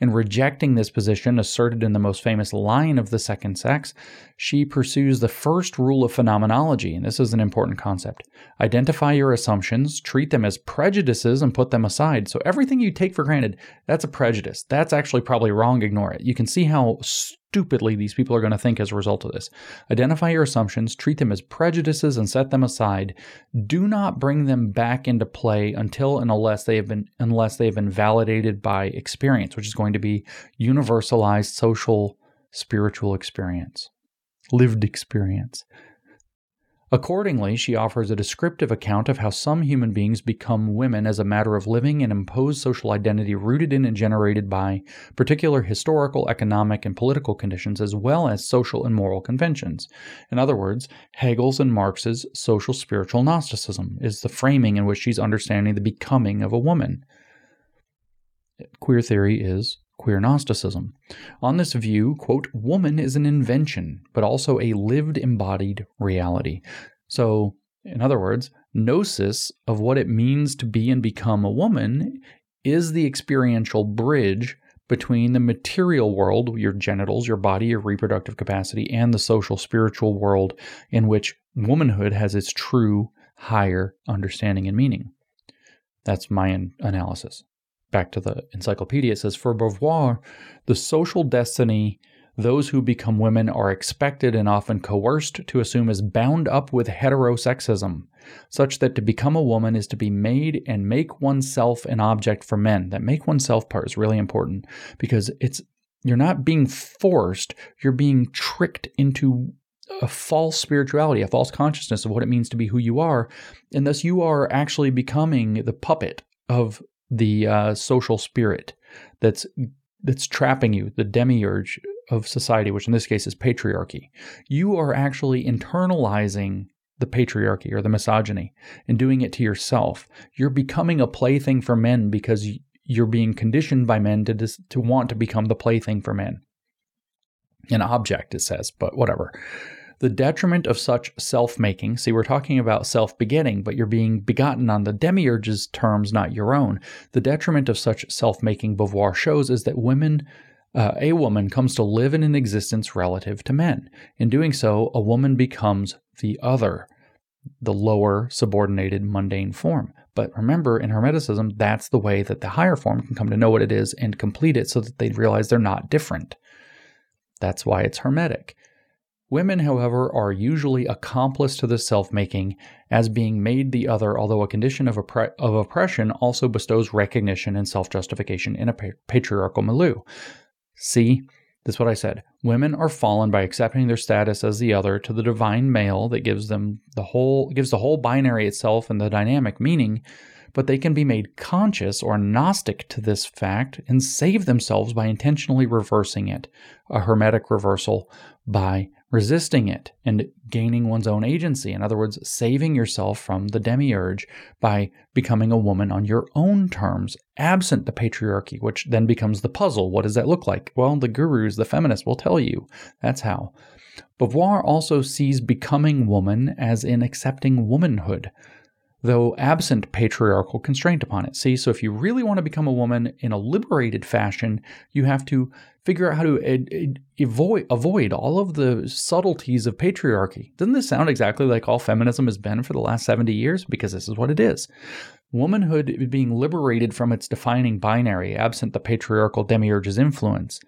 [SPEAKER 1] In rejecting this position, asserted in the most famous line of the second sex, she pursues the first rule of phenomenology, and this is an important concept. Identify your assumptions, treat them as prejudices, and put them aside. So everything you take for granted, that's a prejudice. That's actually probably wrong, ignore it. You can see how stupidly these people are going to think as a result of this. Identify your assumptions, treat them as prejudices, and set them aside. Do not bring them back into play until and unless they have been unless they have been validated by experience, which is going to be universalized social spiritual experience, lived experience. Accordingly, she offers a descriptive account of how some human beings become women as a matter of living and imposed social identity rooted in and generated by particular historical, economic, and political conditions, as well as social and moral conventions. In other words, Hegel's and Marx's social spiritual Gnosticism is the framing in which she's understanding the becoming of a woman. Queer theory is queer Gnosticism. On this view, quote, woman is an invention, but also a lived embodied reality. So, in other words, gnosis of what it means to be and become a woman is the experiential bridge between the material world, your genitals, your body, your reproductive capacity, and the social spiritual world in which womanhood has its true higher understanding and meaning. That's my analysis back to the encyclopedia, it says for Beauvoir, the social destiny those who become women are expected and often coerced to assume is bound up with heterosexism, such that to become a woman is to be made and make oneself an object for men. That make oneself part is really important because it's you're not being forced, you're being tricked into a false spirituality, a false consciousness of what it means to be who you are, and thus you are actually becoming the puppet of the uh, social spirit that's that's trapping you, the demiurge of society, which in this case is patriarchy. You are actually internalizing the patriarchy or the misogyny and doing it to yourself. You're becoming a plaything for men because you're being conditioned by men to dis- to want to become the plaything for men. An object, it says, but whatever. The detriment of such self making, see, we're talking about self begetting, but you're being begotten on the demiurge's terms, not your own. The detriment of such self making, Beauvoir shows, is that women uh, a woman comes to live in an existence relative to men. In doing so, a woman becomes the other, the lower, subordinated, mundane form. But remember, in Hermeticism, that's the way that the higher form can come to know what it is and complete it so that they realize they're not different. That's why it's Hermetic. Women, however, are usually accomplice to this self making as being made the other, although a condition of, oppre- of oppression also bestows recognition and self justification in a pa- patriarchal milieu. See, this is what I said. Women are fallen by accepting their status as the other to the divine male that gives them the whole gives the whole binary itself and the dynamic meaning, but they can be made conscious or gnostic to this fact and save themselves by intentionally reversing it, a hermetic reversal by resisting it and gaining one's own agency. In other words, saving yourself from the demiurge by becoming a woman on your own terms, absent the patriarchy, which then becomes the puzzle. What does that look like? Well, the gurus, the feminists will tell you. That's how. Beauvoir also sees becoming woman as in accepting womanhood, though absent patriarchal constraint upon it. See, so if you really want to become a woman in a liberated fashion, you have to figure out how to avoid avoid all of the subtleties of patriarchy. Doesn't this sound exactly like all feminism has been for the last 70 years? Because this is what it is. Womanhood being liberated from its defining binary, absent the patriarchal demiurge's influence.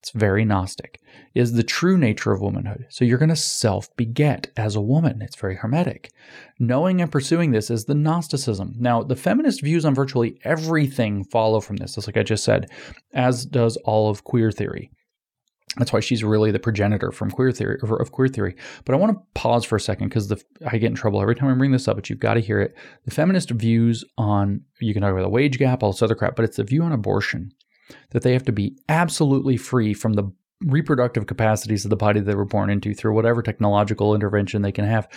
[SPEAKER 1] It's very Gnostic, is the true nature of womanhood. So you're going to self beget as a woman. It's very hermetic. Knowing and pursuing this is the Gnosticism. Now, the feminist views on virtually everything follow from this, just like I just said, as does all of queer theory. That's why she's really the progenitor from queer theory of queer theory. But I want to pause for a second because I get in trouble every time I bring this up, but you've got to hear it. The feminist views on you can talk about the wage gap, all this other crap, but it's the view on abortion that they have to be absolutely free from the reproductive capacities of the body they were born into through whatever technological intervention they can have.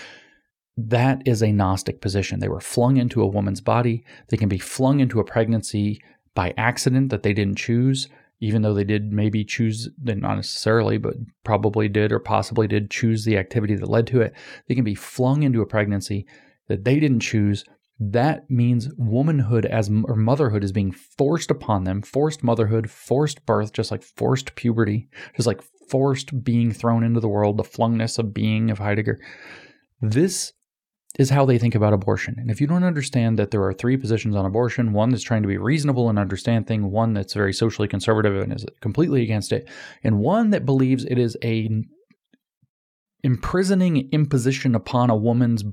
[SPEAKER 1] That is a Gnostic position. They were flung into a woman's body. They can be flung into a pregnancy by accident that they didn't choose, even though they did maybe choose, not necessarily, but probably did or possibly did choose the activity that led to it. They can be flung into a pregnancy that they didn't choose that means womanhood as or motherhood is being forced upon them forced motherhood forced birth just like forced puberty just like forced being thrown into the world the flungness of being of heidegger. This is how they think about abortion. And if you don't understand that there are three positions on abortion one that's trying to be reasonable and understand thing one that's very socially conservative and is completely against it and one that believes it is a imprisoning imposition upon a woman's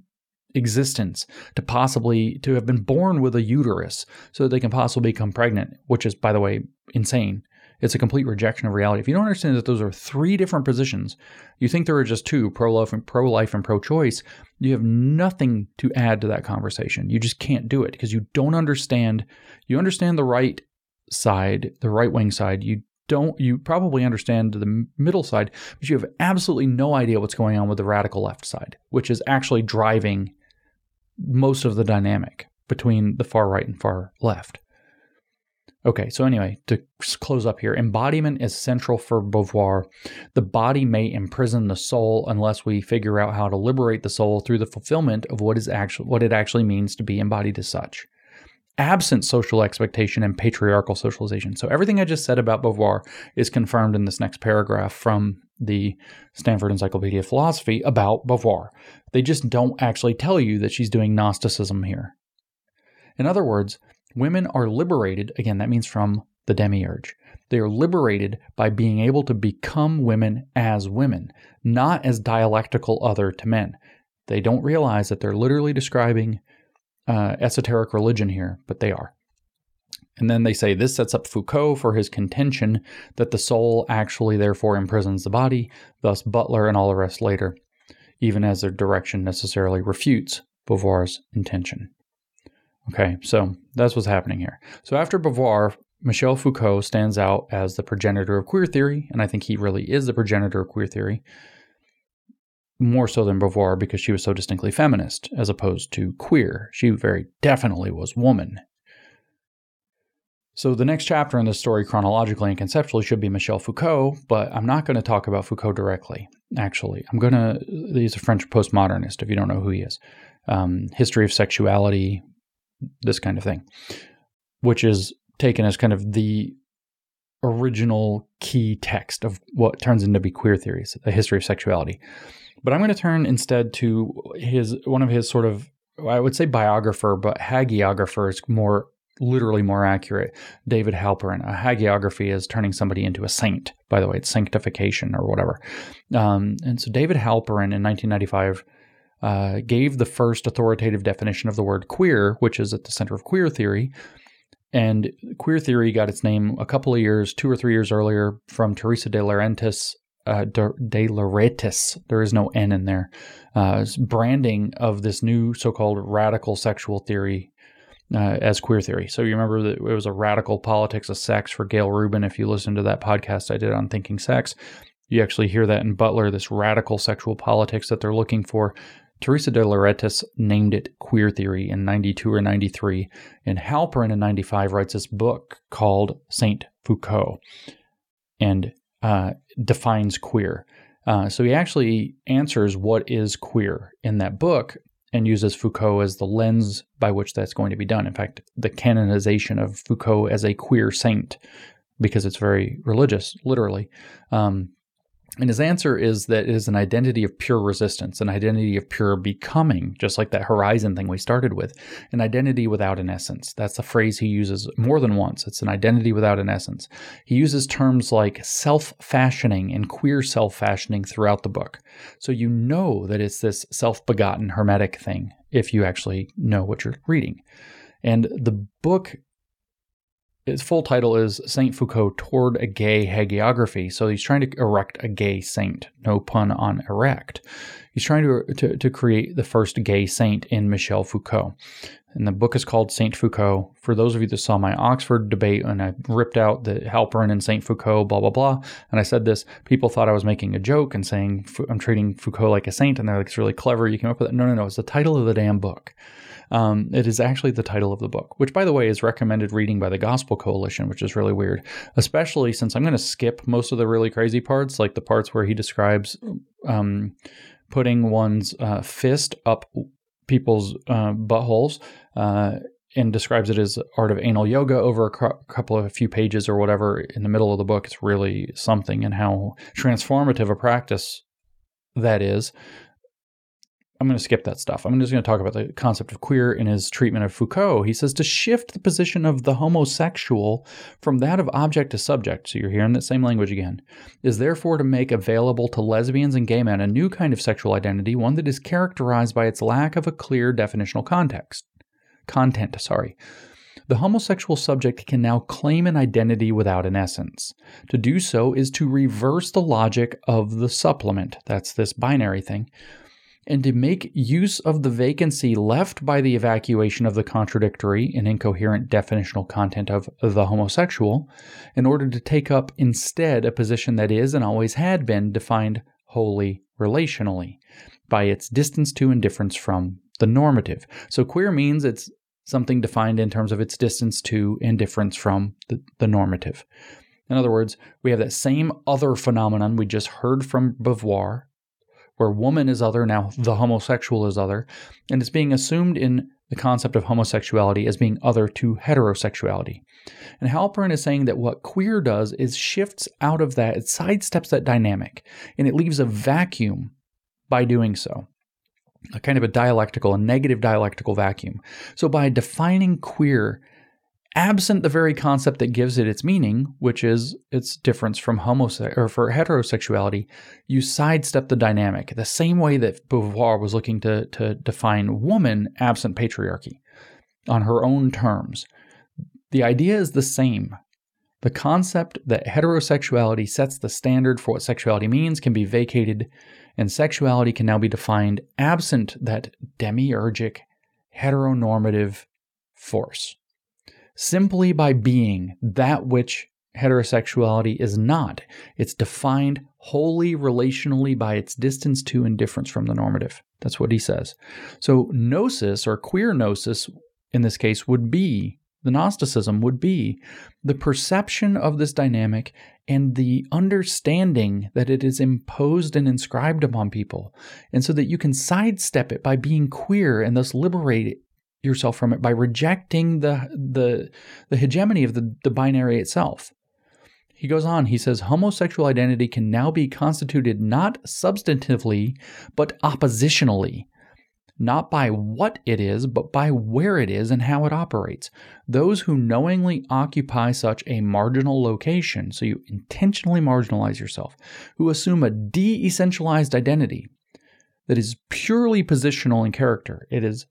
[SPEAKER 1] existence to possibly to have been born with a uterus so that they can possibly become pregnant which is by the way insane. It's a complete rejection of reality. If you don't understand that those are three different positions you think there are just two pro-life and pro-life and pro-choice you have nothing to add to that conversation. You just can't do it because you don't understand you understand the right side the right wing side. You don't you probably understand the middle side but you have absolutely no idea what's going on with the radical left side which is actually driving most of the dynamic between the far right and far left. Okay, so anyway, to close up here, embodiment is central for Beauvoir. The body may imprison the soul unless we figure out how to liberate the soul through the fulfillment of what is actually what it actually means to be embodied as such. Absent social expectation and patriarchal socialization. So everything I just said about Beauvoir is confirmed in this next paragraph from the Stanford Encyclopedia of Philosophy about Beauvoir. They just don't actually tell you that she's doing Gnosticism here. In other words, women are liberated, again, that means from the demiurge. They are liberated by being able to become women as women, not as dialectical other to men. They don't realize that they're literally describing uh, esoteric religion here, but they are. And then they say this sets up Foucault for his contention that the soul actually therefore imprisons the body, thus Butler and all the rest later, even as their direction necessarily refutes Beauvoir's intention. Okay, so that's what's happening here. So after Beauvoir, Michel Foucault stands out as the progenitor of queer theory, and I think he really is the progenitor of queer theory, more so than Beauvoir because she was so distinctly feminist as opposed to queer. She very definitely was woman so the next chapter in this story, chronologically and conceptually, should be Michel Foucault, but I'm not going to talk about Foucault directly. Actually, I'm going to. He's a French postmodernist. If you don't know who he is, um, history of sexuality, this kind of thing, which is taken as kind of the original key text of what turns into be queer theories, the history of sexuality. But I'm going to turn instead to his one of his sort of I would say biographer, but hagiographer is more literally more accurate. David Halperin. A hagiography is turning somebody into a saint, by the way, it's sanctification or whatever. Um, and so David Halperin in 1995 uh, gave the first authoritative definition of the word queer, which is at the center of queer theory. And queer theory got its name a couple of years, two or three years earlier, from Teresa de Laurentis. Uh, de, Lauretis, there is no N in there, uh, branding of this new so called radical sexual theory uh, as queer theory. So you remember that it was a radical politics of sex for Gayle Rubin. If you listen to that podcast I did on thinking sex, You actually hear that in Butler, this radical sexual politics that they're looking for. Teresa de Lauretis named it queer theory in 92 or 93, and Halperin in 95 writes this book called Saint Foucault and uh, defines queer. Uh, so he actually answers what is queer in that book and uses Foucault as the lens by which that's going to be done. In fact, the canonization of Foucault as a queer saint, because it's very religious, literally, um, and his answer is that it is an identity of pure resistance, an identity of pure becoming, just like that horizon thing we started with, an identity without an essence. That's the phrase he uses more than once. It's an identity without an essence. He uses terms like self fashioning and queer self fashioning throughout the book. So you know that it's this self begotten hermetic thing if you actually know what you're reading. And the book his full title is Saint Foucault Toward a Gay Hagiography. So he's trying to erect a gay saint. No pun on erect. He's trying to, to, to create the first gay saint in Michel Foucault. And the book is called Saint Foucault. For those of you that saw my Oxford debate, and I ripped out the Halperin and Saint Foucault, blah, blah, blah, and I said this, people thought I was making a joke and saying I'm treating Foucault like a saint, and they're like, it's really clever. You came up with it. No, no, no. It's the title of the damn book. Um, it is actually the title of the book, which, by the way, is recommended reading by the Gospel Coalition, which is really weird, especially since I'm going to skip most of the really crazy parts, like the parts where he describes um, putting one's uh, fist up people's uh, buttholes. Uh, and describes it as art of anal yoga over a couple of a few pages or whatever in the middle of the book. It's really something, and how transformative a practice that is. I'm going to skip that stuff. I'm just going to talk about the concept of queer in his treatment of Foucault. He says to shift the position of the homosexual from that of object to subject, so you're hearing that same language again, is therefore to make available to lesbians and gay men a new kind of sexual identity, one that is characterized by its lack of a clear definitional context. Content, sorry. The homosexual subject can now claim an identity without an essence. To do so is to reverse the logic of the supplement, that's this binary thing and to make use of the vacancy left by the evacuation of the contradictory and incoherent definitional content of the homosexual in order to take up instead a position that is and always had been defined wholly relationally by its distance to and difference from the normative. So queer means it's something defined in terms of its distance to and difference from the, the normative. In other words, we have that same other phenomenon we just heard from Beauvoir where woman is other, now the homosexual is other, and it's being assumed in the concept of homosexuality as being other to heterosexuality. And Halperin is saying that what queer does is shifts out of that, it sidesteps that dynamic, and it leaves a vacuum by doing so. A kind of a dialectical, a negative dialectical vacuum. So by defining queer absent the very concept that gives it its meaning, which is its difference from homose- or for heterosexuality, you sidestep the dynamic the same way that Beauvoir was looking to, to define woman absent patriarchy on her own terms. The idea is the same. The concept that heterosexuality sets the standard for what sexuality means can be vacated, and sexuality can now be defined absent that demiurgic heteronormative force simply by being that which heterosexuality is not. It's defined wholly relationally by its distance to and difference from the normative. That's what he says. So, gnosis or queer gnosis in this case would be the Gnosticism would be the perception of this dynamic and the understanding that it is imposed and inscribed upon people. And so that you can sidestep it by being queer and thus liberate yourself from it by rejecting the the the hegemony of the, the binary itself. He goes on, he says homosexual identity can now be constituted not substantively, but oppositionally, not by what it is, but by where it is and how it operates. Those who knowingly occupy such a marginal location, so you intentionally marginalize yourself, who assume a de essentialized identity that is purely positional in character, it is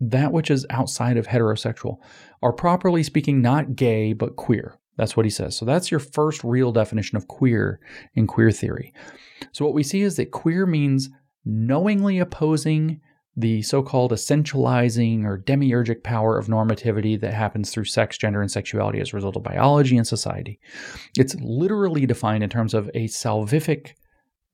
[SPEAKER 1] that which is outside of heterosexual are properly speaking not gay but queer. That's what he says. So that's your first real definition of queer in queer theory. So what we see is that queer means knowingly opposing the so called essentializing or demiurgic power of normativity that happens through sex, gender, and sexuality as a result of biology and society. It's literally defined in terms of a salvific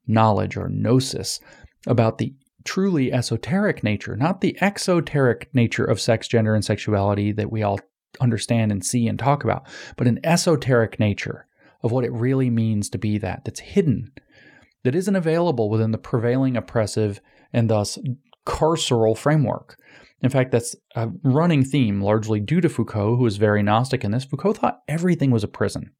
[SPEAKER 1] knowledge or gnosis about the truly esoteric nature, not the exoteric nature of sex, gender, and sexuality that we all understand and see and talk about, but an esoteric nature of what it really means to be that, that's hidden, that isn't available within the prevailing oppressive and thus carceral framework. In fact, that's a running theme largely due to Foucault, who was very Gnostic in this. Foucault thought everything was a prison.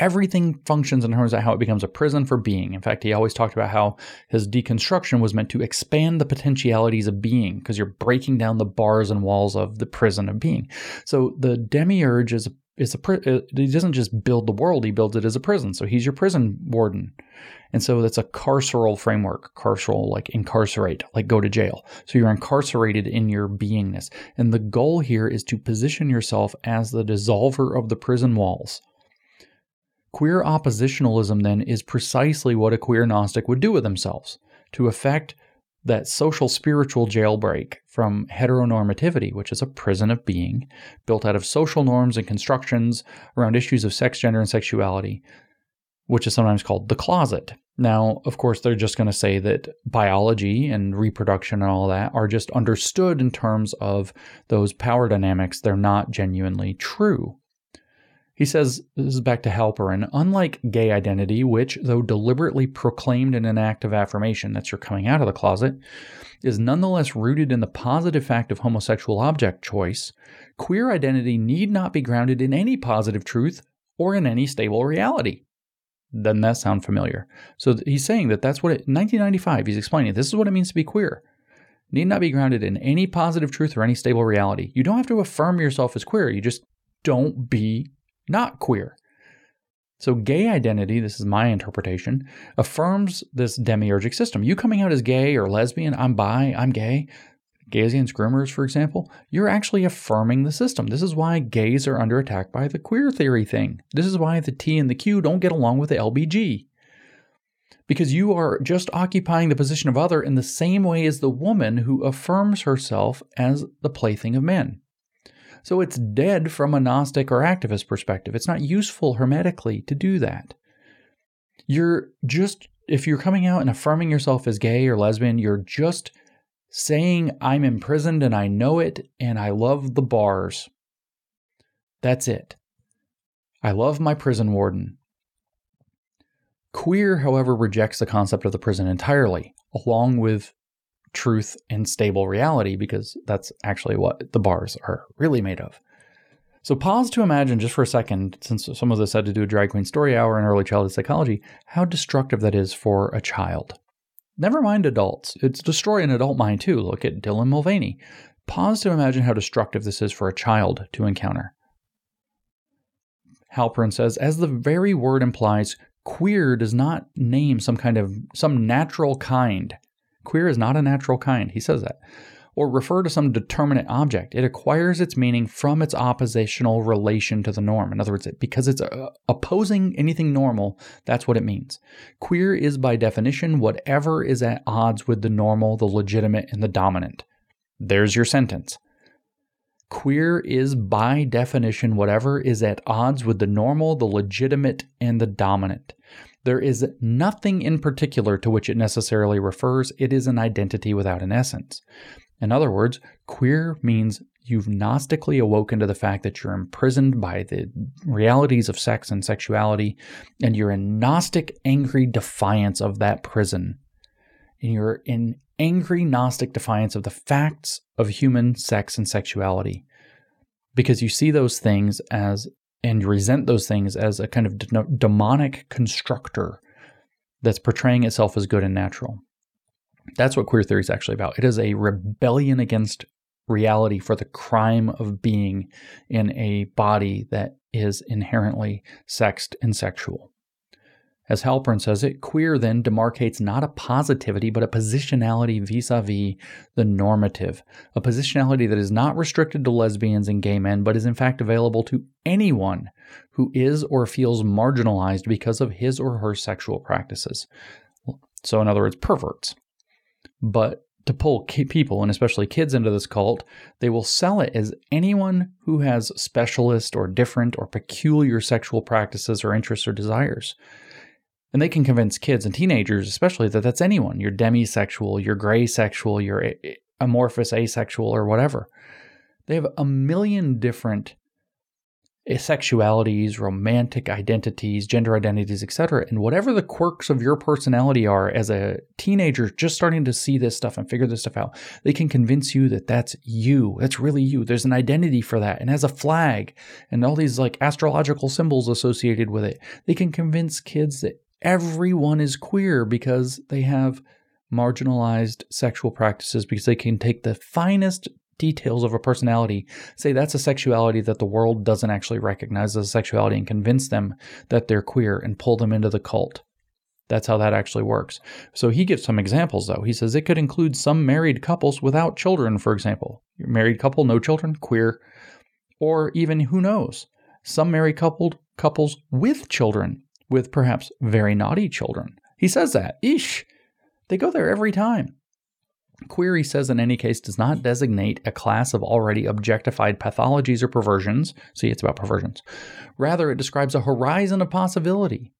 [SPEAKER 1] Everything functions in terms of how it becomes a prison for being. In fact, he always talked about how his deconstruction was meant to expand the potentialities of being because you're breaking down the bars and walls of the prison of being. So the demiurge is is a uh, he doesn't just build the world; he builds it as a prison. So he's your prison warden, and so that's a carceral framework. Carceral, like incarcerate, like go to jail. So you're incarcerated in your beingness, and the goal here is to position yourself as the dissolver of the prison walls. Queer oppositionalism then is precisely what a queer Gnostic would do with themselves to effect that social spiritual jailbreak from heteronormativity, which is a prison of being built out of social norms and constructions around issues of sex, gender, and sexuality, which is sometimes called the closet. Now, of course, they're just going to say that biology and reproduction and all that are just understood in terms of those power dynamics. They're not genuinely true. He says, this is back to Halperin, unlike gay identity, which, though deliberately proclaimed in an act of affirmation, that's your coming out of the closet, is nonetheless rooted in the positive fact of homosexual object choice, queer identity need not be grounded in any positive truth or in any stable reality. Doesn't that sound familiar? So he's saying that that's what it, 1995, he's explaining this is what it means to be queer. Need not be grounded in any positive truth or any stable reality. You don't have to affirm yourself as queer. You just don't be not queer. So, gay identity, this is my interpretation, affirms this demiurgic system. You coming out as gay or lesbian, I'm bi, I'm gay, gays against groomers, for example, you're actually affirming the system. This is why gays are under attack by the queer theory thing. This is why the T and the Q don't get along with the LBG. Because you are just occupying the position of other in the same way as the woman who affirms herself as the plaything of men. So it's dead from a Gnostic or activist perspective. It's not useful hermetically to do that. You're just, if you're coming out and affirming yourself as gay or lesbian, you're just saying, I'm imprisoned and I know it and I love the bars. That's it. I love my prison warden. Queer, however, rejects the concept of the prison entirely, along with truth and stable reality because that's actually what the bars are really made of. So pause to imagine just for a second, since some of this had to do with drag queen story hour and early childhood psychology, how destructive that is for a child. Never mind adults. It's destroy an adult mind too. Look at Dylan Mulvaney. Pause to imagine how destructive this is for a child to encounter. Halperin says, as the very word implies, queer does not name some kind of some natural kind Queer is not a natural kind, he says that. Or refer to some determinate object. It acquires its meaning from its oppositional relation to the norm. In other words, it, because it's uh, opposing anything normal, that's what it means. Queer is by definition whatever is at odds with the normal, the legitimate, and the dominant. There's your sentence. Queer is by definition whatever is at odds with the normal, the legitimate, and the dominant. There is nothing in particular to which it necessarily refers. It is an identity without an essence. In other words, queer means you've gnostically awoken to the fact that you're imprisoned by the realities of sex and sexuality, and you're in gnostic, angry defiance of that prison. And you're in angry, gnostic defiance of the facts of human sex and sexuality because you see those things as and resent those things as a kind of de- demonic constructor that's portraying itself as good and natural. That's what queer theory is actually about. It is a rebellion against reality for the crime of being in a body that is inherently sexed and sexual. As Halperin says it, queer then demarcates not a positivity, but a positionality vis a vis the normative, a positionality that is not restricted to lesbians and gay men, but is in fact available to anyone who is or feels marginalized because of his or her sexual practices. So, in other words, perverts. But to pull people and especially kids into this cult, they will sell it as anyone who has specialist or different or peculiar sexual practices or interests or desires. And they can convince kids and teenagers, especially, that that's anyone. You're demisexual, you're gray sexual, you're amorphous asexual, or whatever. They have a million different sexualities, romantic identities, gender identities, etc. And whatever the quirks of your personality are as a teenager just starting to see this stuff and figure this stuff out, they can convince you that that's you. That's really you. There's an identity for that and has a flag and all these like astrological symbols associated with it. They can convince kids that everyone is queer because they have marginalized sexual practices because they can take the finest details of a personality, say that's a sexuality that the world doesn't actually recognize as a sexuality and convince them that they're queer and pull them into the cult. That's how that actually works. So he gives some examples though. He says it could include some married couples without children, for example. Married couple, no children, queer. Or even, who knows, some married coupled couples with children, with perhaps very naughty children. He says that. Ish. They go there every time. Query says in any case does not designate a class of already objectified pathologies or perversions. See, it's about perversions. Rather, it describes a horizon of possibility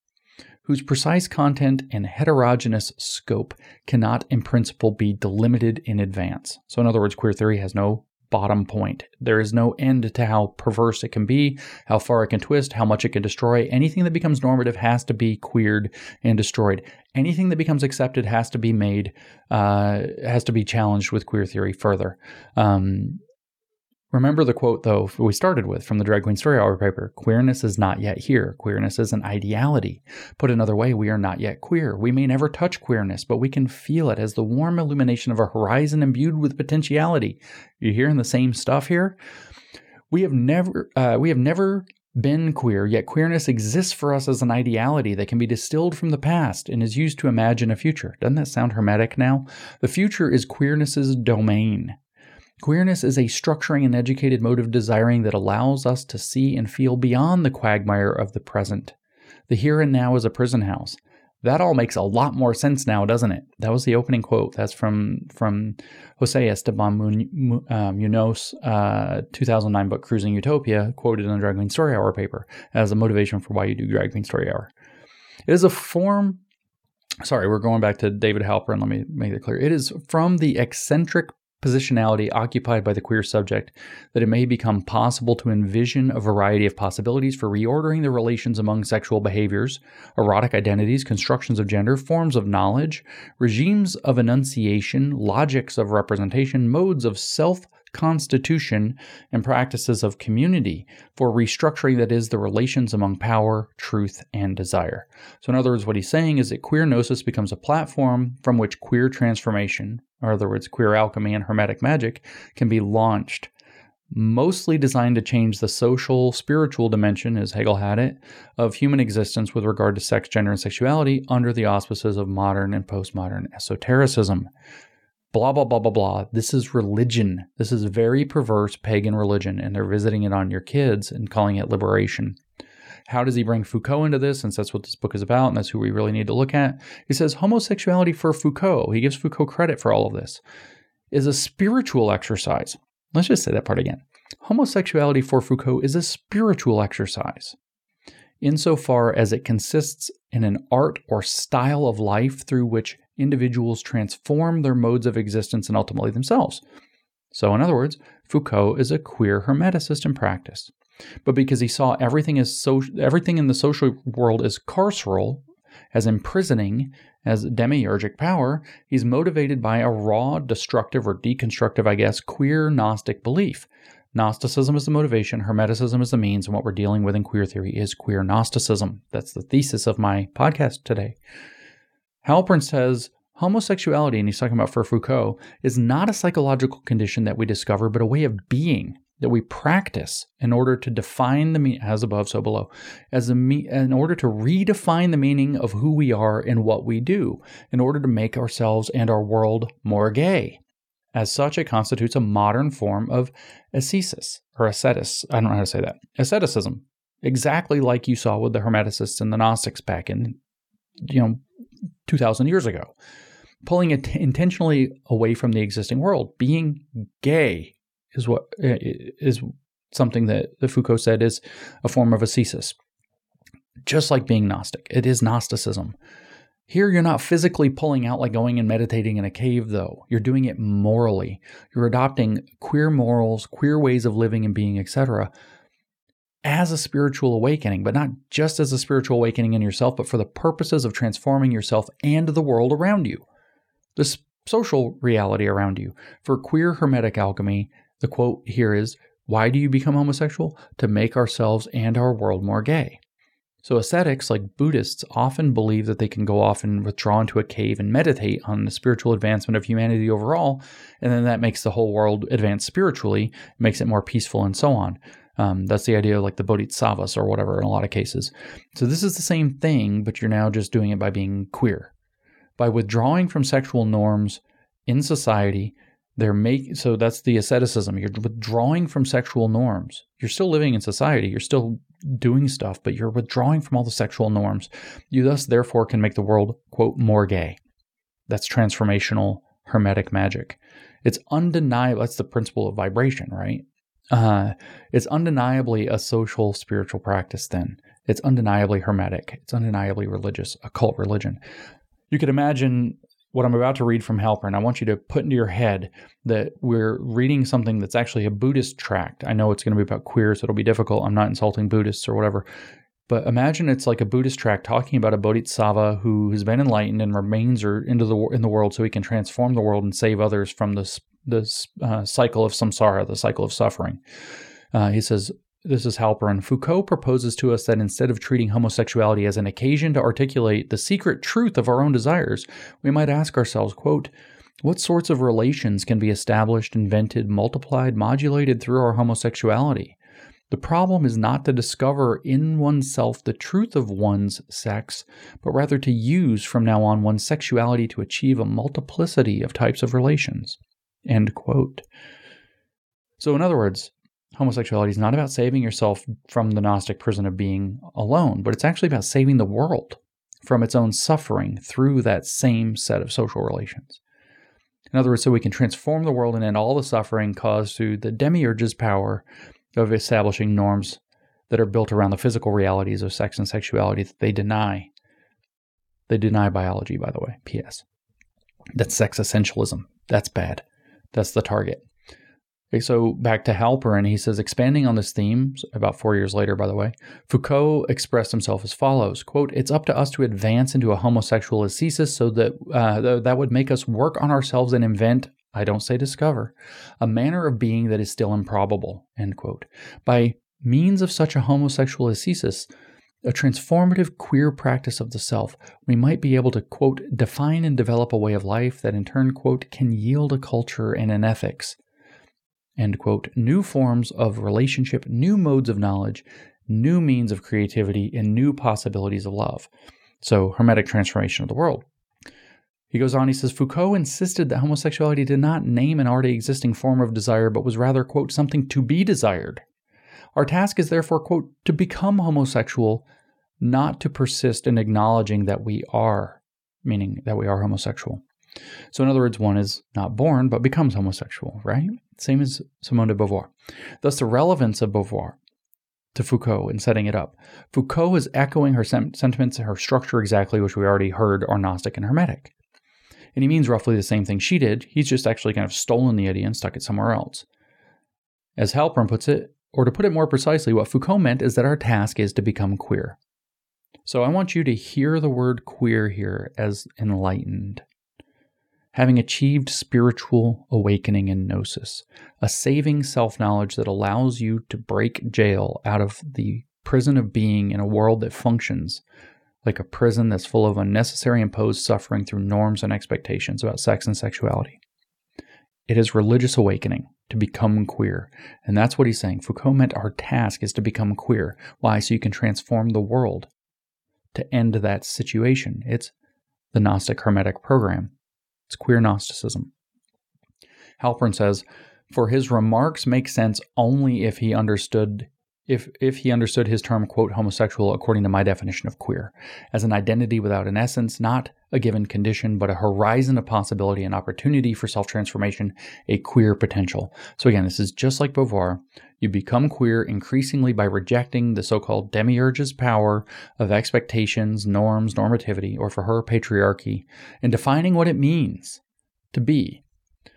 [SPEAKER 1] whose precise content and heterogeneous scope cannot in principle be delimited in advance. So, in other words, queer theory has no bottom point. There is no end to how perverse it can be, how far it can twist, how much it can destroy. Anything that becomes normative has to be queered and destroyed. Anything that becomes accepted has to be made, uh, has to be challenged with queer theory further. Um, Remember the quote, though, we started with from the Drag Queen Story Hour paper queerness is not yet here. Queerness is an ideality. Put another way, we are not yet queer. We may never touch queerness, but we can feel it as the warm illumination of a horizon imbued with potentiality. You hearing the same stuff here? We have never, uh, we have never been queer, yet queerness exists for us as an ideality that can be distilled from the past and is used to imagine a future. Doesn't that sound hermetic now? The future is queerness's domain. Queerness is a structuring and educated mode of desiring that allows us to see and feel beyond the quagmire of the present. The here and now is a prison house. That all makes a lot more sense now, doesn't it? That was the opening quote. That's from from Jose Esteban uh, Munoz, uh, 2009 book Cruising Utopia, quoted in the Drag Queen Story Hour paper as a motivation for why you do Drag Queen Story Hour. It is a form. Sorry, we're going back to David Halperin. Let me make it clear. It is from the eccentric positionality occupied by the queer subject that it may become possible to envision a variety of possibilities for reordering the relations among sexual behaviors, erotic identities, constructions of gender, forms of knowledge, regimes of enunciation, logics of representation, modes of self constitution and practices of community for restructuring that is the relations among power, truth, and desire. So, in other words, what he's saying is that queer gnosis becomes a platform from which queer transformation, or in other words, queer alchemy and hermetic magic, can be launched. Mostly designed to change the social, spiritual dimension, as Hegel had it, of human existence with regard to sex, gender, and sexuality under the auspices of modern and postmodern esotericism blah, blah, blah, blah, blah. This is religion. This is very perverse pagan religion, and they're visiting it on your kids and calling it liberation. How does he bring Foucault into this? Since that's what this book is about, and that's who we really need to look at. He says homosexuality for Foucault, he gives Foucault credit for all of this, is a spiritual exercise. Let's just say that part again. Homosexuality for Foucault is a spiritual exercise insofar as it consists in an art or style of life through which individuals transform their modes of existence and ultimately themselves. So, in other words, Foucault is a queer hermeticist in practice. But because he saw everything as so, everything in the social world as carceral, as imprisoning, as demiurgic power, he's motivated by a raw, destructive, or deconstructive, I guess, queer Gnostic belief. Gnosticism is the motivation, Hermeticism is the means, and what we're dealing with in queer theory is queer Gnosticism. That's the thesis of my podcast today. Halperin says homosexuality, and he's talking about for Foucault, is not a psychological condition that we discover, but a way of being that we practice in order to define the meaning, as above, so below, as a me- in order to redefine the meaning of who we are and what we do, in order to make ourselves and our world more gay. As such, it constitutes a modern form of ascesis or ascetis. I don't know how to say that. Asceticism, exactly like you saw with the Hermeticists and the Gnostics back in, you know, 2,000 years ago. pulling it intentionally away from the existing world. Being gay is what is something that, Foucault said is a form of ascesis. Just like being Gnostic, it is Gnosticism. Here, you're not physically pulling out like going and meditating in a cave, though. You're doing it morally. You're adopting queer morals, queer ways of living and being, etc., as a spiritual awakening, but not just as a spiritual awakening in yourself, but for the purposes of transforming yourself and the world around you, the social reality around you. For queer hermetic alchemy, the quote here is Why do you become homosexual? To make ourselves and our world more gay. So, ascetics like Buddhists often believe that they can go off and withdraw into a cave and meditate on the spiritual advancement of humanity overall, and then that makes the whole world advance spiritually, makes it more peaceful, and so on. Um, that's the idea of like the bodhisattvas or whatever in a lot of cases. So, this is the same thing, but you're now just doing it by being queer. By withdrawing from sexual norms in society, they're make so that's the asceticism. You're withdrawing from sexual norms. You're still living in society. You're still doing stuff, but you're withdrawing from all the sexual norms. You thus, therefore, can make the world, quote, more gay. That's transformational hermetic magic. It's undeniable. That's the principle of vibration, right? Uh, it's undeniably a social spiritual practice, then. It's undeniably hermetic. It's undeniably religious, occult religion. You could imagine what I'm about to read from Halperin, I want you to put into your head that we're reading something that's actually a Buddhist tract. I know it's going to be about queer, so it'll be difficult. I'm not insulting Buddhists or whatever. But imagine it's like a Buddhist tract talking about a bodhisattva who has been enlightened and remains or into the in the world so he can transform the world and save others from this this uh, cycle of samsara, the cycle of suffering. Uh, he says, this is Halperin. Foucault proposes to us that instead of treating homosexuality as an occasion to articulate the secret truth of our own desires, we might ask ourselves, quote, what sorts of relations can be established, invented, multiplied, modulated through our homosexuality? The problem is not to discover in oneself the truth of one's sex, but rather to use from now on one's sexuality to achieve a multiplicity of types of relations. End quote. So, in other words, homosexuality is not about saving yourself from the Gnostic prison of being alone, but it's actually about saving the world from its own suffering through that same set of social relations. In other words, so we can transform the world and end all the suffering caused through the demiurge's power of establishing norms that are built around the physical realities of sex and sexuality that they deny. They deny biology, by the way. P.S. That's sex essentialism. That's bad. That's the target. Okay, so back to Halperin, he says, expanding on this theme, about four years later, by the way, Foucault expressed himself as follows, quote, it's up to us to advance into a homosexual ascesis so that uh, that would make us work on ourselves and invent, I don't say discover, a manner of being that is still improbable, end quote. By means of such a homosexual ascesis, a transformative queer practice of the self, we might be able to, quote, define and develop a way of life that in turn, quote, can yield a culture and an ethics end quote, new forms of relationship, new modes of knowledge, new means of creativity, and new possibilities of love. So, Hermetic transformation of the world. He goes on, he says Foucault insisted that homosexuality did not name an already existing form of desire, but was rather, quote, something to be desired. Our task is therefore, quote, to become homosexual, not to persist in acknowledging that we are, meaning that we are homosexual. So, in other words, one is not born, but becomes homosexual, right? Same as Simone de Beauvoir. Thus, the relevance of Beauvoir to Foucault in setting it up. Foucault is echoing her sentiments and her structure exactly, which we already heard are Gnostic and Hermetic. And he means roughly the same thing she did. He's just actually kind of stolen the idea and stuck it somewhere else. As Halperin puts it, or to put it more precisely, what Foucault meant is that our task is to become queer. So I want you to hear the word queer here as enlightened having achieved spiritual awakening and gnosis, a saving self knowledge that allows you to break jail out of the prison of being in a world that functions like a prison that's full of unnecessary imposed suffering through norms and expectations about sex and sexuality. It is religious awakening to become queer. And that's what he's saying. Foucault meant our task is to become queer. Why? So you can transform the world to end that situation. It's the Gnostic Hermetic program. It's queer Gnosticism. Halperin says, for his remarks make sense only if he understood if if he understood his term quote homosexual according to my definition of queer. As an identity without an essence not a given condition but a horizon of possibility and opportunity for self-transformation a queer potential. So again this is just like beauvoir. You become queer increasingly by rejecting the so-called demiurge's power of expectations norms normativity or for her patriarchy and defining what it means to be.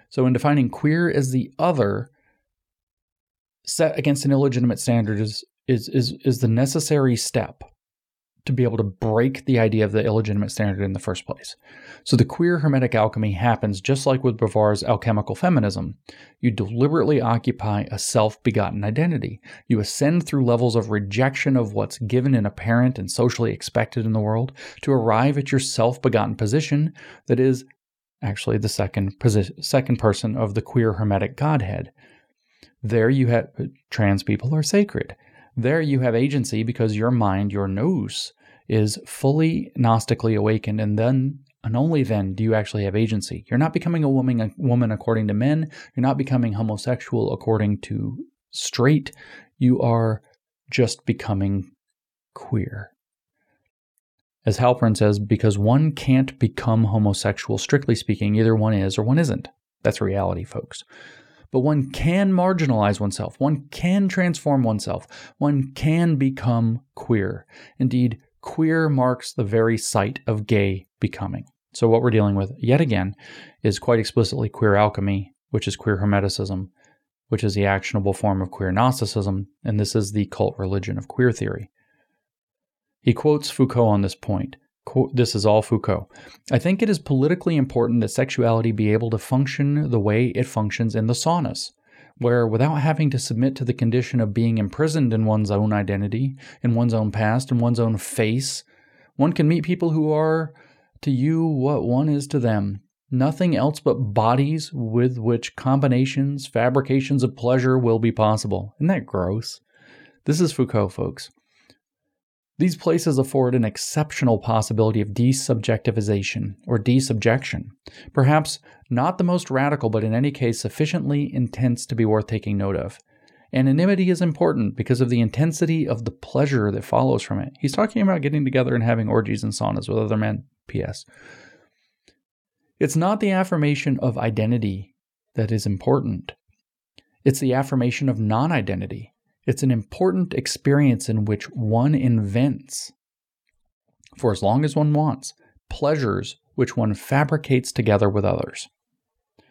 [SPEAKER 1] So in defining queer as the other set against an illegitimate standard is is is is the necessary step to be able to break the idea of the illegitimate standard in the first place. So the queer hermetic alchemy happens just like with Beauvoir's alchemical feminism. You deliberately occupy a self-begotten identity. You ascend through levels of rejection of what's given and apparent and socially expected in the world to arrive at your self-begotten position that is actually the second posi- second person of the queer hermetic godhead. There you have trans people are sacred. There you have agency because your mind, your nous, is fully Gnostically awakened, and then and only then do you actually have agency. You're not becoming a woman, a woman according to men. You're not becoming homosexual according to straight. You are just becoming queer. As Halperin says, because one can't become homosexual, strictly speaking, either one is or one isn't. That's reality, folks but one can marginalize oneself. One can transform oneself. One can become queer. Indeed, queer marks the very site of gay becoming. So, what we're dealing with, yet again, is quite explicitly queer alchemy, which is queer hermeticism, which is the actionable form of queer Gnosticism, and this is the cult religion of queer theory. He quotes Foucault on this point this is all Foucault. I think it is politically important that sexuality be able to function the way it functions in the saunas, where without having to submit to the condition of being imprisoned in one's own identity, in one's own past, in one's own face, one can meet people who are to you what one is to them. Nothing else but bodies with which combinations, fabrications of pleasure will be possible. Isn't that gross? This is Foucault, folks. These places afford an exceptional possibility of desubjectivization or desubjection, perhaps not the most radical, but in any case sufficiently intense to be worth taking note of. Anonymity is important because of the intensity of the pleasure that follows from it. He's talking about getting together and having orgies and saunas with other men. P.S. It's not the affirmation of identity that is important, it's the affirmation of non identity. It's an important experience in which one invents, for as long as one wants, pleasures which one fabricates together with others.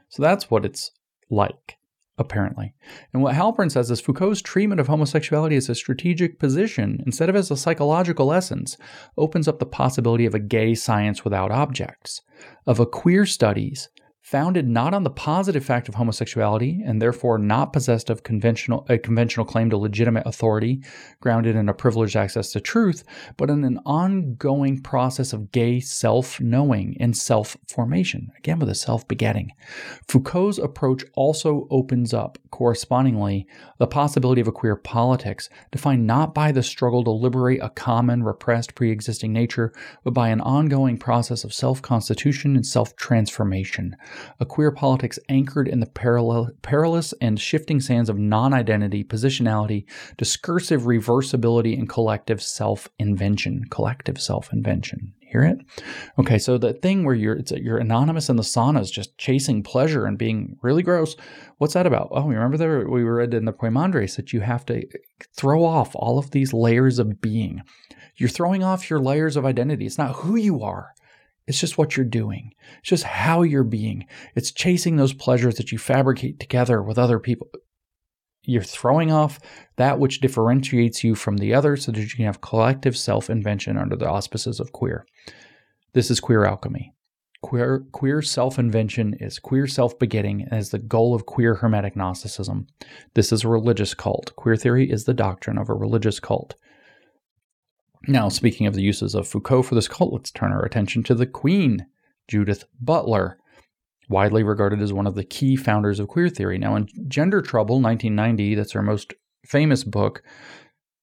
[SPEAKER 1] So that's what it's like, apparently. And what Halperin says is Foucault's treatment of homosexuality as a strategic position, instead of as a psychological essence, opens up the possibility of a gay science without objects, of a queer studies founded not on the positive fact of homosexuality and therefore not possessed of conventional a conventional claim to legitimate authority grounded in a privileged access to truth but in an ongoing process of gay self-knowing and self-formation again with a self-begetting. Foucault's approach also opens up correspondingly the possibility of a queer politics defined not by the struggle to liberate a common repressed pre-existing nature but by an ongoing process of self-constitution and self-transformation a queer politics anchored in the perilous and shifting sands of non identity, positionality, discursive reversibility, and collective self invention. Collective self invention. Hear it? Okay, so the thing where you're you're anonymous in the saunas, just chasing pleasure and being really gross. What's that about? Oh, remember there we read in the Poimandres that you have to throw off all of these layers of being. You're throwing off your layers of identity. It's not who you are. It's just what you're doing. It's just how you're being. It's chasing those pleasures that you fabricate together with other people. You're throwing off that which differentiates you from the other so that you can have collective self invention under the auspices of queer. This is queer alchemy. Queer, queer self invention is queer self begetting as the goal of queer Hermetic Gnosticism. This is a religious cult. Queer theory is the doctrine of a religious cult. Now, speaking of the uses of Foucault for this cult, let's turn our attention to the Queen, Judith Butler, widely regarded as one of the key founders of queer theory. Now, in Gender Trouble, 1990, that's her most famous book,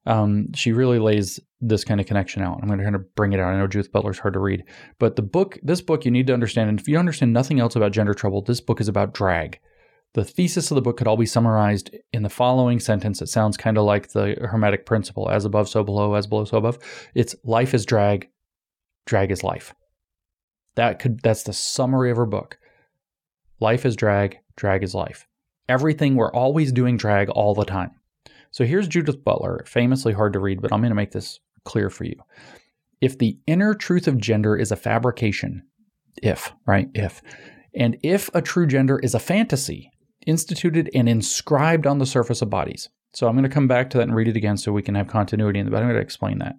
[SPEAKER 1] um, she really lays this kind of connection out. I'm going to kind of bring it out. I know Judith Butler's hard to read, but the book, this book, you need to understand. And if you understand nothing else about gender trouble, this book is about drag. The thesis of the book could all be summarized in the following sentence. It sounds kind of like the Hermetic principle as above, so below, as below, so above. It's life is drag, drag is life. That could that's the summary of her book. Life is drag, drag is life. Everything we're always doing drag all the time. So here's Judith Butler, famously hard to read, but I'm going to make this clear for you. If the inner truth of gender is a fabrication, if, right? If. And if a true gender is a fantasy, instituted and inscribed on the surface of bodies. So I'm going to come back to that and read it again so we can have continuity in the but I'm going to explain that.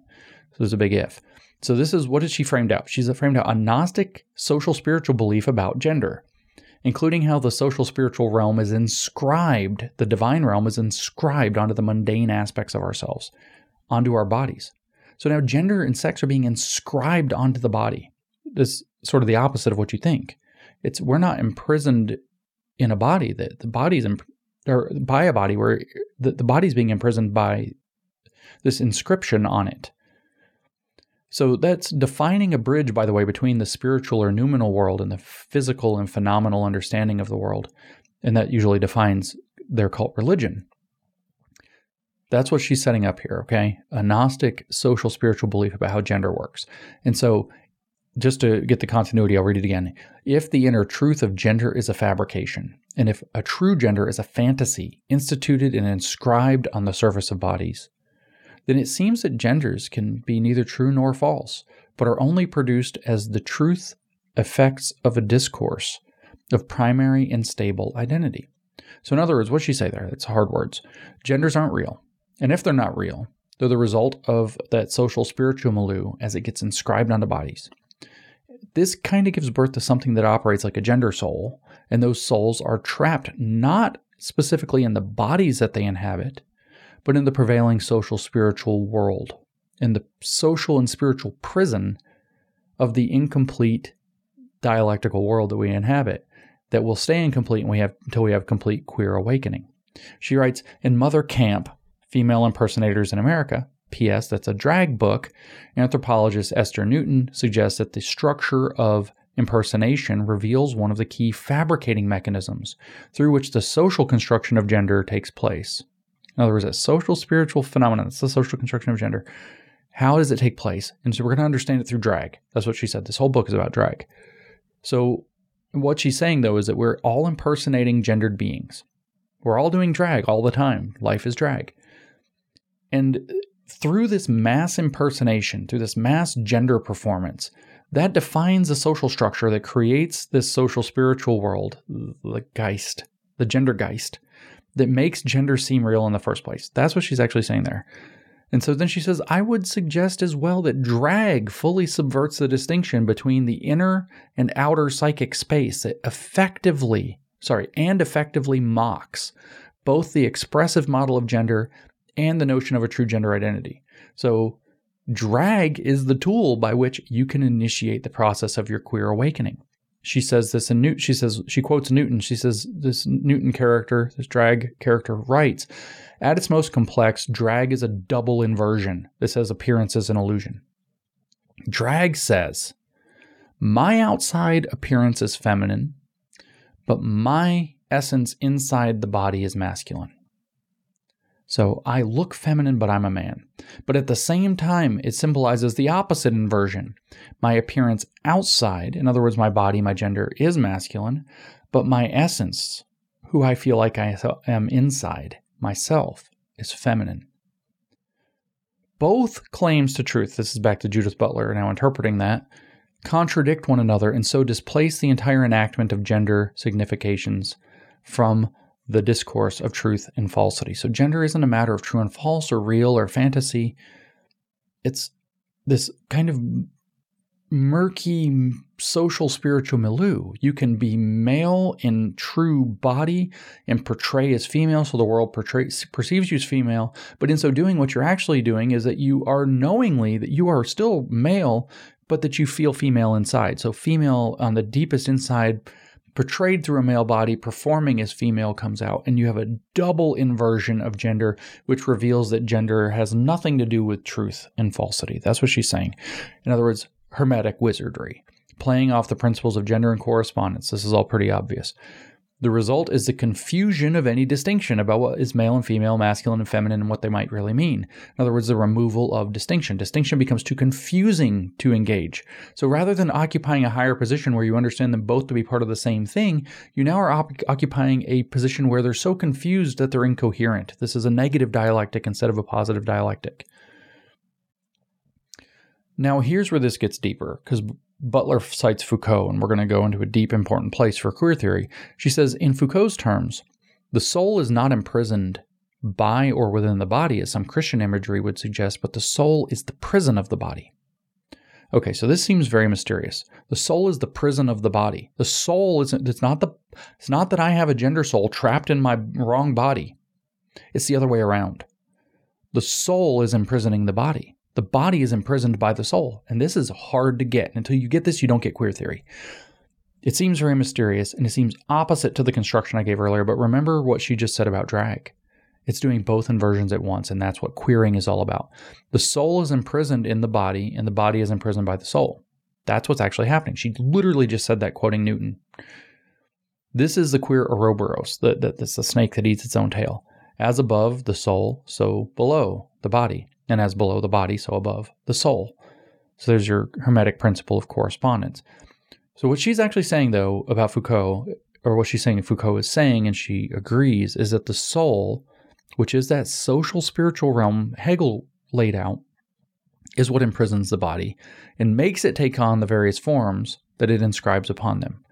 [SPEAKER 1] So there's a big if. So this is what is she framed out? She's framed out a Gnostic social spiritual belief about gender, including how the social spiritual realm is inscribed, the divine realm is inscribed onto the mundane aspects of ourselves, onto our bodies. So now gender and sex are being inscribed onto the body. This is sort of the opposite of what you think. It's we're not imprisoned in a body that the body's imp- or by a body where the, the body's being imprisoned by this inscription on it. So that's defining a bridge, by the way, between the spiritual or noumenal world and the physical and phenomenal understanding of the world. And that usually defines their cult religion. That's what she's setting up here, okay? A Gnostic social spiritual belief about how gender works. And so just to get the continuity, I'll read it again. If the inner truth of gender is a fabrication, and if a true gender is a fantasy instituted and inscribed on the surface of bodies, then it seems that genders can be neither true nor false, but are only produced as the truth effects of a discourse of primary and stable identity. So, in other words, what she say there? It's hard words. Genders aren't real. And if they're not real, they're the result of that social spiritual milieu as it gets inscribed onto bodies this kind of gives birth to something that operates like a gender soul, and those souls are trapped not specifically in the bodies that they inhabit, but in the prevailing social spiritual world, in the social and spiritual prison of the incomplete dialectical world that we inhabit that will stay incomplete we have, until we have complete queer awakening. She writes In Mother Camp, Female Impersonators in America, P.S. That's a drag book. Anthropologist Esther Newton suggests that the structure of impersonation reveals one of the key fabricating mechanisms through which the social construction of gender takes place. In other words, a social spiritual phenomenon. It's the social construction of gender. How does it take place? And so we're going to understand it through drag. That's what she said. This whole book is about drag. So what she's saying though is that we're all impersonating gendered beings. We're all doing drag all the time. Life is drag. And through this mass impersonation, through this mass gender performance, that defines a social structure that creates this social spiritual world, the Geist, the gender Geist, that makes gender seem real in the first place. That's what she's actually saying there. And so then she says, I would suggest as well that drag fully subverts the distinction between the inner and outer psychic space. that effectively, sorry, and effectively mocks both the expressive model of gender and the notion of a true gender identity. So, drag is the tool by which you can initiate the process of your queer awakening. She says this in Newton. She says she quotes Newton. She says this Newton character, this drag character, writes, "At its most complex, drag is a double inversion. This has appearance as an illusion." Drag says, "My outside appearance is feminine, but my essence inside the body is masculine." So I look feminine, but I'm a man. But at the same time, it symbolizes the opposite inversion. My appearance outside, in other words, my body, my gender, is masculine, but my essence, who I feel like I am inside, myself, is feminine. Both claims to truth, this is back to Judith Butler now interpreting that, contradict one another and so displace the entire enactment of gender significations from the discourse of truth and falsity. So gender isn't a matter of true and false or real or fantasy. It's this kind of murky social spiritual milieu. You can be male in true body and portray as female, so the world portrays, perceives you as female. But in so doing, what you're actually doing is that you are knowingly that you are still male, but that you feel female inside. So female on the deepest inside portrayed through a male body, performing as female comes out, and you have a double inversion of gender, which reveals that gender has nothing to do with truth and falsity. That's what she's saying. In other words, hermetic wizardry, playing off the principles of gender and correspondence. This is all pretty obvious. The result is the confusion of any distinction about what is male and female, masculine and feminine, and what they might really mean. In other words, the removal of distinction. Distinction becomes too confusing to engage. So rather than occupying a higher position where you understand them both to be part of the same thing, you now are op- occupying a position where they're so confused that they're incoherent. This is a negative dialectic instead of a positive dialectic. Now, here's where this gets deeper, because Butler cites Foucault, and we're going to go into a deep, important place for queer theory. She says, in Foucault's terms, the soul is not imprisoned by or within the body, as some Christian imagery would suggest, but the soul is the prison of the body. Okay, so this seems very mysterious. The soul is the prison of the body. The soul isn't it's not the it's not that I have a gender soul trapped in my wrong body. It's the other way around. The soul is imprisoning the body. The body is imprisoned by the soul. And this is hard to get. Until you get this, you don't get queer theory. It seems very mysterious and it seems opposite to the construction I gave earlier, but remember what she just said about drag. It's doing both inversions at once, and that's what queering is all about. The soul is imprisoned in the body, and the body is imprisoned by the soul. That's what's actually happening. She literally just said that, quoting Newton. This is the queer Ouroboros, the, the, that's the snake that eats its own tail. As above the soul, so below the body and as below the body, so above the soul. So there's your Hermetic principle of correspondence. So what she's actually saying, though, about Foucault, or what she's saying Foucault is saying, and she agrees, is that the soul, which is that social spiritual realm Hegel laid out, is what imprisons the body and makes it take on the various forms that it inscribes upon them.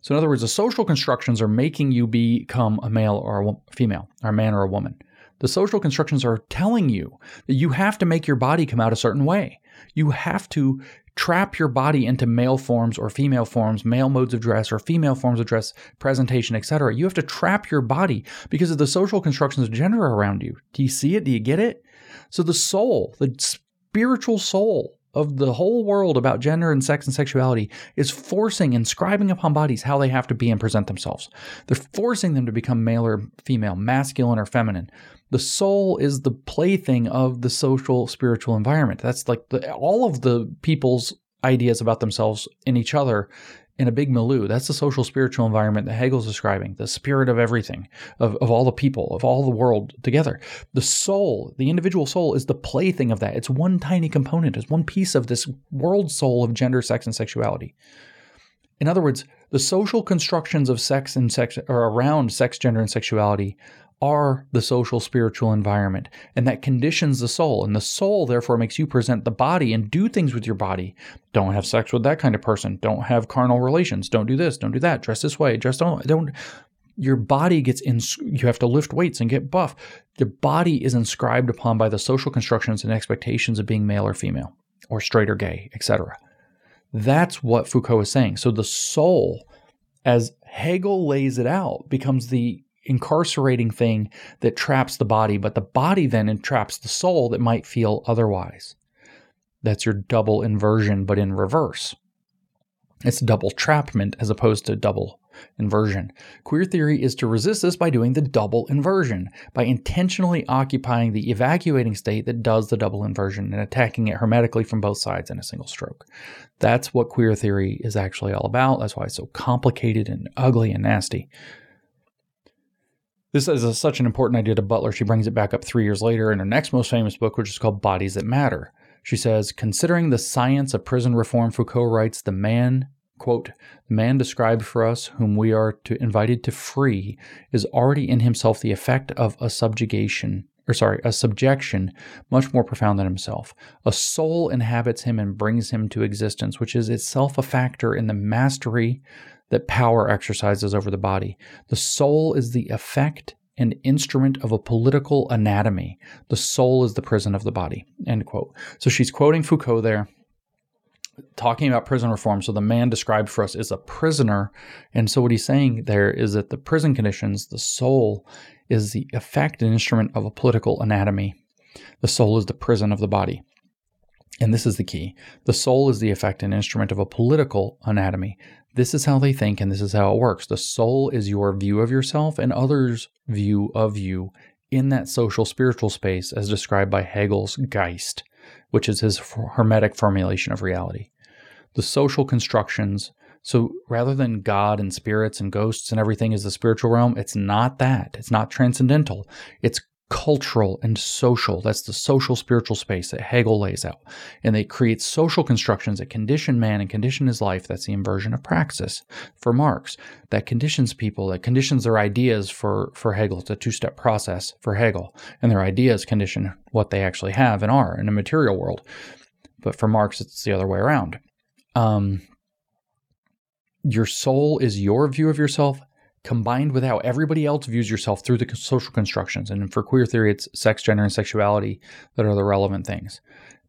[SPEAKER 1] So, in other words, the social constructions are making you become a male or a female, or a man or a woman. The social constructions are telling you that you have to make your body come out a certain way. You have to trap your body into male forms or female forms, male modes of dress or female forms of dress, presentation, etc. You have to trap your body because of the social constructions of gender around you. Do you see it? Do you get it? So the soul, the spiritual soul of the whole world about gender and sex and sexuality is forcing, inscribing upon bodies how they have to be and present themselves. They're forcing them to become male or female, masculine or feminine. The soul is the plaything of the social spiritual environment. That's like the, all of the people's ideas about themselves in each other in a big milieu. That's the social spiritual environment that Hegel's describing, the spirit of everything, of, of all the people, of all the world together. The soul, the individual soul, is the plaything of that. It's one tiny component, it's one piece of this world soul of gender, sex, and sexuality. In other words, the social constructions of sex and sex or around sex, gender, and sexuality are the social spiritual environment, and that conditions the soul. And the soul, therefore, makes you present the body and do things with your body. Don't have sex with that kind of person. Don't have carnal relations. Don't do this. Don't do that. Dress this way. Dress don't. Don't. Your body gets in. You have to lift weights and get buff. The body is inscribed upon by the social constructions and expectations of being male or female, or straight or gay, etc. That's what Foucault is saying. So the soul, as Hegel lays it out, becomes the incarcerating thing that traps the body, but the body then entraps the soul that might feel otherwise. That's your double inversion, but in reverse. It's double trapment as opposed to double inversion. Queer theory is to resist this by doing the double inversion, by intentionally occupying the evacuating state that does the double inversion and attacking it hermetically from both sides in a single stroke. That's what queer theory is actually all about. That's why it's so complicated and ugly and nasty. This is a, such an important idea to Butler. She brings it back up three years later in her next most famous book, which is called Bodies That Matter. She says, considering the science of prison reform, Foucault writes, the man, quote, the man described for us, whom we are to, invited to free, is already in himself the effect of a subjugation, or sorry, a subjection much more profound than himself. A soul inhabits him and brings him to existence, which is itself a factor in the mastery that power exercises over the body. The soul is the effect and instrument of a political anatomy. The soul is the prison of the body. End quote. So she's quoting Foucault there, talking about prison reform. So the man described for us is a prisoner. And so what he's saying there is that the prison conditions, the soul is the effect and instrument of a political anatomy. The soul is the prison of the body. And this is the key. The soul is the effect and instrument of a political anatomy. This is how they think, and this is how it works. The soul is your view of yourself and others' view of you in that social spiritual space, as described by Hegel's Geist, which is his hermetic formulation of reality. The social constructions So rather than God and spirits and ghosts and everything is the spiritual realm, it's not that. It's not transcendental. It's cultural and social. That's the social spiritual space that Hegel lays out. And they create social constructions that condition man and condition his life. That's the inversion of praxis for Marx. That conditions people, that conditions their ideas for, for Hegel. It's a two step process for Hegel. And their ideas condition what they actually have and are in a material world. But for Marx, it's the other way around. Um, your soul is your view of yourself combined with how everybody else views yourself through the social constructions. And for queer theory, it's sex, gender, and sexuality that are the relevant things.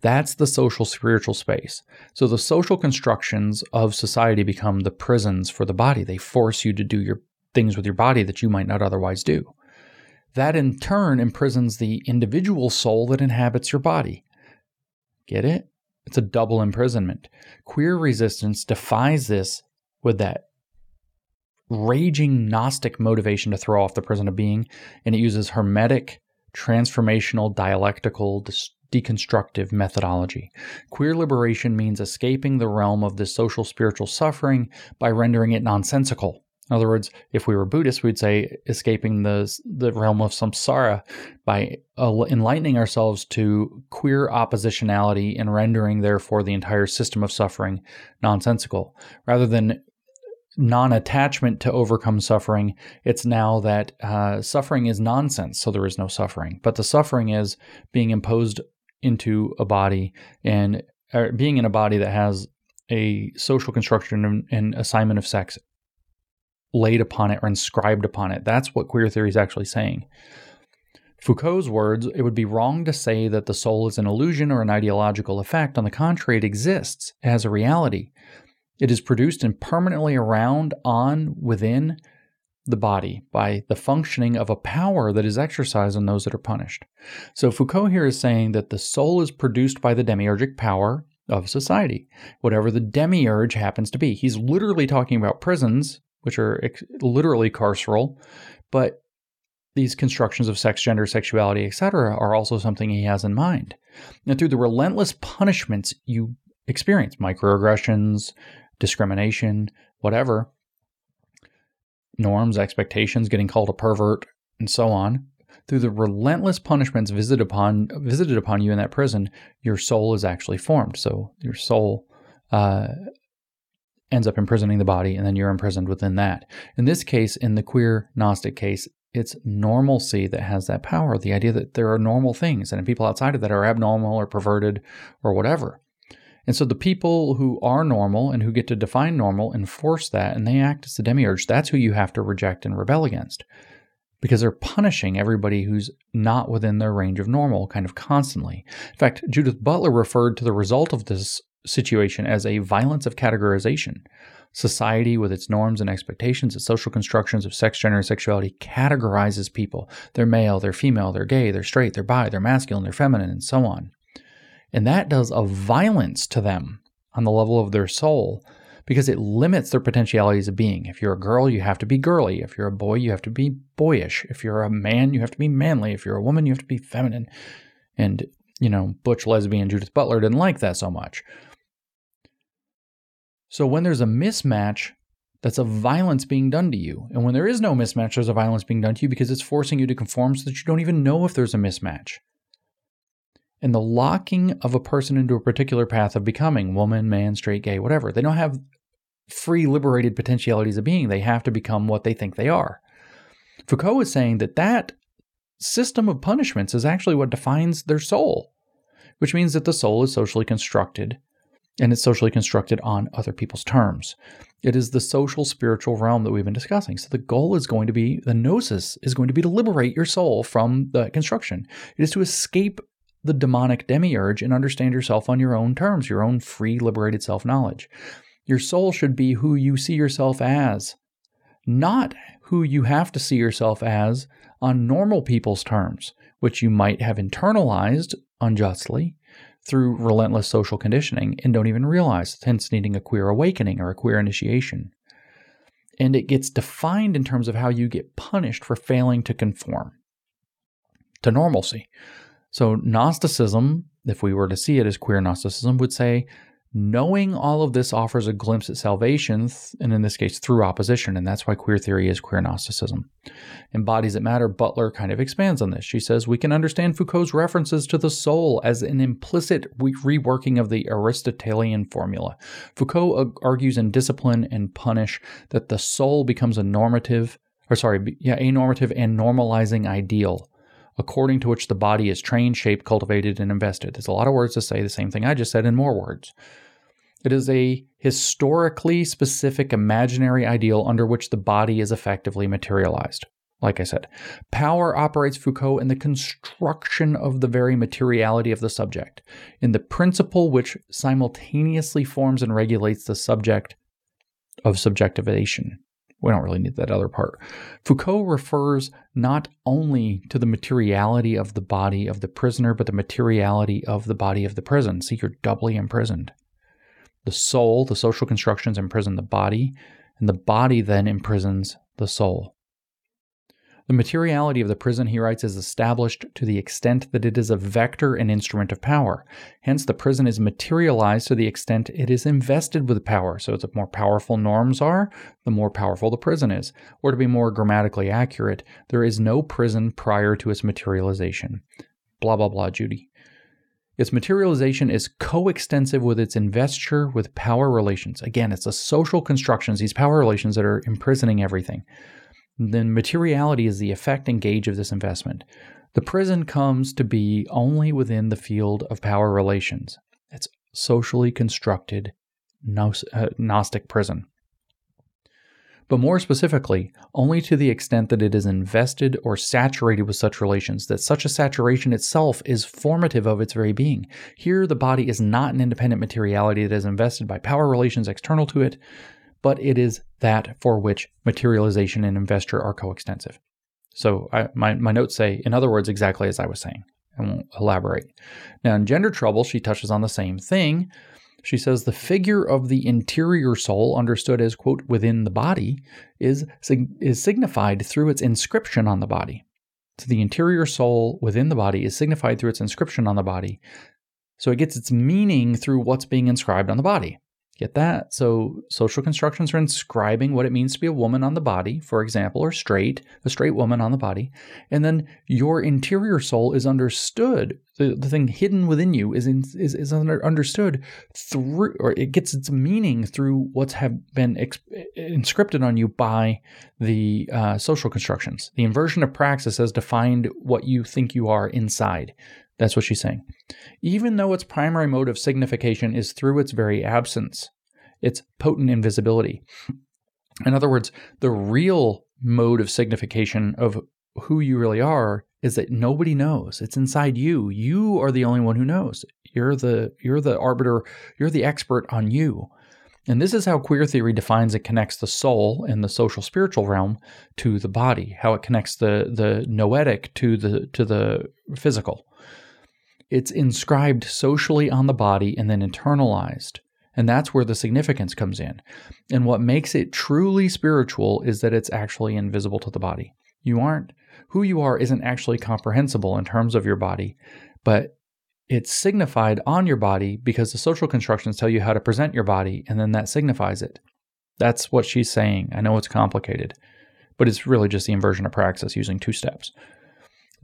[SPEAKER 1] That's the social spiritual space. So the social constructions of society become the prisons for the body. They force you to do your things with your body that you might not otherwise do. That in turn imprisons the individual soul that inhabits your body. Get it? It's a double imprisonment. Queer resistance defies this with that raging Gnostic motivation to throw off the prison of being, and it uses hermetic, transformational, dialectical, deconstructive methodology. Queer liberation means escaping the realm of this social spiritual suffering by rendering it nonsensical. In other words, if we were Buddhists, we'd say escaping the the realm of samsara by enlightening ourselves to queer oppositionality and rendering, therefore, the entire system of suffering nonsensical, rather than non attachment to overcome suffering. It's now that uh, suffering is nonsense, so there is no suffering. But the suffering is being imposed into a body and uh, being in a body that has a social construction and, and assignment of sex laid upon it or inscribed upon it. That's what queer theory is actually saying. Foucault's words, it would be wrong to say that the soul is an illusion or an ideological effect. On the contrary, it exists as a reality. It is produced and permanently around, on, within the body by the functioning of a power that is exercised on those that are punished. So Foucault here is saying that the soul is produced by the demiurgic power of society, whatever the demiurge happens to be. He's literally talking about prisons, which are ex- literally carceral, but these constructions of sex, gender, sexuality, etc., are also something he has in mind. And through the relentless punishments you experience, microaggressions, discrimination, whatever, norms, expectations, getting called a pervert, and so on, through the relentless punishments visited upon visited upon you in that prison, your soul is actually formed. So your soul uh, ends up imprisoning the body, and then you're imprisoned within that. In this case, in the queer Gnostic case, it's normalcy that has that power. The idea that there are normal things, and people outside of that are abnormal or perverted or whatever. And so the people who are normal and who get to define normal enforce that and they act as the demiurge. That's who you have to reject and rebel against because they're punishing everybody who's not within their range of normal kind of constantly. In fact, Judith Butler referred to the result of this situation as a violence of categorization. Society, with its norms and expectations, its social constructions of sex, gender, and sexuality, categorizes people. They're male, they're female, they're gay, they're straight, they're bi, they're masculine, they're feminine, and so on. And that does a violence to them on the level of their soul because it limits their potentialities of being. If you're a girl, you have to be girly. If you're a boy, you have to be boyish. If you're a man, you have to be manly. If you're a woman, you have to be feminine. And, you know, Butch lesbian Judith Butler didn't like that so much. So when there's a mismatch, that's a violence being done to you. And when there is no mismatch, there's a violence being done to you because it's forcing you to conform so that you don't even know if there's a mismatch and the locking of a person into a particular path of becoming woman, man, straight, gay, whatever. They don't have free, liberated potentialities of being. They have to become what they think they are. Foucault is saying that that system of punishments is actually what defines their soul, which means that the soul is socially constructed and it's socially constructed on other people's terms. It is the social spiritual realm that we've been discussing. So the goal is going to be the gnosis is going to be to liberate your soul from the construction. It is to escape the demonic demiurge and understand yourself on your own terms, your own free, liberated self knowledge. Your soul should be who you see yourself as, not who you have to see yourself as on normal people's terms, which you might have internalized unjustly through relentless social conditioning and don't even realize, hence needing a queer awakening or a queer initiation. And it gets defined in terms of how you get punished for failing to conform to normalcy. So, Gnosticism, if we were to see it as queer Gnosticism, would say Knowing all of this offers a glimpse at salvation, and in this case, through opposition, and that's why queer theory is queer Gnosticism. In Bodies That Matter, Butler kind of expands on this. She says, We can understand Foucault's references to the soul as an implicit reworking of the Aristotelian formula. Foucault argues in Discipline and Punish that the soul becomes a normative, or sorry, yeah, a normative and normalizing ideal according to which the body is trained, shaped, cultivated, and invested. There's a lot of words to say the same thing I just said in more words. It is a historically specific imaginary ideal under which the body is effectively materialized. Like I said, power operates Foucault in the construction of the very materiality of the subject, in the principle which simultaneously forms and regulates the subject of subjectivation. We don't really need that other part. Foucault refers not only to the materiality of the body of the prisoner, but the materiality of the body of the prison. See, you're doubly imprisoned. The soul, the social constructions imprison the body, and the body then imprisons the soul. The materiality of the prison, he writes, is established to the extent that it is a vector and instrument of power. Hence, the prison is materialized to the extent it is invested with power. So, the more powerful norms are, the more powerful the prison is. Or to be more grammatically accurate, there is no prison prior to its materialization. Blah, blah, blah, Judy. Its materialization is coextensive with its investiture with power relations. Again, it's the social constructions, these power relations that are imprisoning everything. Then materiality is the effect and gauge of this investment. The prison comes to be only within the field of power relations. It's socially constructed uh, Gnostic prison but more specifically, only to the extent that it is invested or saturated with such relations, that such a saturation itself is formative of its very being. Here, the body is not an independent materiality that is invested by power relations external to it, but it is that for which materialization and investure are coextensive. So, I, my, my notes say, in other words, exactly as I was saying. I won't elaborate. Now, in gender trouble, she touches on the same thing she says the figure of the interior soul, understood as, quote, within the body, is, is signified through its inscription on the body. So the interior soul within the body is signified through its inscription on the body. So it gets its meaning through what's being inscribed on the body. Get that? So social constructions are inscribing what it means to be a woman on the body, for example, or straight, a straight woman on the body. And then your interior soul is understood. The, the thing hidden within you is in, is, is under, understood through, or it gets its meaning through what's have been ex, inscripted on you by the uh, social constructions. The inversion of praxis has defined what you think you are inside. That's what she's saying. Even though its primary mode of signification is through its very absence, its potent invisibility. In other words, the real mode of signification of who you really are is that nobody knows. It's inside you. You are the only one who knows. You're the you're the arbiter, you're the expert on you. And this is how queer theory defines and connects the soul in the social spiritual realm to the body, how it connects the the noetic to the to the physical. It's inscribed socially on the body and then internalized. And that's where the significance comes in. And what makes it truly spiritual is that it's actually invisible to the body. You aren't, who you are isn't actually comprehensible in terms of your body, but it's signified on your body because the social constructions tell you how to present your body, and then that signifies it. That's what she's saying. I know it's complicated, but it's really just the inversion of praxis using two steps.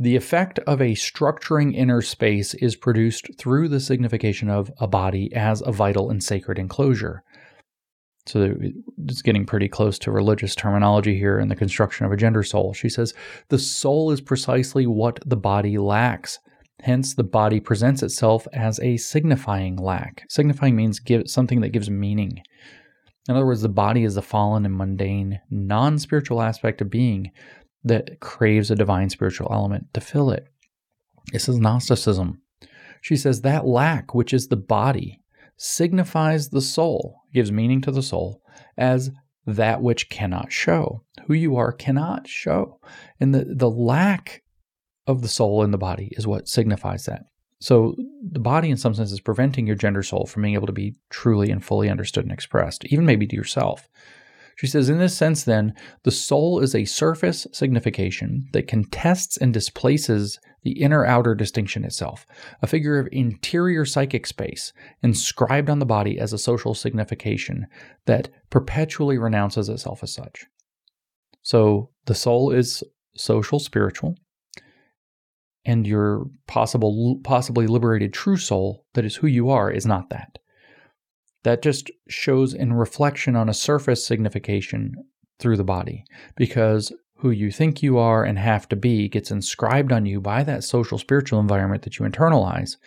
[SPEAKER 1] The effect of a structuring inner space is produced through the signification of a body as a vital and sacred enclosure. So it's getting pretty close to religious terminology here in the construction of a gender soul. She says the soul is precisely what the body lacks. Hence, the body presents itself as a signifying lack. Signifying means give something that gives meaning. In other words, the body is the fallen and mundane, non spiritual aspect of being that craves a divine spiritual element to fill it. This is Gnosticism. She says that lack, which is the body, signifies the soul, gives meaning to the soul, as that which cannot show. Who you are cannot show. And the, the lack of the soul in the body is what signifies that. So the body, in some sense, is preventing your gender soul from being able to be truly and fully understood and expressed, even maybe to yourself. She says, in this sense, then, the soul is a surface signification that contests and displaces the inner outer distinction itself, a figure of interior psychic space inscribed on the body as a social signification that perpetually renounces itself as such. So the soul is social, spiritual, and your possible possibly liberated true soul that is who you are is not that that just shows in reflection on a surface signification through the body because who you think you are and have to be gets inscribed on you by that social spiritual environment that you internalize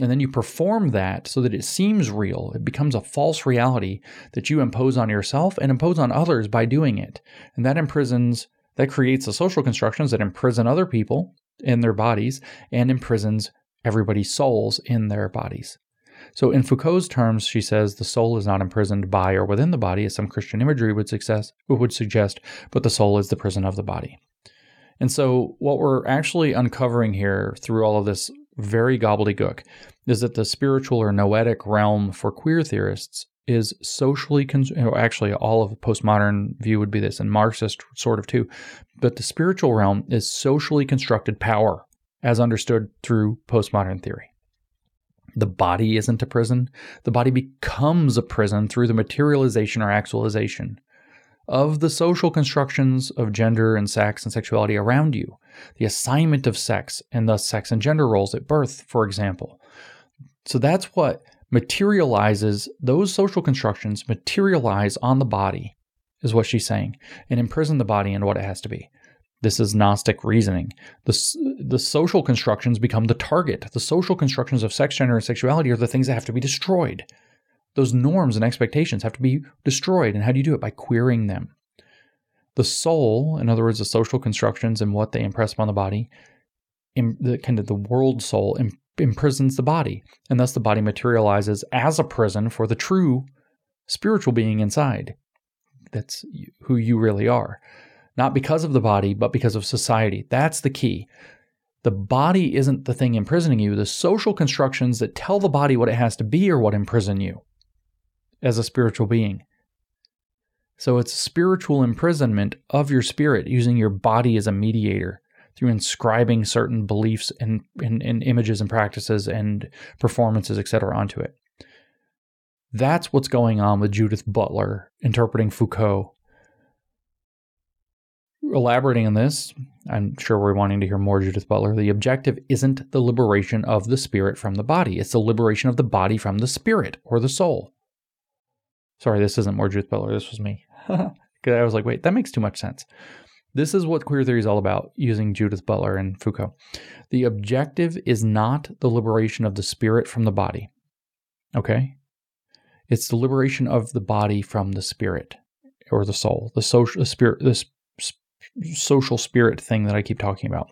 [SPEAKER 1] and then you perform that so that it seems real. It becomes a false reality that you impose on yourself and impose on others by doing it and that imprisons that creates the social constructions that imprison other people in their bodies and imprisons everybody's souls in their bodies so, in Foucault's terms, she says the soul is not imprisoned by or within the body, as some Christian imagery would, success, would suggest, but the soul is the prison of the body. And so, what we're actually uncovering here through all of this very gobbledygook is that the spiritual or noetic realm for queer theorists is socially, con- actually, all of postmodern view would be this, and Marxist sort of too. But the spiritual realm is socially constructed power as understood through postmodern theory. The body isn't a prison. The body becomes a prison through the materialization or actualization of the social constructions of gender and sex and sexuality around you, the assignment of sex and thus sex and gender roles at birth, for example. So that's what materializes, those social constructions materialize on the body, is what she's saying, and imprison the body in what it has to be. This is Gnostic reasoning. The, the social constructions become the target. The social constructions of sex, gender, and sexuality are the things that have to be destroyed. Those norms and expectations have to be destroyed. And how do you do it? By queering them. The soul, in other words, the social constructions and what they impress upon the body, the kind of the world soul imprisons the body, and thus the body materializes as a prison for the true spiritual being inside. That's who you really are not because of the body, but because of society. That's the key. The body isn't the thing imprisoning you. The social constructions that tell the body what it has to be are what imprison you as a spiritual being. So it's spiritual imprisonment of your spirit using your body as a mediator through inscribing certain beliefs and, and, and images and practices and performances, etc., onto it. That's what's going on with Judith Butler interpreting Foucault elaborating on this, I'm sure we're wanting to hear more Judith Butler. The objective isn't the liberation of the spirit from the body, it's the liberation of the body from the spirit or the soul. Sorry, this isn't more Judith Butler. This was me. I was like, wait, that makes too much sense. This is what queer theory is all about using Judith Butler and Foucault. The objective is not the liberation of the spirit from the body. Okay? It's the liberation of the body from the spirit or the soul, the social the spirit the social spirit thing that I keep talking about.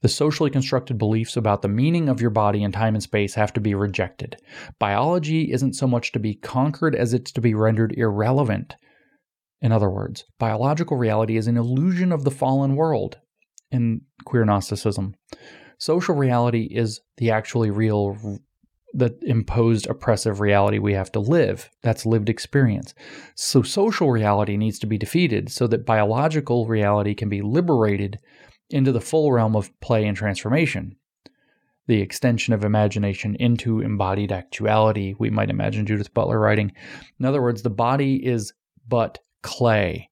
[SPEAKER 1] The socially constructed beliefs about the meaning of your body in time and space have to be rejected. Biology isn't so much to be conquered as it's to be rendered irrelevant. In other words, biological reality is an illusion of the fallen world in queer Gnosticism. Social reality is the actually real the imposed oppressive reality we have to live. That's lived experience. So social reality needs to be defeated so that biological reality can be liberated into the full realm of play and transformation. The extension of imagination into embodied actuality, we might imagine Judith Butler writing. In other words, the body is but clay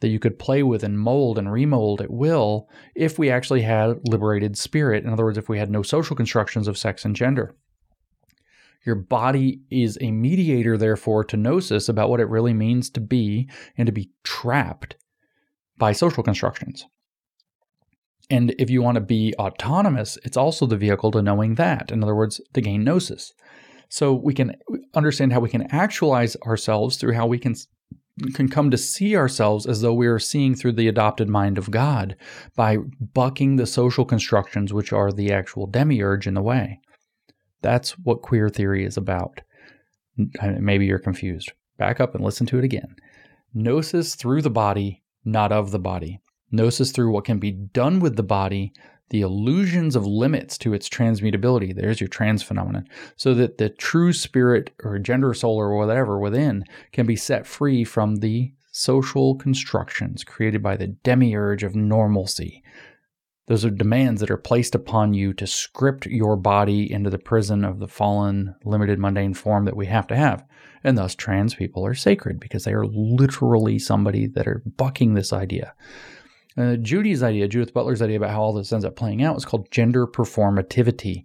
[SPEAKER 1] that you could play with and mold and remold at will if we actually had liberated spirit. In other words, if we had no social constructions of sex and gender. Your body is a mediator, therefore, to gnosis about what it really means to be and to be trapped by social constructions. And if you want to be autonomous, it's also the vehicle to knowing that. In other words, to gain gnosis. So we can understand how we can actualize ourselves through how we can can come to see ourselves as though we are seeing through the adopted mind of God by bucking the social constructions which are the actual demiurge in the way. That's what queer theory is about. Maybe you're confused. Back up and listen to it again. Gnosis through the body, not of the body. Gnosis through what can be done with the body, the illusions of limits to its transmutability. There's your trans phenomenon. So that the true spirit or gender soul or whatever within can be set free from the social constructions created by the demiurge of normalcy. Those are demands that are placed upon you to script your body into the prison of the fallen, limited, mundane form that we have to have. And thus, trans people are sacred because they are literally somebody that are bucking this idea. Uh, Judy's idea, Judith Butler's idea about how all this ends up playing out is called gender performativity.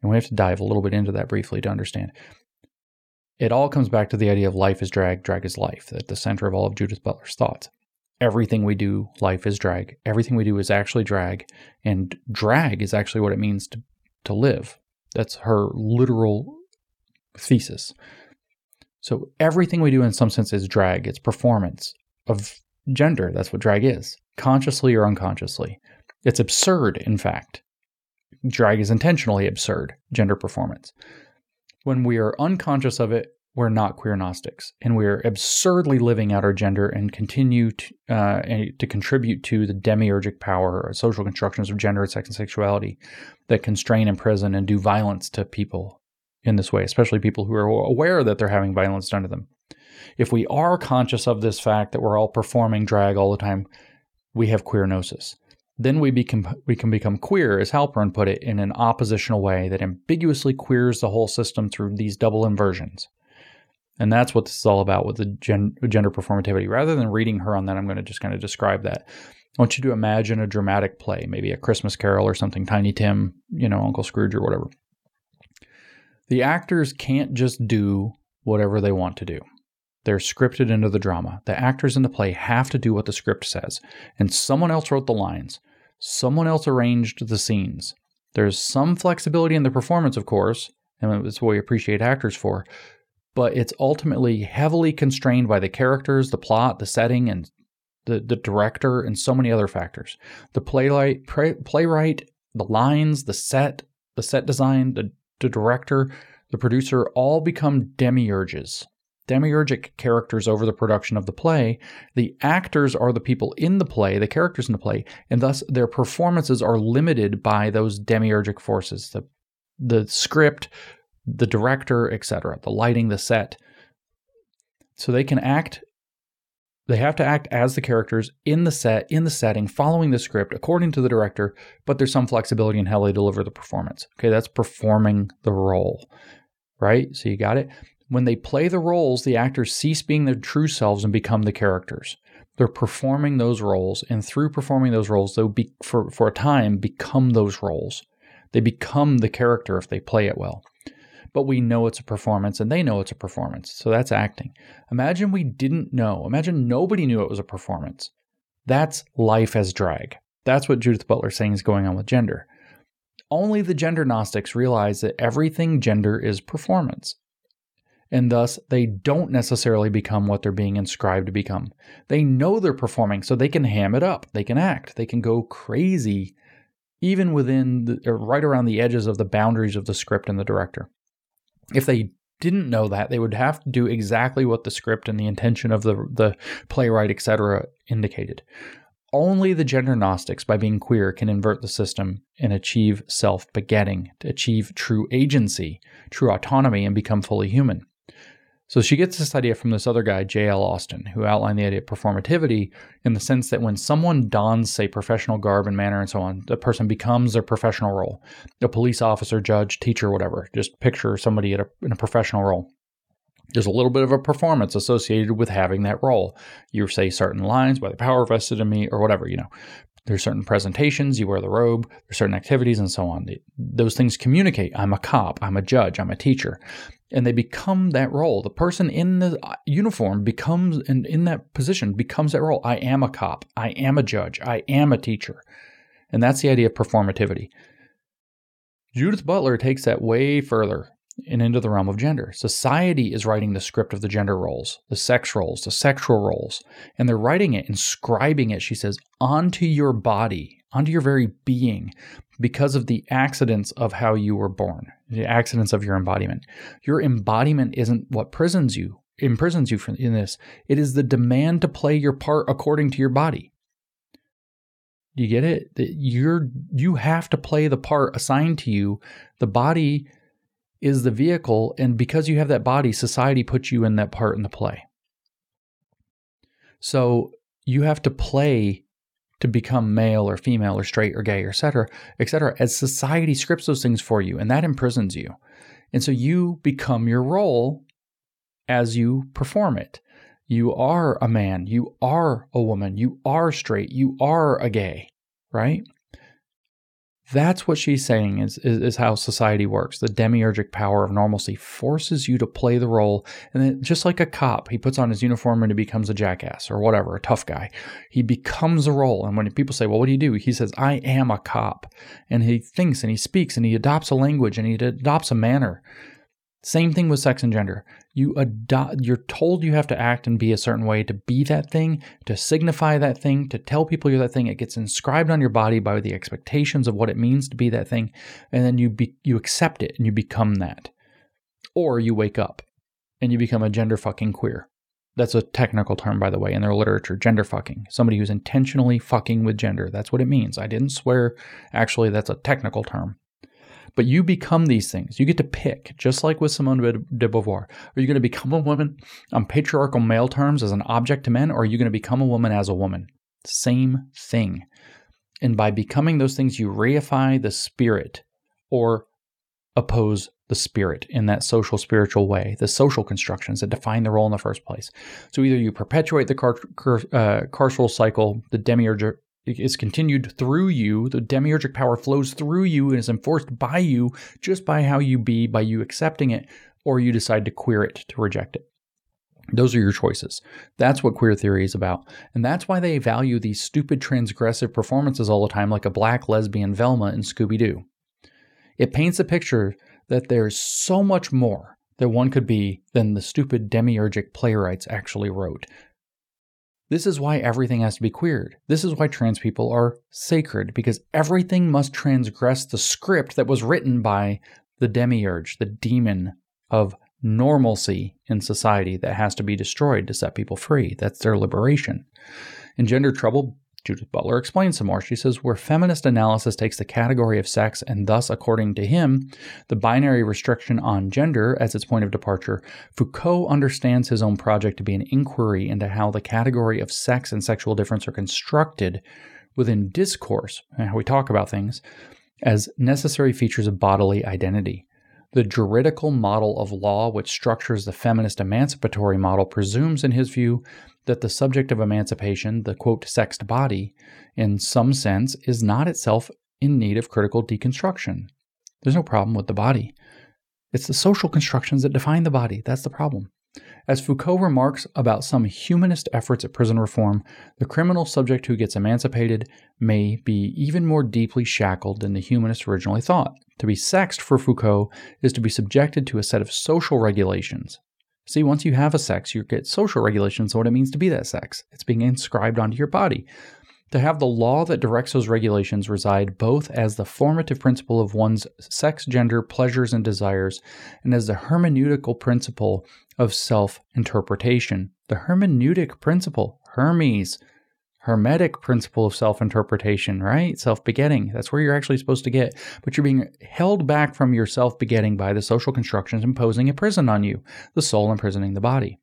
[SPEAKER 1] And we have to dive a little bit into that briefly to understand. It all comes back to the idea of life is drag, drag is life, at the center of all of Judith Butler's thoughts. Everything we do, life is drag. Everything we do is actually drag. And drag is actually what it means to, to live. That's her literal thesis. So everything we do in some sense is drag. It's performance of gender. That's what drag is, consciously or unconsciously. It's absurd, in fact. Drag is intentionally absurd, gender performance when we are unconscious of it, we're not queer Gnostics, and we're absurdly living out our gender and continue to, uh, to contribute to the demiurgic power or social constructions of gender, sex, and sexuality that constrain, imprison, and do violence to people in this way, especially people who are aware that they're having violence done to them. If we are conscious of this fact that we're all performing drag all the time, we have queer gnosis. Then we, become, we can become queer, as Halperin put it, in an oppositional way that ambiguously queers the whole system through these double inversions. And that's what this is all about with the gen- gender performativity. Rather than reading her on that, I'm going to just kind of describe that. I want you to imagine a dramatic play, maybe a Christmas Carol or something, Tiny Tim, you know, Uncle Scrooge or whatever. The actors can't just do whatever they want to do. They're scripted into the drama. The actors in the play have to do what the script says, and someone else wrote the lines. Someone else arranged the scenes. There's some flexibility in the performance, of course, and that's what we appreciate actors for, but it's ultimately heavily constrained by the characters, the plot, the setting, and the, the director, and so many other factors. The playwright, playwright, the lines, the set, the set design, the, the director, the producer all become demiurges demiurgic characters over the production of the play. The actors are the people in the play, the characters in the play, and thus their performances are limited by those demiurgic forces the, the script, the director, etc., the lighting, the set. So they can act, they have to act as the characters in the set, in the setting, following the script according to the director, but there's some flexibility in how they deliver the performance. Okay, that's performing the role right? So you got it. When they play the roles, the actors cease being their true selves and become the characters. They're performing those roles, and through performing those roles, they'll be, for, for a time, become those roles. They become the character if they play it well. But we know it's a performance, and they know it's a performance. So that's acting. Imagine we didn't know. Imagine nobody knew it was a performance. That's life as drag. That's what Judith Butler's saying is going on with gender. Only the gender Gnostics realize that everything gender is performance and thus they don't necessarily become what they're being inscribed to become. They know they're performing, so they can ham it up, they can act, they can go crazy, even within the, right around the edges of the boundaries of the script and the director. If they didn't know that, they would have to do exactly what the script and the intention of the the playwright, etc., indicated. Only the gender Gnostics, by being queer, can invert the system and achieve self begetting, achieve true agency, true autonomy, and become fully human. So she gets this idea from this other guy, J.L. Austin, who outlined the idea of performativity in the sense that when someone dons, say, professional garb and manner and so on, the person becomes their professional role. A police officer, judge, teacher, whatever. Just picture somebody a, in a professional role. There's a little bit of a performance associated with having that role. You say certain lines by the power vested in me or whatever, you know. There's certain presentations, you wear the robe, there's certain activities and so on. Those things communicate. I'm a cop, I'm a judge, I'm a teacher and they become that role. The person in the uh, uniform becomes, and in that position, becomes that role. I am a cop. I am a judge. I am a teacher. And that's the idea of performativity. Judith Butler takes that way further and into the realm of gender. Society is writing the script of the gender roles, the sex roles, the sexual roles, and they're writing it, inscribing it, she says, onto your body, onto your very being, because of the accidents of how you were born, the accidents of your embodiment. Your embodiment isn't what prisons you, imprisons you in this. It is the demand to play your part according to your body. You get it? That You're you have to play the part assigned to you. The body is the vehicle, and because you have that body, society puts you in that part in the play. So you have to play to become male or female or straight or gay etc etc as society scripts those things for you and that imprisons you. And so you become your role as you perform it. You are a man you are a woman you are straight you are a gay right that's what she's saying is, is, is, how society works. The demiurgic power of normalcy forces you to play the role. And then, just like a cop, he puts on his uniform and he becomes a jackass or whatever, a tough guy. He becomes a role. And when people say, Well, what do you do? He says, I am a cop. And he thinks and he speaks and he adopts a language and he adopts a manner. Same thing with sex and gender. You adopt you're told you have to act and be a certain way to be that thing, to signify that thing, to tell people you're that thing. It gets inscribed on your body by the expectations of what it means to be that thing, and then you be, you accept it and you become that. Or you wake up and you become a gender fucking queer. That's a technical term, by the way, in their literature. Gender fucking. Somebody who's intentionally fucking with gender. That's what it means. I didn't swear. Actually, that's a technical term. But you become these things. You get to pick, just like with Simone de Beauvoir. Are you going to become a woman on patriarchal male terms as an object to men, or are you going to become a woman as a woman? Same thing. And by becoming those things, you reify the spirit or oppose the spirit in that social spiritual way, the social constructions that define the role in the first place. So either you perpetuate the car- car- uh, carceral cycle, the demiurge is continued through you. The demiurgic power flows through you and is enforced by you just by how you be, by you accepting it, or you decide to queer it, to reject it. Those are your choices. That's what queer theory is about. And that's why they value these stupid transgressive performances all the time, like a black lesbian Velma in Scooby Doo. It paints a picture that there's so much more that one could be than the stupid demiurgic playwrights actually wrote. This is why everything has to be queered. This is why trans people are sacred, because everything must transgress the script that was written by the demiurge, the demon of normalcy in society that has to be destroyed to set people free. That's their liberation. In Gender Trouble, Judith Butler explains some more. She says, where feminist analysis takes the category of sex and thus, according to him, the binary restriction on gender as its point of departure, Foucault understands his own project to be an inquiry into how the category of sex and sexual difference are constructed within discourse, and how we talk about things, as necessary features of bodily identity. The juridical model of law, which structures the feminist emancipatory model, presumes, in his view, that the subject of emancipation, the quote, sexed body, in some sense, is not itself in need of critical deconstruction. There's no problem with the body. It's the social constructions that define the body. That's the problem. As Foucault remarks about some humanist efforts at prison reform, the criminal subject who gets emancipated may be even more deeply shackled than the humanists originally thought. To be sexed for Foucault is to be subjected to a set of social regulations, See, once you have a sex, you get social regulations on what it means to be that sex. It's being inscribed onto your body. To have the law that directs those regulations reside both as the formative principle of one's sex, gender, pleasures, and desires, and as the hermeneutical principle of self interpretation. The hermeneutic principle, Hermes, hermetic principle of self interpretation, right? Self begetting. That's where you're actually supposed to get. But you're being held back from your self begetting by the social constructions imposing a prison on you, the soul imprisoning the body.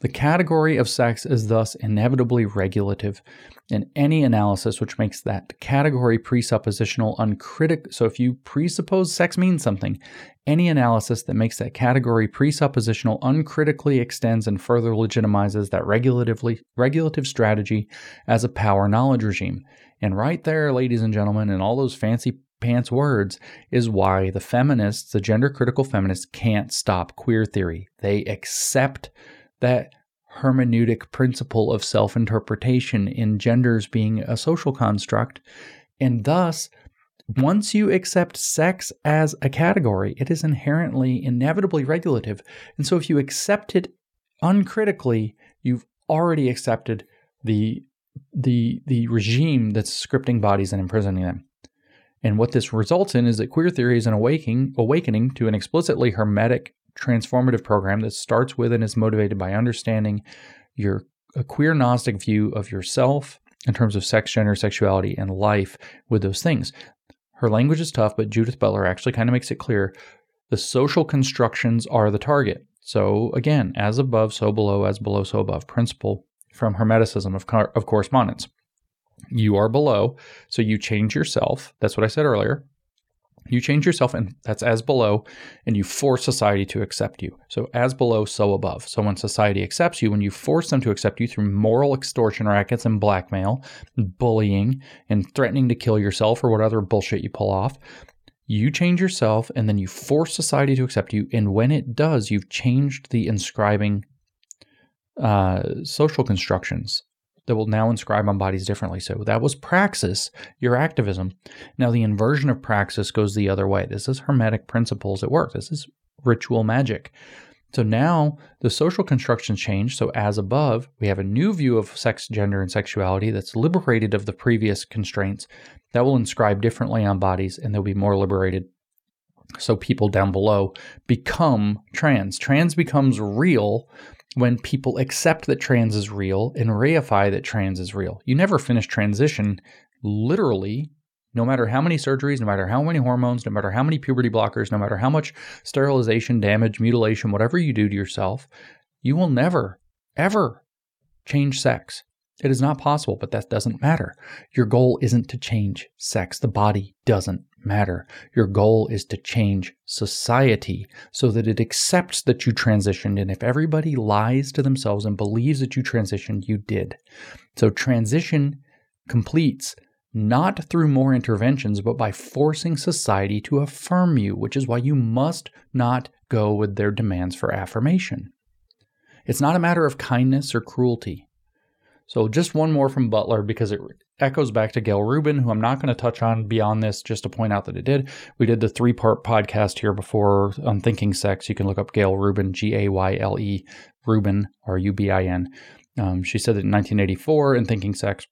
[SPEAKER 1] The category of sex is thus inevitably regulative in any analysis which makes that category presuppositional uncritical. So if you presuppose sex means something, any analysis that makes that category presuppositional uncritically extends and further legitimizes that regulatively regulative strategy as a power knowledge regime. And right there, ladies and gentlemen, in all those fancy pants words is why the feminists, the gender critical feminists, can't stop queer theory. They accept that hermeneutic principle of self interpretation in genders being a social construct. And thus, once you accept sex as a category, it is inherently, inevitably regulative. And so, if you accept it uncritically, you've already accepted the the the regime that's scripting bodies and imprisoning them. And what this results in is that queer theory is an awakening, awakening to an explicitly hermetic transformative program that starts with and is motivated by understanding your queer Gnostic view of yourself in terms of sex, gender, sexuality, and life with those things. Her language is tough, but Judith Butler actually kind of makes it clear the social constructions are the target. So, again, as above, so below, as below, so above principle from Hermeticism of, of correspondence. You are below, so you change yourself. That's what I said earlier. You change yourself, and that's as below, and you force society to accept you. So, as below, so above. So, when society accepts you, when you force them to accept you through moral extortion rackets and blackmail, bullying, and threatening to kill yourself or what other bullshit you pull off, you change yourself and then you force society to accept you. And when it does, you've changed the inscribing uh, social constructions that will now inscribe on bodies differently. So that was praxis, your activism. Now the inversion of praxis goes the other way. This is hermetic principles at work. This is ritual magic. So now the social constructions change. So as above, we have a new view of sex, gender, and sexuality that's liberated of the previous constraints that will inscribe differently on bodies and they'll be more liberated. So people down below become trans. Trans becomes real when people accept that trans is real and reify that trans is real. You never finish transition literally, no matter how many surgeries, no matter how many hormones, no matter how many puberty blockers, no matter how much sterilization, damage, mutilation, whatever you do to yourself, you will never, ever change sex. It is not possible, but that doesn't matter. Your goal isn't to change sex. The body doesn't matter. Your goal is to change society so that it accepts that you transitioned. And if everybody lies to themselves and believes that you transitioned, you did. So transition completes not through more interventions, but by forcing society to affirm you, which is why you must not go with their demands for affirmation. It's not a matter of kindness or cruelty. So just one more from Butler because it echoes back to Gayle Rubin, who I'm not going to touch on beyond this, just to point out that it did. We did the three part podcast here before on thinking sex. You can look up Gayle Rubin, G A Y L E Rubin, or U B I N. Um, she said that in 1984 in Thinking Sex,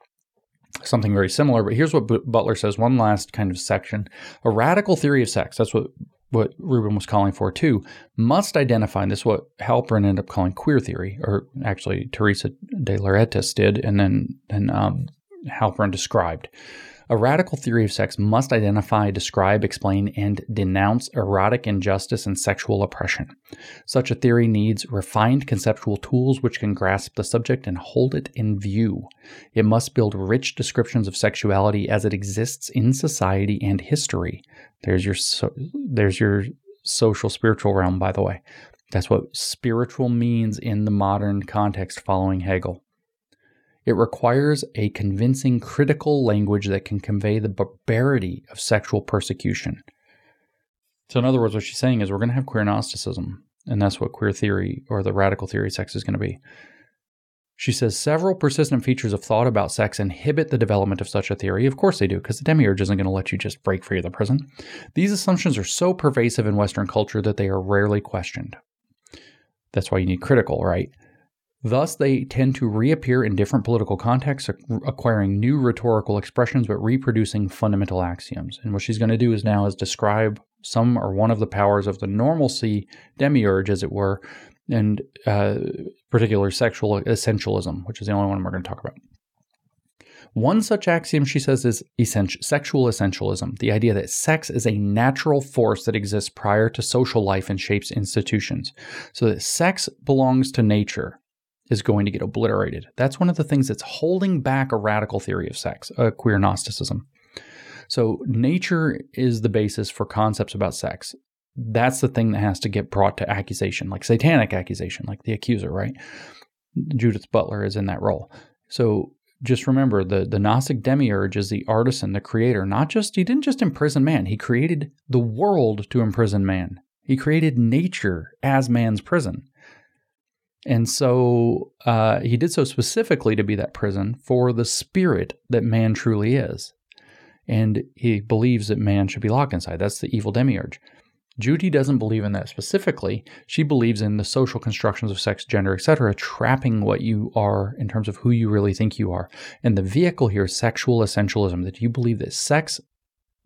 [SPEAKER 1] something very similar. But here's what B- Butler says one last kind of section a radical theory of sex. That's what what Rubin was calling for too, must identify, and this is what Halperin ended up calling queer theory, or actually Teresa de Lauretis did, and then and um, Halperin described. A radical theory of sex must identify, describe, explain, and denounce erotic injustice and sexual oppression. Such a theory needs refined conceptual tools which can grasp the subject and hold it in view. It must build rich descriptions of sexuality as it exists in society and history. There's your so, there's your social spiritual realm, by the way. That's what spiritual means in the modern context following Hegel. It requires a convincing critical language that can convey the barbarity of sexual persecution. So, in other words, what she's saying is we're going to have queer Gnosticism, and that's what queer theory or the radical theory of sex is going to be. She says several persistent features of thought about sex inhibit the development of such a theory. Of course they do, because the demiurge isn't going to let you just break free of the prison. These assumptions are so pervasive in Western culture that they are rarely questioned. That's why you need critical, right? Thus, they tend to reappear in different political contexts, acquiring new rhetorical expressions but reproducing fundamental axioms. And what she's going to do is now is describe some or one of the powers of the normalcy demiurge, as it were, and uh, particular sexual essentialism, which is the only one we're going to talk about. One such axiom, she says, is sexual essentialism, the idea that sex is a natural force that exists prior to social life and shapes institutions. So that sex belongs to nature, is going to get obliterated. That's one of the things that's holding back a radical theory of sex, a queer Gnosticism. So, nature is the basis for concepts about sex. That's the thing that has to get brought to accusation, like satanic accusation, like the accuser, right? Judith Butler is in that role. So, just remember the, the Gnostic demiurge is the artisan, the creator, not just, he didn't just imprison man, he created the world to imprison man. He created nature as man's prison. And so uh, he did so specifically to be that prison for the spirit that man truly is. And he believes that man should be locked inside. That's the evil demiurge. Judy doesn't believe in that specifically. She believes in the social constructions of sex, gender, etc., trapping what you are in terms of who you really think you are. And the vehicle here is sexual essentialism, that you believe that sex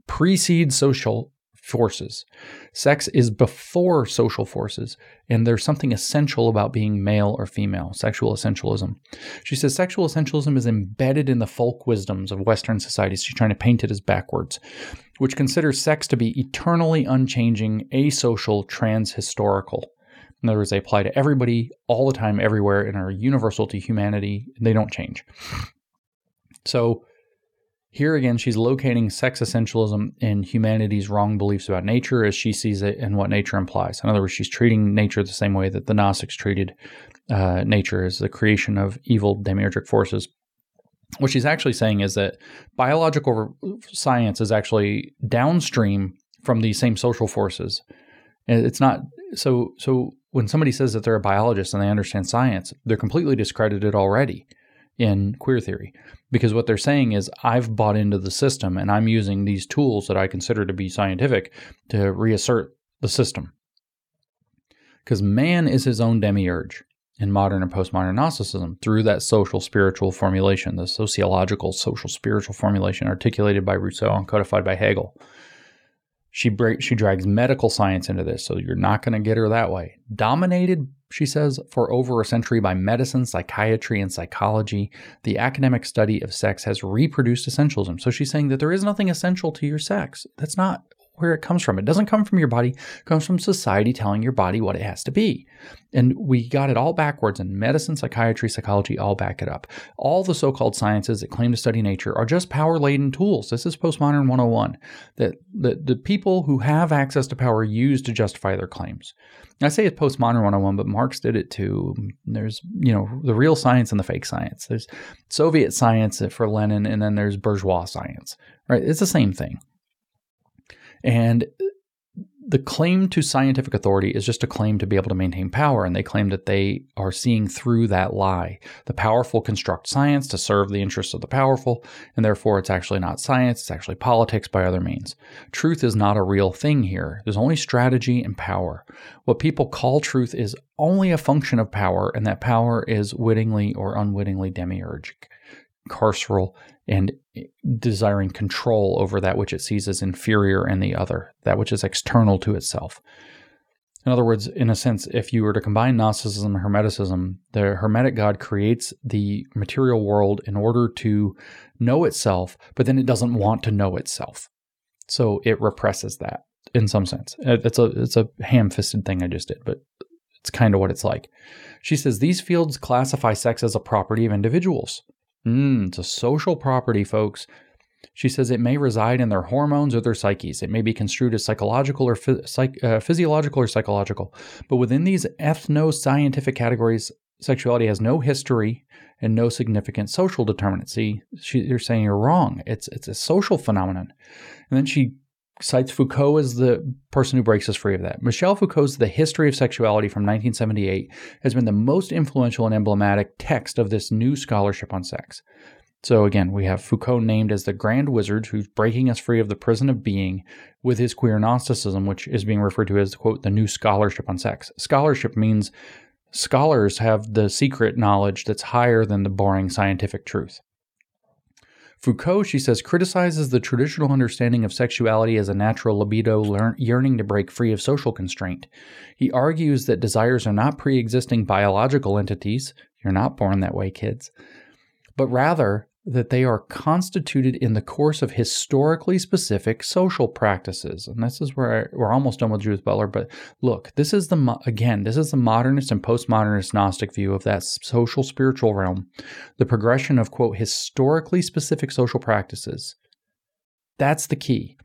[SPEAKER 1] precedes social forces. Sex is before social forces, and there's something essential about being male or female, sexual essentialism. She says sexual essentialism is embedded in the folk wisdoms of Western societies. She's trying to paint it as backwards, which considers sex to be eternally unchanging, asocial, transhistorical. In other words, they apply to everybody all the time, everywhere, and are universal to humanity. They don't change. So, here again, she's locating sex essentialism in humanity's wrong beliefs about nature as she sees it and what nature implies. In other words, she's treating nature the same way that the Gnostics treated uh, nature as the creation of evil demiurgic forces. What she's actually saying is that biological science is actually downstream from these same social forces. It's not so. So when somebody says that they're a biologist and they understand science, they're completely discredited already in queer theory because what they're saying is I've bought into the system and I'm using these tools that I consider to be scientific to reassert the system. Because man is his own demiurge in modern and postmodern Gnosticism through that social spiritual formulation, the sociological social spiritual formulation articulated by Rousseau and codified by Hegel. She break, she drags medical science into this, so you're not going to get her that way. Dominated, she says, for over a century by medicine, psychiatry, and psychology, the academic study of sex has reproduced essentialism. So she's saying that there is nothing essential to your sex. That's not where it comes from. It doesn't come from your body, it comes from society telling your body what it has to be. And we got it all backwards, and medicine, psychiatry, psychology all back it up. All the so called sciences that claim to study nature are just power laden tools. This is postmodern 101 that the, the people who have access to power use to justify their claims. I say it's postmodern 101, but Marx did it too. There's, you know, the real science and the fake science. There's Soviet science for Lenin, and then there's bourgeois science, right? It's the same thing. And the claim to scientific authority is just a claim to be able to maintain power, and they claim that they are seeing through that lie. The powerful construct science to serve the interests of the powerful, and therefore it's actually not science, it's actually politics by other means. Truth is not a real thing here. There's only strategy and power. What people call truth is only a function of power, and that power is wittingly or unwittingly demiurgic, carceral, and eh, desiring control over that which it sees as inferior and the other, that which is external to itself. In other words, in a sense, if you were to combine Gnosticism and Hermeticism, the Hermetic God creates the material world in order to know itself, but then it doesn't want to know itself. So it represses that in some sense. Uh, it's a it's a ham-fisted thing I just did, but it's kind of what it's like. She says these fields classify sex as a property of individuals. Mm, it's a social property, folks. She says it may reside in their hormones or their psyches. It may be construed as psychological or psych, uh, physiological or psychological. But within these ethno scientific categories, sexuality has no history and no significant social determinant. See, she, you're saying you're wrong. It's it's a social phenomenon. And then she cites Foucault as the person who breaks us free of that. Michel Foucault's The History of Sexuality from 1978 has been the most influential and emblematic text of this new scholarship on sex. So again, we have Foucault named as the grand wizard who's breaking us free of the prison of being with his queer Gnosticism, which is being referred to as, quote, the new scholarship on sex. Scholarship means scholars have the secret knowledge that's higher than the boring scientific truth. Foucault, she says, criticizes the traditional understanding of sexuality as a natural libido yearning to break free of social constraint. He argues that desires are not pre existing biological entities. You're not born that way, kids. But rather, that they are constituted in the course of historically specific social practices. And this is where I, we're almost done with Judith Butler. But look, this is the, again, this is the modernist and postmodernist Gnostic view of that social spiritual realm, the progression of, quote, historically specific social practices. That's the key.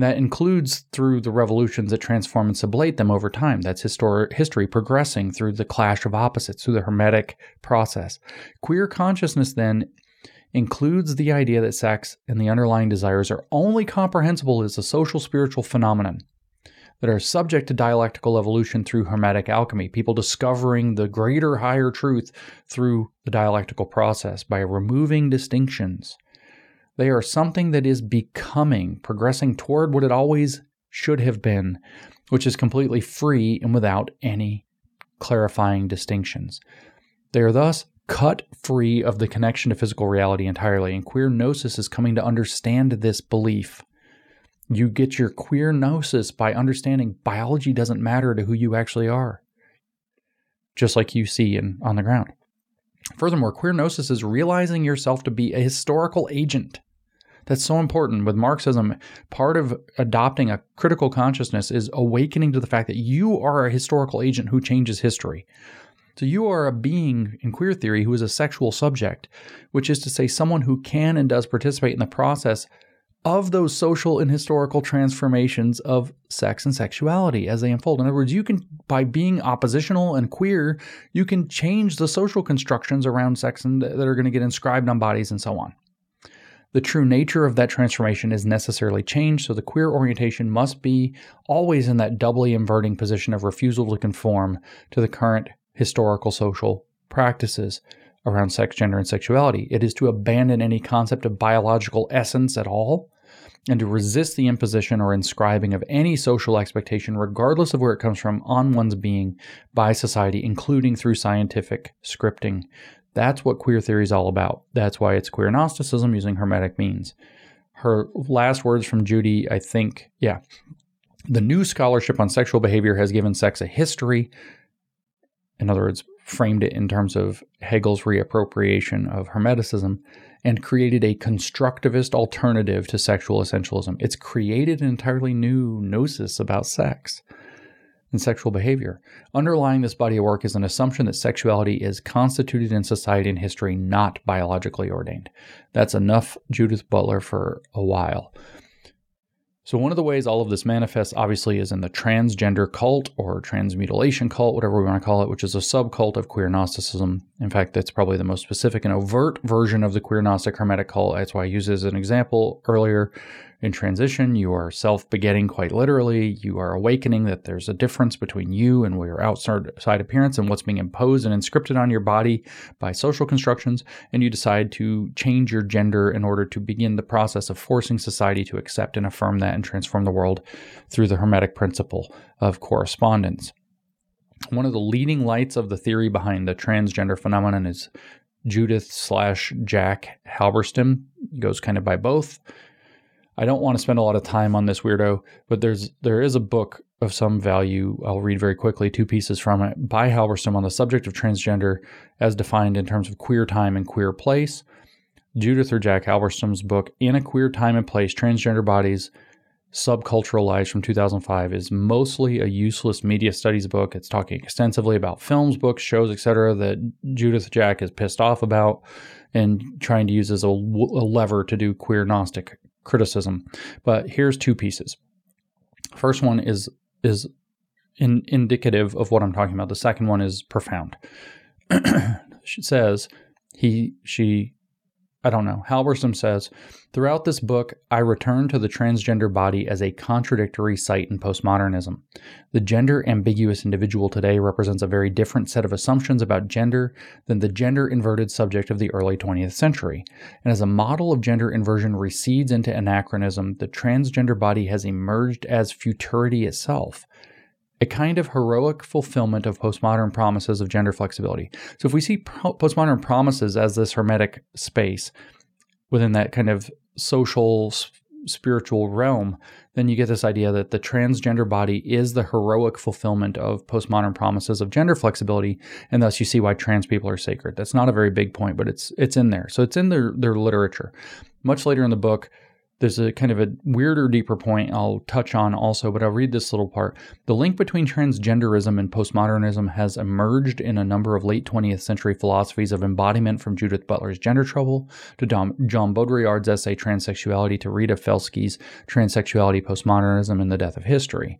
[SPEAKER 1] that includes through the revolutions that transform and sublate them over time. That's histor- history progressing through the clash of opposites, through the Hermetic process. Queer consciousness then includes the idea that sex and the underlying desires are only comprehensible as a social spiritual phenomenon that are subject to dialectical evolution through hermetic alchemy, people discovering the greater, higher truth through the dialectical process by removing distinctions. They are something that is becoming, progressing toward what it always should have been, which is completely free and without any clarifying distinctions. They are thus cut free of the connection to physical reality entirely. And queer gnosis is coming to understand this belief. You get your queer gnosis by understanding biology doesn't matter to who you actually are, just like you see in, on the ground. Furthermore, queer gnosis is realizing yourself to be a historical agent That's so important. With Marxism, part of adopting a critical consciousness is awakening to the fact that you are a historical agent who changes history. So you are a being in queer theory who is a sexual subject, which is to say, someone who can and does participate in the process of those social and historical transformations of sex and sexuality as they unfold. In other words, you can, by being oppositional and queer, you can change the social constructions around sex and that are going to get inscribed on bodies and so on. The true nature of that transformation is necessarily changed, so the queer orientation must be always in that doubly inverting position of refusal to conform to the current historical social practices around sex, gender, and sexuality. It is to abandon any concept of biological essence at all and to resist the imposition or inscribing of any social expectation, regardless of where it comes from, on one's being by society, including through scientific scripting. That's what queer theory is all about. That's why it's queer Gnosticism using Hermetic means. Her last words from Judy, I think, yeah. The new scholarship on sexual behavior has given sex a history. In other words, framed it in terms of Hegel's reappropriation of Hermeticism and created a constructivist alternative to sexual essentialism. It's created an entirely new gnosis about sex and sexual behavior. Underlying this body of work is an assumption that sexuality is constituted in society and history, not biologically ordained. That's enough Judith Butler for a while. So, one of the ways all of this manifests, obviously, is in the transgender cult or transmutilation cult, whatever we want to call it, which is a subcult of queer Gnosticism. In fact, that's probably the most specific and overt version of the queer Gnostic Hermetic cult. That's why I used it as an example earlier in transition, you are self begetting quite literally. You are awakening that there's a difference between you and your outside appearance and what's being imposed and inscripted on your body by social constructions. And you decide to change your gender in order to begin the process of forcing society to accept and affirm that and transform the world through the Hermetic principle of correspondence. One of the leading lights of the theory behind the transgender phenomenon is Judith slash Jack Halberstam. Goes kind of by both. I don't want to spend a lot of time on this weirdo, but there's there is a book of some value. I'll read very quickly two pieces from it by Halberstam on the subject of transgender as defined in terms of queer time and queer place. Judith or Jack Halberstam's book, In a Queer Time and Place Transgender Bodies, Subcultural Lives from 2005 is mostly a useless media studies book. It's talking extensively about films, books, shows, etc. that Judith Jack is pissed off about and trying to use as a, a lever to do queer Gnostic criticism. But here's two pieces. First one is is in, indicative of what I'm talking about. The second one is profound. she says he she I don't know. Halberstam says, throughout this book, I return to the transgender body as a contradictory site in postmodernism. The gender ambiguous individual today represents a very different set of assumptions about gender than the gender inverted subject of the early 20th century. And as a model of gender inversion recedes into anachronism, the transgender body has emerged as futurity itself a kind of heroic fulfillment of postmodern promises of gender flexibility. So if we see postmodern promises as this hermetic space within that kind of social spiritual realm, then you get this idea that the transgender body is the heroic fulfillment of postmodern promises of gender flexibility, and thus you see why trans people are sacred. That's not a very big point, but it's it's in there. So it's in their their literature. Much later in the book, there's a kind of a weirder, deeper point I'll touch on also, but I'll read this little part. The link between transgenderism and postmodernism has emerged in a number of late 20th century philosophies of embodiment from Judith Butler's Gender Trouble to Jean Baudrillard's essay Transsexuality to Rita Felski's Transsexuality, Postmodernism, and the Death of History.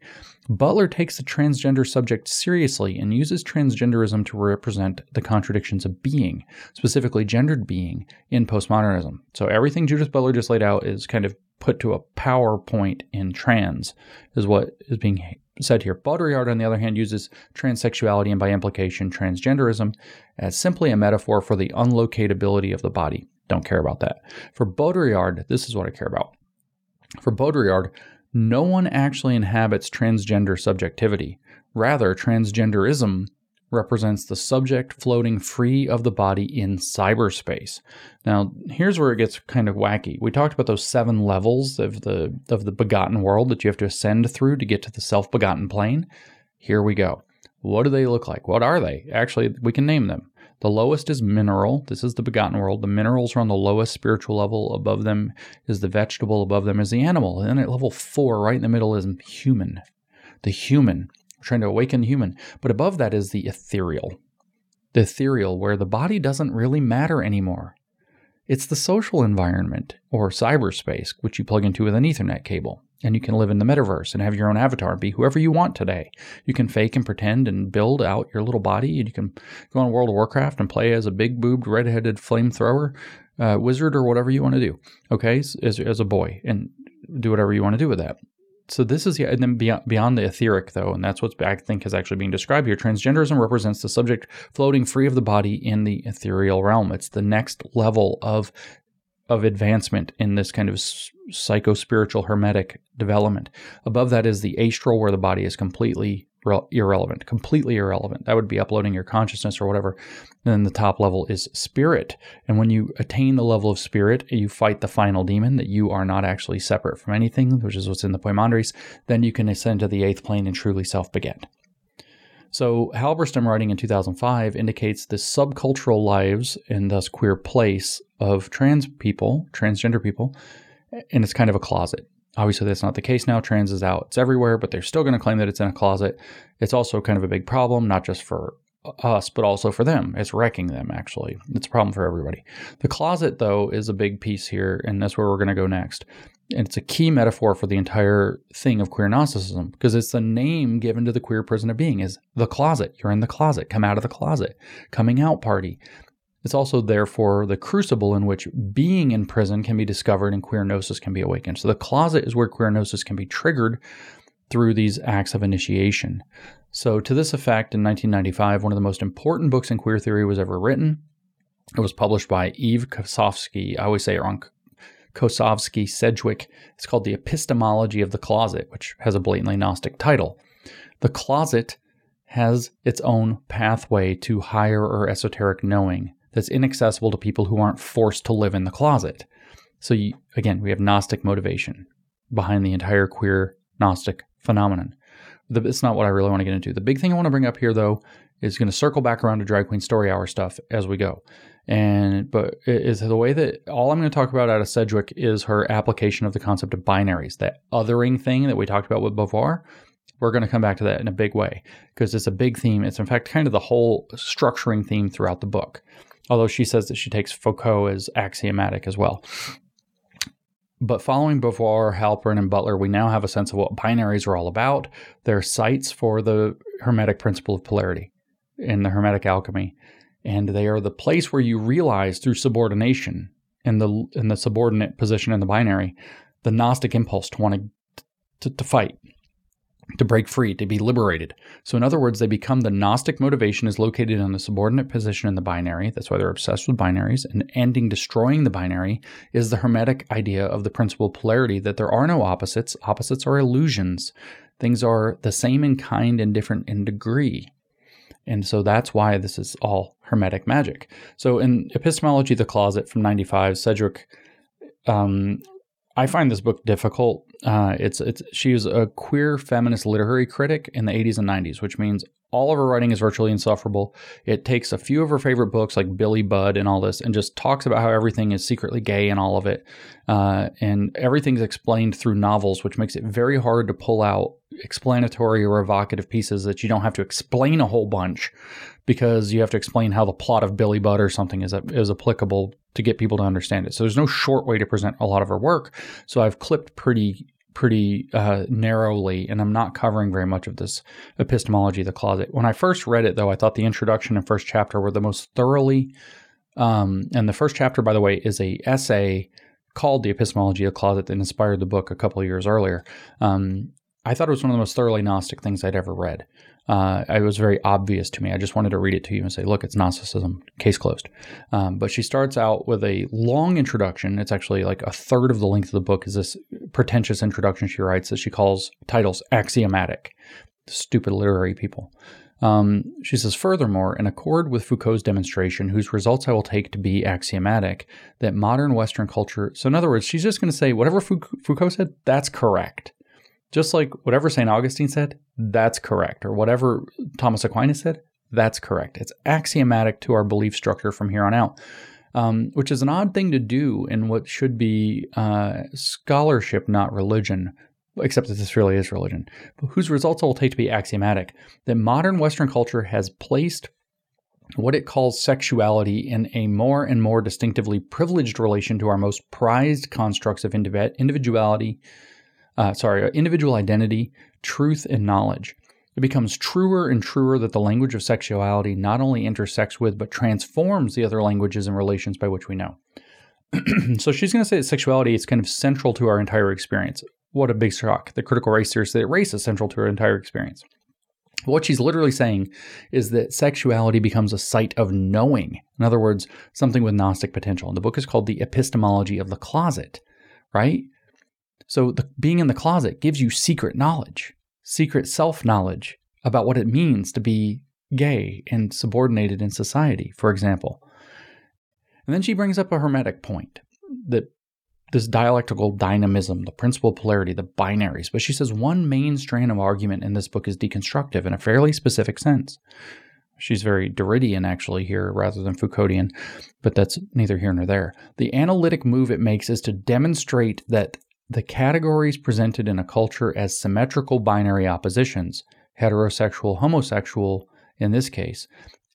[SPEAKER 1] Butler takes the transgender subject seriously and uses transgenderism to represent the contradictions of being, specifically gendered being, in postmodernism. So everything Judith Butler just laid out is kind of put to a PowerPoint in trans, is what is being said here. Baudrillard, on the other hand, uses transsexuality and by implication transgenderism as simply a metaphor for the unlocatability of the body. Don't care about that. For Baudrillard, this is what I care about. For Baudrillard, no one actually inhabits transgender subjectivity. Rather, transgenderism represents the subject floating free of the body in cyberspace. Now, here's where it gets kind of wacky. We talked about those seven levels of the of the begotten world that you have to ascend through to get to the self-begotten plane. Here we go. What do they look like? What are they? Actually, we can name them. The lowest is mineral. This is the begotten world. The minerals are on the lowest spiritual level. Above them is the vegetable. Above them is the animal. And at level four, right in the middle, is human. The human. We're trying to awaken the human. But above that is the ethereal. The ethereal, where the body doesn't really matter anymore. It's the social environment or cyberspace, which you plug into with an Ethernet cable and you can live in the metaverse and have your own avatar and be whoever you want today. You can fake and pretend and build out your little body, and you can go on World of Warcraft and play as a big boobed, redheaded flamethrower uh, wizard or whatever you want to do. Okay, as, as a boy, and do whatever you want to do with that. So this is and then beyond, beyond the etheric though, and that's what I think is actually being described here. Transgenderism represents the subject floating free of the body in the ethereal realm. It's the next level of of advancement in this kind of psycho spiritual hermetic development. Above that is the astral, where the body is completely re- irrelevant, completely irrelevant. That would be uploading your consciousness or whatever. And then the top level is spirit. And when you attain the level of spirit, you fight the final demon that you are not actually separate from anything, which is what's in the Poimandres. Then you can ascend to the eighth plane and truly self beget. So, Halberstam, writing in 2005, indicates the subcultural lives and thus queer place of trans people, transgender people, and it's kind of a closet. Obviously, that's not the case now. Trans is out, it's everywhere, but they're still going to claim that it's in a closet. It's also kind of a big problem, not just for us, but also for them. It's wrecking them, actually. It's a problem for everybody. The closet, though, is a big piece here, and that's where we're going to go next. And it's a key metaphor for the entire thing of queer Gnosticism because it's the name given to the queer prison of being is the closet. You're in the closet. Come out of the closet. Coming out party. It's also therefore the crucible in which being in prison can be discovered and queer gnosis can be awakened. So the closet is where queer gnosis can be triggered through these acts of initiation. So to this effect, in 1995, one of the most important books in queer theory was ever written. It was published by Eve Kosofsky. I always say it wrong. Kosofsky Sedgwick. It's called The Epistemology of the Closet, which has a blatantly Gnostic title. The closet has its own pathway to higher or esoteric knowing that's inaccessible to people who aren't forced to live in the closet. So, you, again, we have Gnostic motivation behind the entire queer Gnostic phenomenon. It's not what I really want to get into. The big thing I want to bring up here, though, is going to circle back around to Drag Queen Story Hour stuff as we go. And but is the way that all I'm going to talk about out of Sedgwick is her application of the concept of binaries, that othering thing that we talked about with Beauvoir. We're going to come back to that in a big way because it's a big theme. It's in fact kind of the whole structuring theme throughout the book although she says that she takes Foucault as axiomatic as well. But following Beauvoir, Halperin, and Butler, we now have a sense of what binaries are all about. They're sites for the Hermetic principle of polarity in the Hermetic alchemy. And they are the place where you realize through subordination in the in the subordinate position in the binary, the Gnostic impulse to want to, to, to fight, to break free, to be liberated. So, in other words, they become the Gnostic motivation is located in the subordinate position in the binary. That's why they're obsessed with binaries. And ending destroying the binary is the Hermetic idea of the principle polarity that there are no opposites. Opposites are illusions. Things are the same in kind and different in degree. And so that's why this is all Hermetic magic. So, in Epistemology of the Closet from 95, Sedgwick um, I find this book difficult. Uh, it's it's she is a queer feminist literary critic in the 80s and 90s, which means all of her writing is virtually insufferable. It takes a few of her favorite books, like Billy Budd and all this, and just talks about how everything is secretly gay and all of it. Uh, and everything's explained through novels, which makes it very hard to pull out explanatory or evocative pieces that you don't have to explain a whole bunch because you have to explain how the plot of Billy Budd or something is, is applicable to get people to understand it. So there's no short way to present a lot of her work. So I've clipped pretty pretty uh, narrowly, and I'm not covering very much of this epistemology of the closet. When I first read it, though, I thought the introduction and first chapter were the most thoroughly. Um, and the first chapter, by the way, is a essay called "The Epistemology of the Closet" that inspired the book a couple years earlier. Um, I thought it was one of the most thoroughly Gnostic things I'd ever read. Uh, it was very obvious to me. I just wanted to read it to you and say, look, it's Gnosticism, case closed. Um, but she starts out with a long introduction. It's actually like a third of the length of the book is this pretentious introduction she writes that she calls titles axiomatic. Stupid literary people. Um, she says, furthermore, in accord with Foucault's demonstration, whose results I will take to be axiomatic, that modern Western culture. So, in other words, she's just going to say whatever Foucault said, that's correct. Just like whatever St. Augustine said, that's correct. Or whatever Thomas Aquinas said, That's correct. It's axiomatic to our belief structure from here on out, um, which is an odd thing to do in what should be uh, scholarship, not religion, except that this really is religion, whose results I will take to be axiomatic. That modern Western culture has placed what it calls sexuality in a more and more distinctively privileged relation to our most prized constructs of individuality, uh, sorry, individual identity, truth, and knowledge. It becomes truer and truer that the language of sexuality not only intersects with, but transforms the other languages and relations by which we know. so she's going to say that sexuality is kind of central to our entire experience. What a big shock. The critical race theory that race is central to our entire experience. What she's literally saying is that sexuality becomes a site of knowing. In other words, something with Gnostic potential. And the book is called The Epistemology of the Closet, right? So the, being in the closet gives you secret knowledge secret self knowledge about what it means to be gay and subordinated in society, for example. And then she brings up a hermetic point that this dialectical dynamism, the principal polarity, the binaries. But she says one main strand of argument in this book is deconstructive in a fairly specific sense. She's very Derridean actually here rather than Foucauldian, but that's neither here nor there. The analytic move it makes is to demonstrate that the categories presented in a culture as symmetrical binary oppositions, heterosexual, homosexual in this case,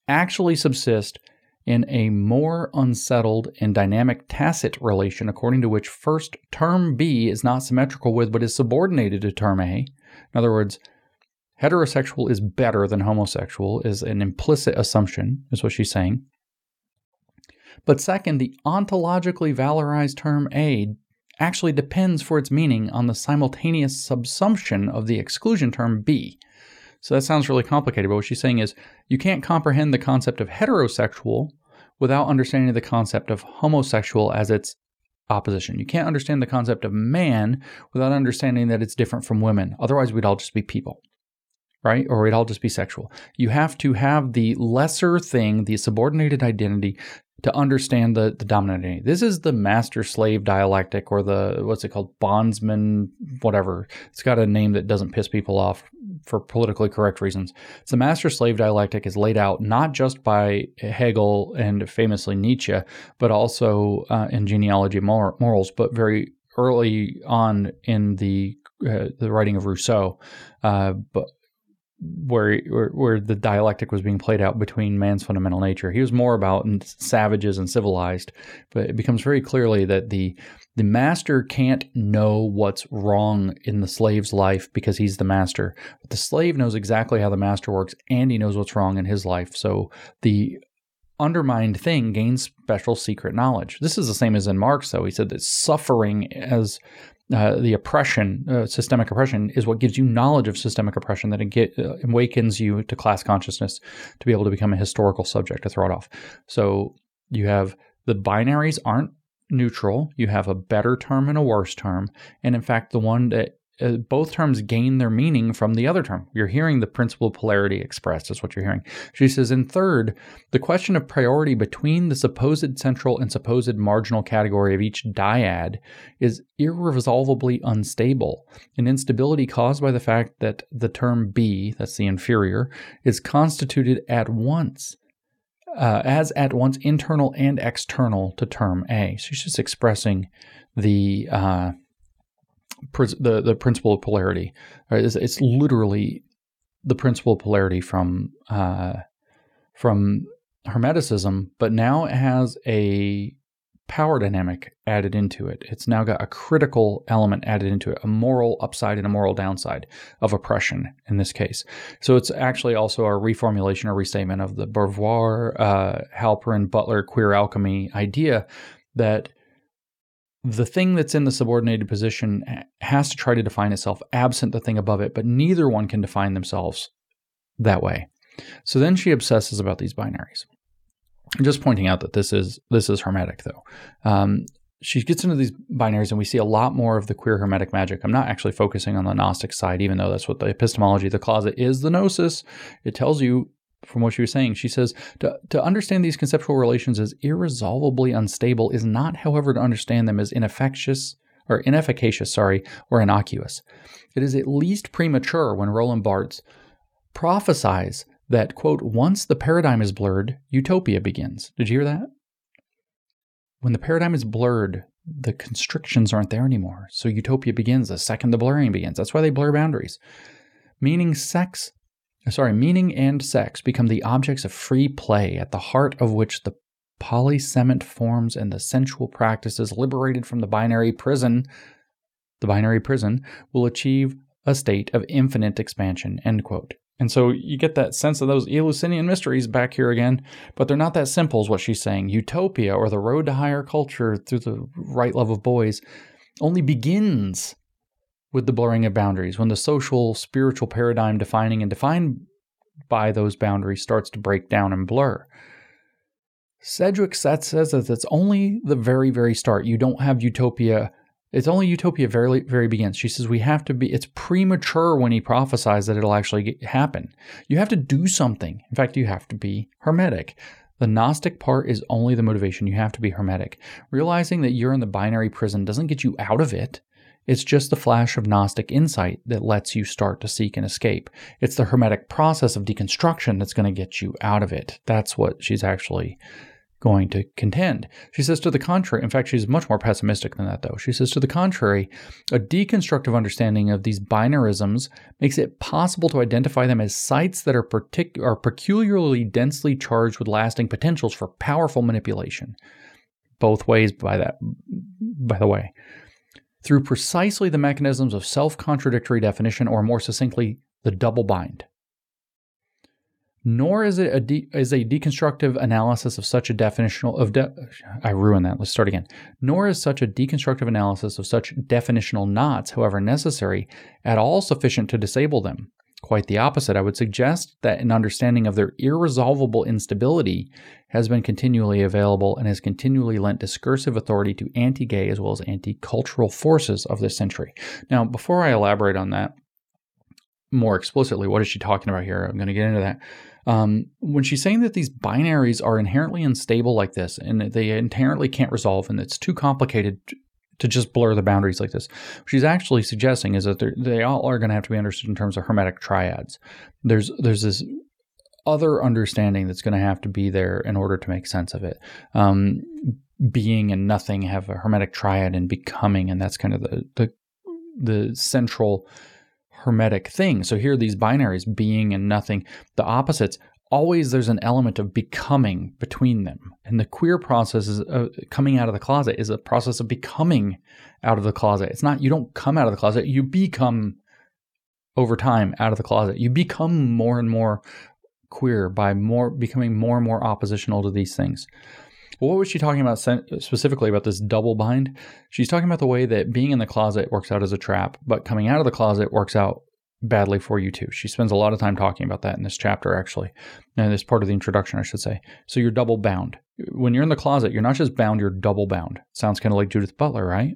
[SPEAKER 1] actually subsist in a more unsettled and dynamic tacit relation according to which first term B is not symmetrical with but is subordinated to term A. In other words, heterosexual is better than homosexual is an implicit assumption, is what she's saying. But second, the ontologically valorized term A actually depends for its meaning on the simultaneous subsumption of the exclusion term B. So that sounds really complicated, but what she's saying is you can't comprehend the concept of heterosexual without understanding the concept of homosexual as its opposition. You can't understand the concept of man without understanding that it's different from women. Otherwise, we'd all just be people, right? Or we'd all just be sexual. You have to have the lesser thing, the subordinated identity, to understand the, the dominant identity. This is the master slave dialectic or the, what's it called? Bondsman, whatever. It's got a name that doesn't piss people off for politically correct reasons. It's the master slave dialectic is laid out not just by Hegel and famously Nietzsche, but also uh, in genealogy mor- morals, but very early on in the uh, the writing of Rousseau. Uh, but where, where, where the dialectic was being played out between man's fundamental nature. He was more about savages and civilized, but it becomes very clearly that the the master can't know what's wrong in the slave's life because he's the master. But the slave knows exactly how the master works and he knows what's wrong in his life. So the undermined thing gains special secret knowledge. This is the same as in Marx, though. He said that suffering as uh, the oppression, uh, systemic oppression, is what gives you knowledge of systemic oppression that get, uh, awakens you to class consciousness to be able to become a historical subject to throw it off. So you have the binaries aren't neutral. You have a better term and a worse term. And in fact, the one that uh, both terms gain their meaning from the other term. You're hearing the principle of polarity expressed, is what you're hearing. She says, in third, the question of priority between the supposed central and supposed marginal category of each dyad is irresolvably unstable, an instability caused by the fact that the term B, that's the inferior, is constituted at once. Uh, as at once internal and external to term A. So she's just expressing the uh, the the principle of polarity. Right? It's, it's literally the principle of polarity from uh, from Hermeticism, but now it has a power dynamic added into it. It's now got a critical element added into it, a moral upside and a moral downside of oppression in this case. So it's actually also a reformulation or restatement of the Beauvoir, uh, Halperin, Butler queer alchemy idea that the thing that's in the subordinated position has to try to define itself absent the thing above it, but neither one can define themselves that way. So then she obsesses about these binaries. I'm just pointing out that this is this is hermetic though. Um, she gets into these binaries and we see a lot more of the queer hermetic magic. I'm not actually focusing on the Gnostic side, even though that's what the epistemology of the closet is the gnosis. It tells you from what she was saying. She says to, to understand these conceptual relations as irresolvably unstable is not, however, to understand them as ineffectuous or inefficacious, sorry, or innocuous. It is at least premature when Roland Barthes prophesies that, quote, once the paradigm is blurred, utopia begins. Did you hear that? When the paradigm is blurred, the constrictions aren't there anymore. So utopia begins the second the blurring begins. That's why they blur boundaries. Meaning sex, sorry, meaning and sex become the objects of free play at the heart of which the polysemant forms and the sensual practices liberated from the binary prison, the binary prison will achieve a state of infinite expansion, end quote. And so you get that sense of those Eleusinian mysteries back here again, but they're not that simple, is what she's saying. Utopia, or the road to higher culture through the right love of boys, only begins with the blurring of boundaries, when the social, spiritual paradigm defining and defined by those boundaries starts to break down and blur. Sedgwick says that it's only the very, very start. You don't have utopia it's only utopia very very begins. She says we have to be. It's premature when he prophesies that it'll actually get, happen. You have to do something. In fact, you have to be hermetic. The Gnostic part is only the motivation. You have to be hermetic. Realizing that you're in the binary prison doesn't get you out of it. It's just the flash of Gnostic insight that lets you start to seek and escape. It's the hermetic process of deconstruction that's going to get you out of it. That's what she's actually going to contend. She says to the contrary, in fact, she's much more pessimistic than that, though. She says to the contrary, a deconstructive understanding of these binarisms makes it possible to identify them as sites that are, partic- are peculiarly densely charged with lasting potentials for powerful manipulation. Both ways, by that, by the way. Through precisely the mechanisms of self contradictory definition, or more succinctly, the double bind nor is it a de- is a deconstructive analysis of such a definitional of de- I ruined that. Let's start again. Nor is such a deconstructive analysis of such definitional knots, however necessary, at all sufficient to disable them. Quite the opposite. I would suggest that an understanding of their irresolvable instability has been continually available and has continually lent discursive authority to anti gay as well as anti cultural forces of this century. Now, before I elaborate on that more explicitly, what is she talking about here? I'm going to get into that. Um, when she's saying that these binaries are inherently unstable like this and they inherently can't resolve and it's too complicated to just blur the boundaries like this, what she's actually suggesting is that they all are going to have to be understood in terms of hermetic triads. There's there's this other understanding that's going to have to be there in order to make sense of it. Um, being and nothing have a hermetic triad and becoming, and that's kind of the the, the central hermetic thing. So here these binaries, being and nothing, the opposites, always there's an element of becoming between them. And the queer process is uh, coming out of the closet is a process of becoming out of the closet. It's not you don't come out of the closet, you become over time out of the closet. You become more and more queer by more becoming more and more oppositional to these things. What was she talking about specifically about this double bind? She's talking about the way that being in the closet works out as a trap, but coming out of the closet works out badly for you too. She spends a lot of time talking about that in this chapter, actually, and this part of the introduction, I should say. So you're double bound. When you're in the closet, you're not just bound, you're double bound. Sounds kind of like Judith Butler, right?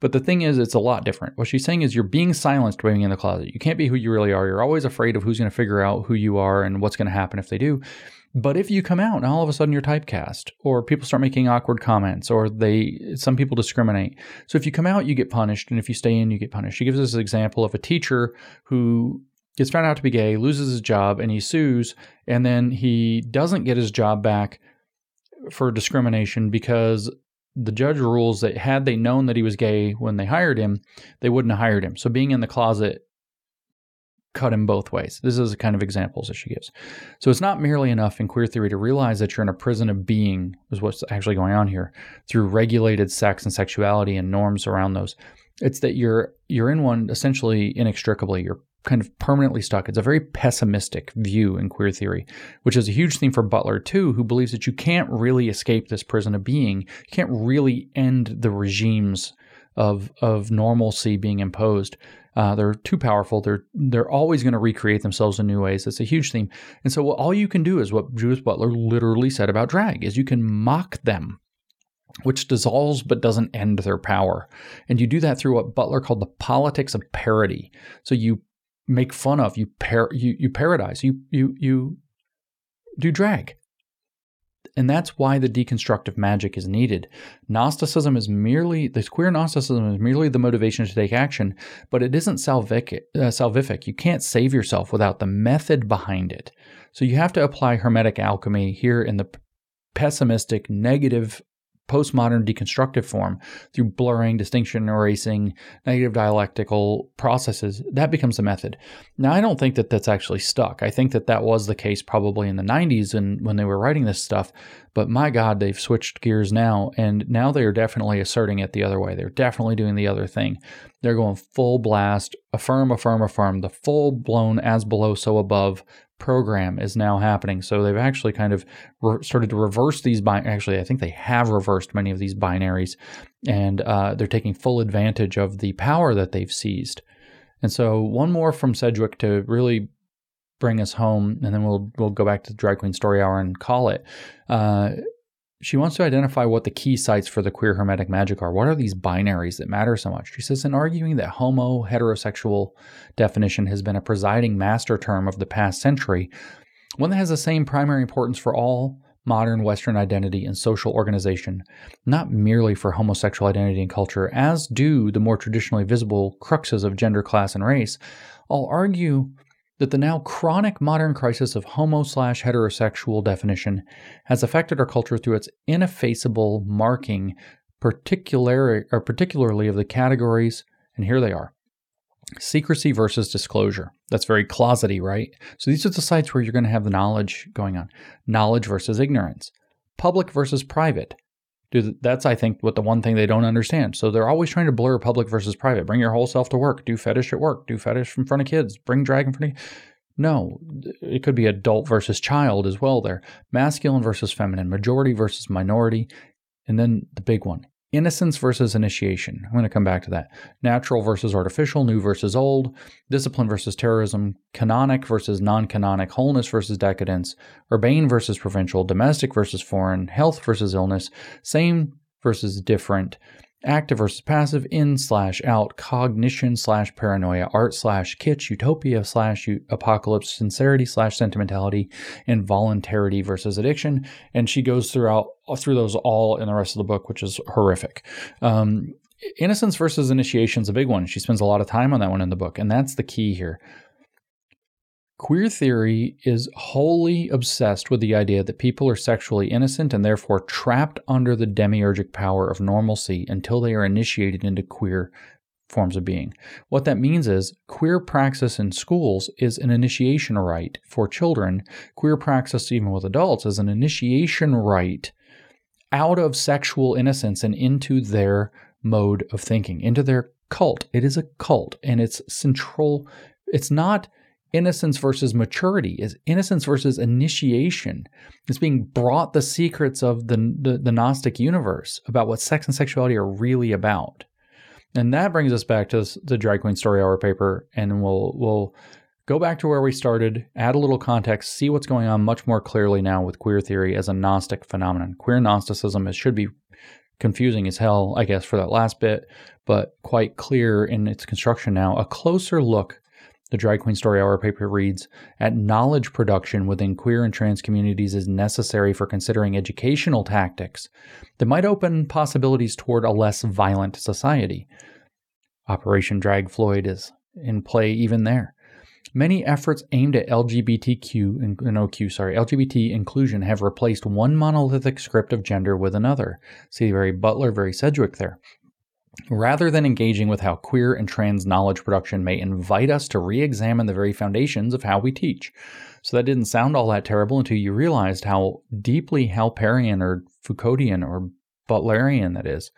[SPEAKER 1] But the thing is, it's a lot different. What she's saying is you're being silenced by being in the closet. You can't be who you really are. You're always afraid of who's going to figure out who you are and what's going to happen if they do. But if you come out and all of a sudden you're typecast, or people start making awkward comments, or they some people discriminate. So if you come out, you get punished, and if you stay in, you get punished. She gives us an example of a teacher who gets found out to be gay, loses his job, and he sues, and then he doesn't get his job back for discrimination because the judge rules that had they known that he was gay when they hired him, they wouldn't have hired him. So being in the closet cut him both ways. This is the kind of examples that she gives. So it's not merely enough in queer theory to realize that you're in a prison of being, is what's actually going on here, through regulated sex and sexuality and norms around those. It's that you're you're in one essentially inextricably. You're kind of permanently stuck. It's a very pessimistic view in queer theory, which is a huge theme for Butler too, who believes that you can't really escape this prison of being. You can't really end the regimes of of normalcy being imposed. Uh, they're too powerful. They're they're always going to recreate themselves in new ways. It's a huge theme. And so all you can do is what Judith Butler literally said about drag is you can mock them, which dissolves but doesn't end their power. And you do that through what Butler called the politics of parody. So you make fun of, you par- you you parodize, you you you do drag. And that's why the deconstructive magic is needed. Gnosticism is merely this queer Gnosticism is merely the motivation to take action, but it isn't salvific. Uh, salvific. You can't save yourself without the method behind it. So you have to apply hermetic alchemy here in the pessimistic, negative postmodern deconstructive form through blurring, distinction, erasing, negative dialectical processes, that becomes the method. Now, I don't think that that's actually stuck. I think that that was the case probably in the 90s and when they were writing this stuff, but my God, they've switched gears now, and now they are definitely asserting it the other way. They're definitely doing the other thing. They're going full blast, affirm, affirm, affirm, the full blown as below, so above program is now happening. So they've actually kind of re- started to reverse these. Bi- actually, I think they have reversed many of these binaries, and uh, they're taking full advantage of the power that they've seized. And so, one more from Sedgwick to really bring us home, and then we'll we'll go back to the Drag Queen Story Hour and call it. Uh, she wants to identify what the key sites for the queer hermetic magic are. What are these binaries that matter so much? She says, in arguing that homo heterosexual definition has been a presiding master term of the past century, one that has the same primary importance for all modern Western identity and social organization, not merely for homosexual identity and culture, as do the more traditionally visible cruxes of gender, class, and race, I'll argue that the now chronic modern crisis of homo slash heterosexual definition has affected our culture through its ineffaceable marking, particularly of the categories, and here they are secrecy versus disclosure. That's very closety, right? So these are the sites where you're going to have the knowledge going on knowledge versus ignorance, public versus private. That's, I think, what the one thing they don't understand. So they're always trying to blur public versus private. Bring your whole self to work. Do fetish at work. Do fetish in front of kids. Bring drag in front of. No, it could be adult versus child as well. There, masculine versus feminine, majority versus minority, and then the big one: Innocence versus initiation. I'm going to come back to that. Natural versus artificial, new versus old, discipline versus terrorism, canonic versus non canonic, wholeness versus decadence, urbane versus provincial, domestic versus foreign, health versus illness, same versus different, active versus passive, in slash out, cognition slash paranoia, art slash kitsch, utopia slash apocalypse, sincerity slash sentimentality, and voluntarity versus addiction. And she goes throughout through those all in the rest of the book, which is horrific. Um, innocence versus initiation is a big one. She spends a lot of time on that one in the book, and that's the key here. Queer theory is wholly obsessed with the idea that people are sexually innocent and therefore trapped under the demiurgic power of normalcy until they are initiated into queer forms of being. What that means is queer praxis in schools is an initiation rite for children. Queer praxis, even with adults, is an initiation rite out of sexual innocence and into their mode of thinking, into their cult. It is a cult and it's central. It's not innocence versus maturity is innocence versus initiation. It's being brought the secrets of the, the, the gnostic universe about what sex and sexuality are really about. And that brings us back to the drag queen story hour paper and we'll we'll go back to where we started add a little context see what's going on much more clearly now with queer theory as a gnostic phenomenon. Queer gnosticism is, should be confusing as hell i guess for that last bit but quite clear in its construction now. A closer look the Drag Queen Story Hour paper reads At knowledge production within queer and trans communities is necessary for considering educational tactics that might open possibilities toward a less violent society. Operation Drag Floyd is in play even there. Many efforts aimed at LGBTQ no Q, sorry, LGBT inclusion have replaced one monolithic script of gender with another. See very Butler, very Sedgwick there rather than engaging with how queer and trans knowledge production may invite us to re examine the very foundations of how we teach. So that didn't sound all that terrible until you realized how deeply Halperian or Foucauldian or Butlerian that is.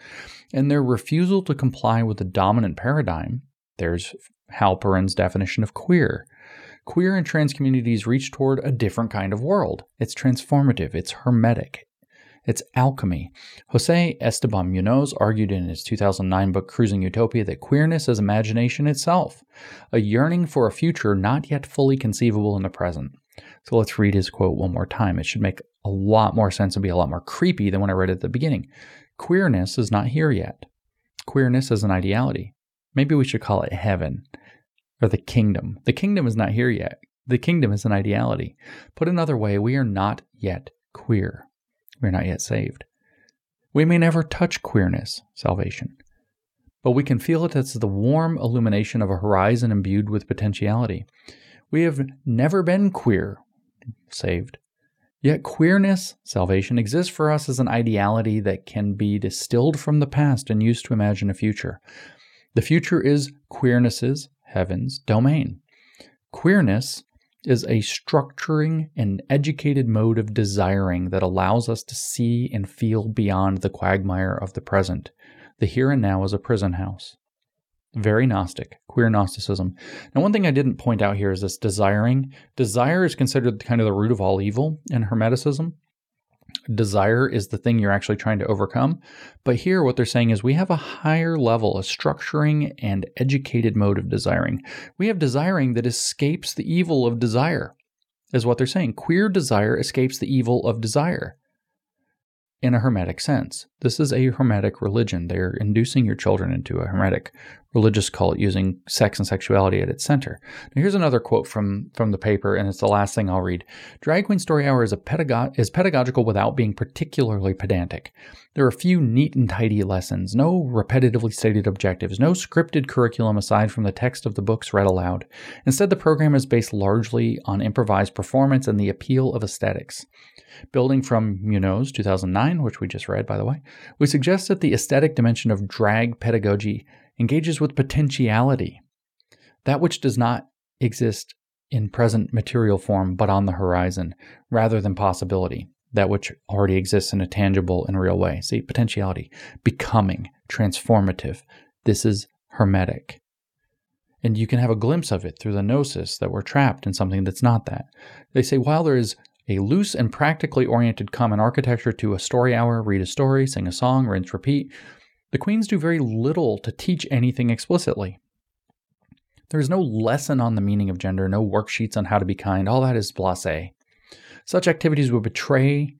[SPEAKER 1] And their refusal to comply with the dominant paradigm, there's Halperin's definition of queer. Queer and trans communities reach toward a different kind of world. It's transformative, it's hermetic, it's alchemy. Jose Esteban Munoz argued in his 2009 book Cruising Utopia that queerness is imagination itself, a yearning for a future not yet fully conceivable in the present. So let's read his quote one more time. It should make a lot more sense and be a lot more creepy than when I read it at the beginning. Queerness is not here yet. Queerness is an ideality. Maybe we should call it heaven or the kingdom. The kingdom is not here yet. The kingdom is an ideality. Put another way, we are not yet queer. We're not yet saved. We may never touch queerness, salvation, but we can feel it as the warm illumination of a horizon imbued with potentiality. We have never been queer, saved. Yet queerness, salvation, exists for us as an ideality that can be distilled from the past and used to imagine a future. The future is queerness's, heaven's, domain. Queerness is a structuring and educated mode of desiring that allows us to see and feel beyond the quagmire of the present. The here and now is a prison house. Very Gnostic, queer Gnosticism. Now, one thing I didn't point out here is this desiring. Desire is considered kind of the root of all evil in Hermeticism. Desire is the thing you're actually trying to overcome. But here, what they're saying is we have a higher level, a structuring and educated mode of desiring. We have desiring that escapes the evil of desire, is what they're saying. Queer desire escapes the evil of desire in a hermetic sense. This is a hermetic religion. They're inducing your children into a hermetic religious cult using sex and sexuality at its center. Now, here's another quote from, from the paper, and it's the last thing I'll read. Drag Queen Story Hour is, a is pedagogical without being particularly pedantic. There are few neat and tidy lessons, no repetitively stated objectives, no scripted curriculum aside from the text of the books read aloud. Instead, the program is based largely on improvised performance and the appeal of aesthetics. Building from Munoz 2009, which we just read, by the way, we suggest that the aesthetic dimension of drag pedagogy engages with potentiality, that which does not exist in present material form but on the horizon, rather than possibility, that which already exists in a tangible and real way. See, potentiality, becoming, transformative. This is hermetic. And you can have a glimpse of it through the gnosis that we're trapped in something that's not that. They say while there is a loose and practically oriented common architecture to a story hour, read a story, sing a song, rinse, repeat, the queens do very little to teach anything explicitly. There is no lesson on the meaning of gender, no worksheets on how to be kind, all that is blase. Such activities would betray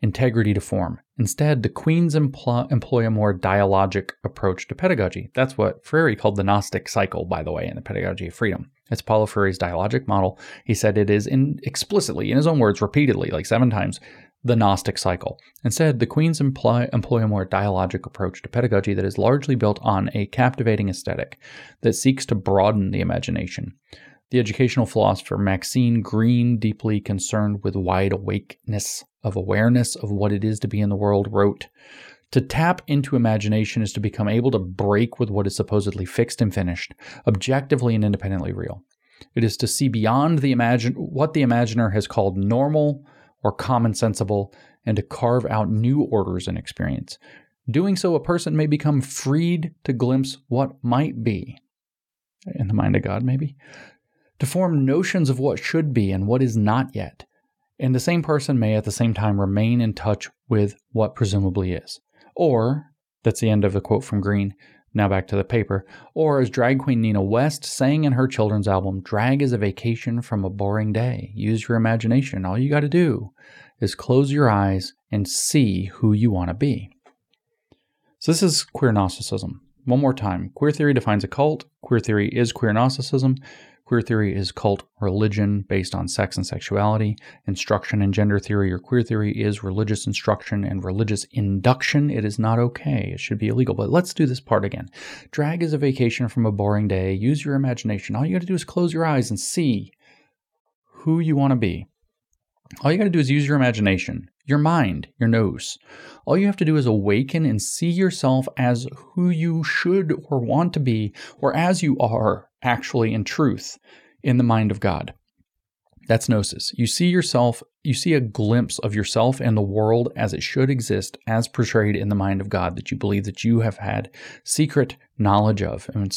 [SPEAKER 1] integrity to form. Instead, the queens empl- employ a more dialogic approach to pedagogy. That's what Freire called the Gnostic cycle, by the way, in the Pedagogy of Freedom. It's Paulo Freire's dialogic model. He said it is in explicitly, in his own words, repeatedly, like seven times, the Gnostic cycle. Instead, the Queens employ, employ a more dialogic approach to pedagogy that is largely built on a captivating aesthetic that seeks to broaden the imagination. The educational philosopher Maxine Greene, deeply concerned with wide awakeness of awareness of what it is to be in the world, wrote, to tap into imagination is to become able to break with what is supposedly fixed and finished, objectively and independently real. It is to see beyond the imagine what the imaginer has called normal or common sensible and to carve out new orders in experience. Doing so, a person may become freed to glimpse what might be, in the mind of God, maybe, to form notions of what should be and what is not yet. And the same person may at the same time remain in touch with what presumably is. Or, that's the end of the quote from Greene. now back to the paper. Or, as drag queen Nina West sang in her children's album, drag is a vacation from a boring day. Use your imagination. All you got to do is close your eyes and see who you want to be. So, this is queer Gnosticism. One more time queer theory defines a cult. Queer theory is queer Gnosticism. Queer theory is cult religion based on sex and sexuality. Instruction and gender theory or queer theory is religious instruction and religious induction. It is not okay. It should be illegal. But let's do this part again. Drag is a vacation from a boring day. Use your imagination. All you got to do is close your eyes and see who you want to be. All you got to do is use your imagination, your mind, your nous. All you have to do is awaken and see yourself as who you should or want to be, or as you are actually in truth in the mind of God. That's gnosis. You see yourself, you see a glimpse of yourself and the world as it should exist, as portrayed in the mind of God, that you believe that you have had secret knowledge of. And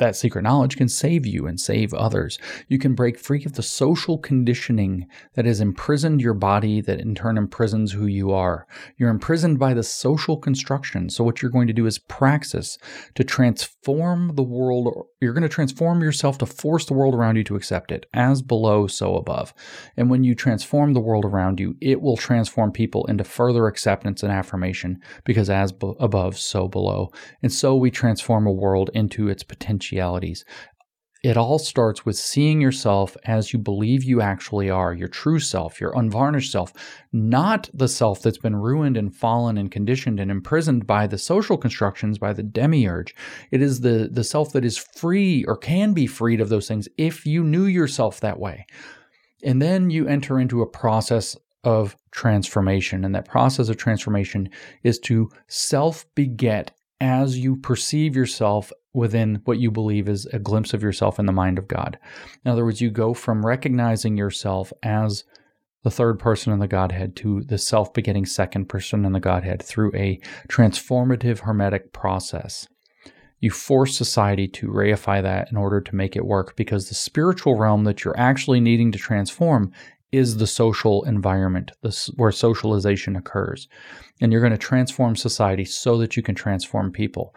[SPEAKER 1] that secret knowledge can save you and save others. You can break free of the social conditioning that has imprisoned your body, that in turn imprisons who you are. You're imprisoned by the social construction. So, what you're going to do is praxis to transform the world. You're going to transform yourself to force the world around you to accept it, as below, so above. And when you transform the world around you, it will transform people into further acceptance and affirmation, because as b- above, so below. And so we transform a world into its potentialities. It all starts with seeing yourself as you believe you actually are, your true self, your unvarnished self, not the self that's been ruined and fallen and conditioned and imprisoned by the social constructions, by the demiurge. It is the, the self that is free or can be freed of those things if you knew yourself that way. And then you enter into a process of transformation. And that process of transformation is to self beget as you perceive yourself within what you believe is a glimpse of yourself in the mind of God. In other words, you go from recognizing yourself as the third person in the Godhead to the self begetting second person in the Godhead through a transformative hermetic process. You force society to reify that in order to make it work because the spiritual realm that you're actually needing to transform is the social environment this, where socialization occurs. And you're going to transform society so that you can transform people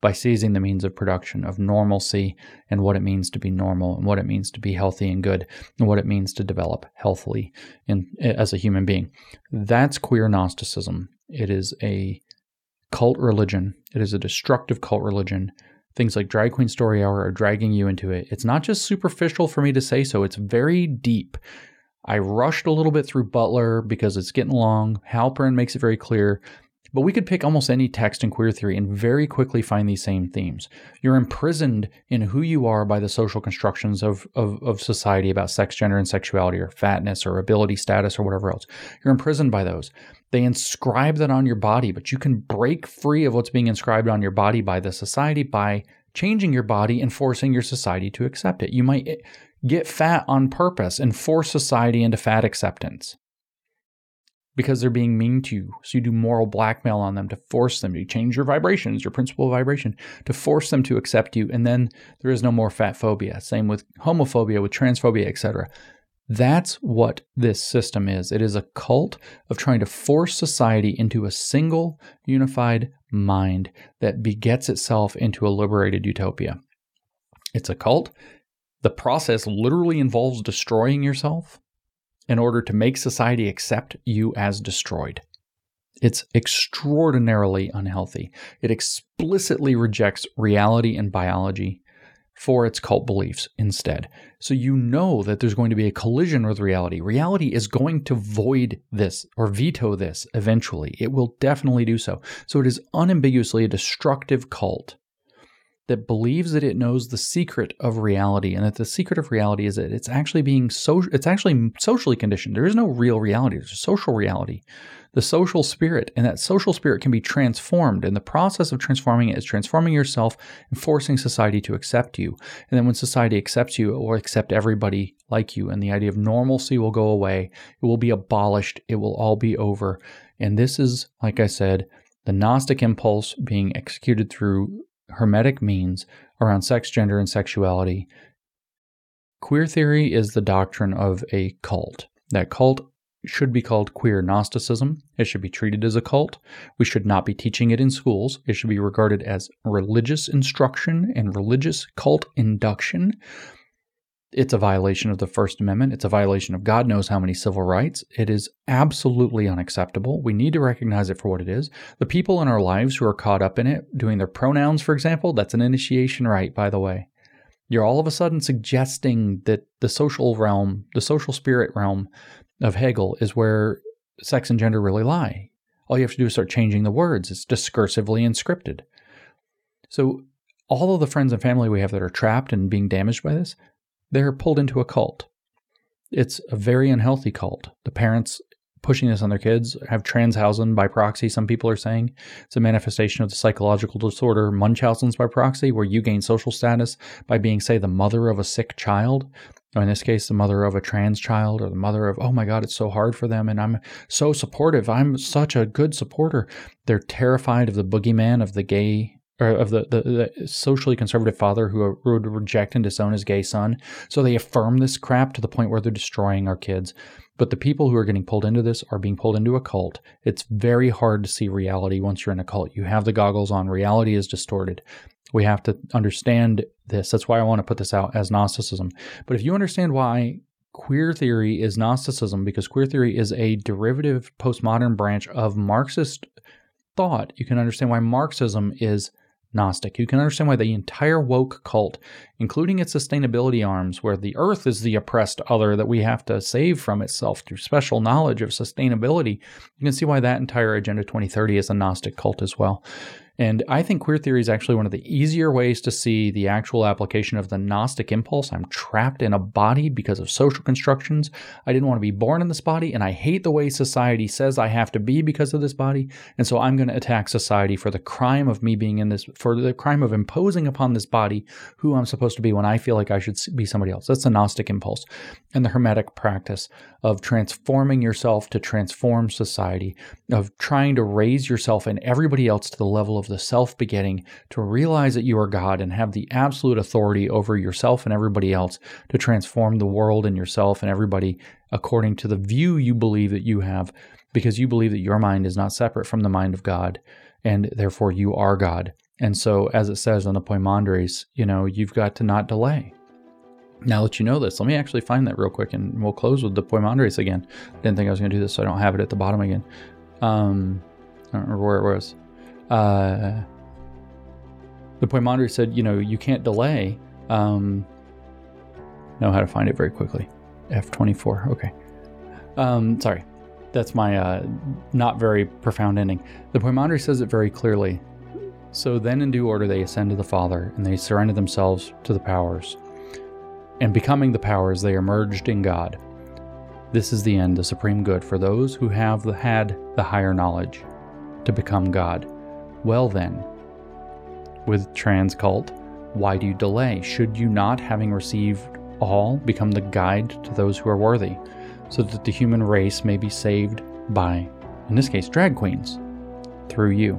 [SPEAKER 1] by seizing the means of production of normalcy and what it means to be normal and what it means to be healthy and good and what it means to develop healthily in, as a human being. That's queer Gnosticism. It is a cult religion. It is a destructive cult religion. Things like Drag Queen Story Hour are dragging you into it. It's not just superficial for me to say so, it's very deep. I rushed a little bit through Butler because it's getting long. Halperin makes it very clear. But we could pick almost any text in queer theory and very quickly find these same themes. You're imprisoned in who you are by the social constructions of, of, of, society about sex, gender, and sexuality, or fatness, or ability status, or whatever else. You're imprisoned by those. They inscribe that on your body, but you can break free of what's being inscribed on your body by the society by changing your body and forcing your society to accept it. You might get fat on purpose and force society into fat acceptance because they're being mean to you. So you do moral blackmail on them to force them to change your vibrations, your principle of vibration, to force them to accept you. And then there is no more fat phobia. Same with homophobia, with transphobia, etc. That's what this system is. It is a cult of trying to force society into a single unified mind that begets itself into a liberated utopia. It's a cult the process literally involves destroying yourself in order to make society accept you as destroyed. It's extraordinarily unhealthy. It explicitly rejects reality and biology for its cult beliefs instead. So you know that there's going to be a collision with reality. Reality is going to void this or veto this eventually. It will definitely do so. So it is unambiguously a destructive cult that believes that it knows the secret of reality and that the secret of reality is that it's actually being so it's actually socially conditioned. There is no real reality. There's a social reality. The social spirit and that social spirit can be transformed and the process of transforming it is transforming yourself and forcing society to accept you. And then when society accepts you it will accept everybody like you and the idea of normalcy will go away. It will be abolished. It will all be over. And this is like i said the Gnostic impulse being executed through Hermetic means around sex, gender, and sexuality. Queer theory is the doctrine of a cult. That cult should be called queer Gnosticism. It should be treated as a cult. We should not be teaching it in schools. It should be regarded as religious instruction and religious cult induction. It's a violation of the First Amendment. It's a violation of God knows how many civil rights. It is absolutely unacceptable. We need to recognize it for what it is. The people in our lives who are caught up in it, doing their pronouns, for example, that's an initiation rite, by the way. You're all of a sudden suggesting that the social realm, the social spirit realm of Hegel is where sex and gender really lie. All you have to do is start changing the words. It's discursively inscripted. So, all of the friends and family we have that are trapped and being damaged by this, they're pulled into a cult. It's a very unhealthy cult. The parents pushing this on their kids have Transhausen by proxy, some people are saying. It's a manifestation of the psychological disorder Munchausen's by proxy, where you gain social status by being, say, the mother of a sick child. Or in this case, the mother of a trans child, or the mother of, oh my God, it's so hard for them, and I'm so supportive. I'm such a good supporter. They're terrified of the boogeyman of the gay or of the, the, the, socially conservative father who would reject and disown his gay son. So they affirm this crap to the point where they're destroying our kids. But the people who are getting pulled into this are being pulled into a cult. It's very hard to see reality once you're in a cult. You have the goggles on, reality is distorted. We have to understand this. That's why I want to put this out as Gnosticism. But if you understand why queer theory is Gnosticism, because queer theory is a derivative postmodern branch of Marxist thought, you can understand why Marxism is Gnostic. You can understand why the entire woke cult, including its sustainability arms, where the earth is the oppressed other that we have to save from itself through special knowledge of sustainability, you can see why that entire Agenda 2030 is a Gnostic cult as well. And I think queer theory is actually one of the easier ways to see the actual application of the Gnostic impulse. I'm trapped in a body because of social constructions. I didn't want to be born in this body, and I hate the way society says I have to be because of this body. And so I'm going to attack society for the crime of me being in this, for the crime of imposing upon this body who I'm supposed to be when I feel like I should be somebody else. That's the Gnostic impulse. And the Hermetic practice of transforming yourself to transform society, of trying to raise yourself and everybody else to the level of the self begetting to realize that you are God and have the absolute authority over yourself and everybody else to transform the world and yourself and everybody according to the view you believe that you have, because you believe that your mind is not separate from the mind of God, and therefore you are God. And so, as it says on the Poimandres, you know, you've got to not delay. Now that you know this, let me actually find that real quick and we'll close with the Poimandres again. Didn't think I was going to do this, so I don't have it at the bottom again. Um, I don't remember where it was. Uh, the Poimandres said, you know, you can't delay. Um, know how to find it very quickly. F24. Okay. Um, sorry. That's my uh, not very profound ending. The Poimandres says it very clearly. So then, in due order, they ascend to the Father, and they surrender themselves to the powers. And becoming the powers, they are merged in God. This is the end, the supreme good for those who have had the higher knowledge to become God. Well, then, with trans cult, why do you delay? Should you not, having received all, become the guide to those who are worthy, so that the human race may be saved by, in this case, drag queens, through you?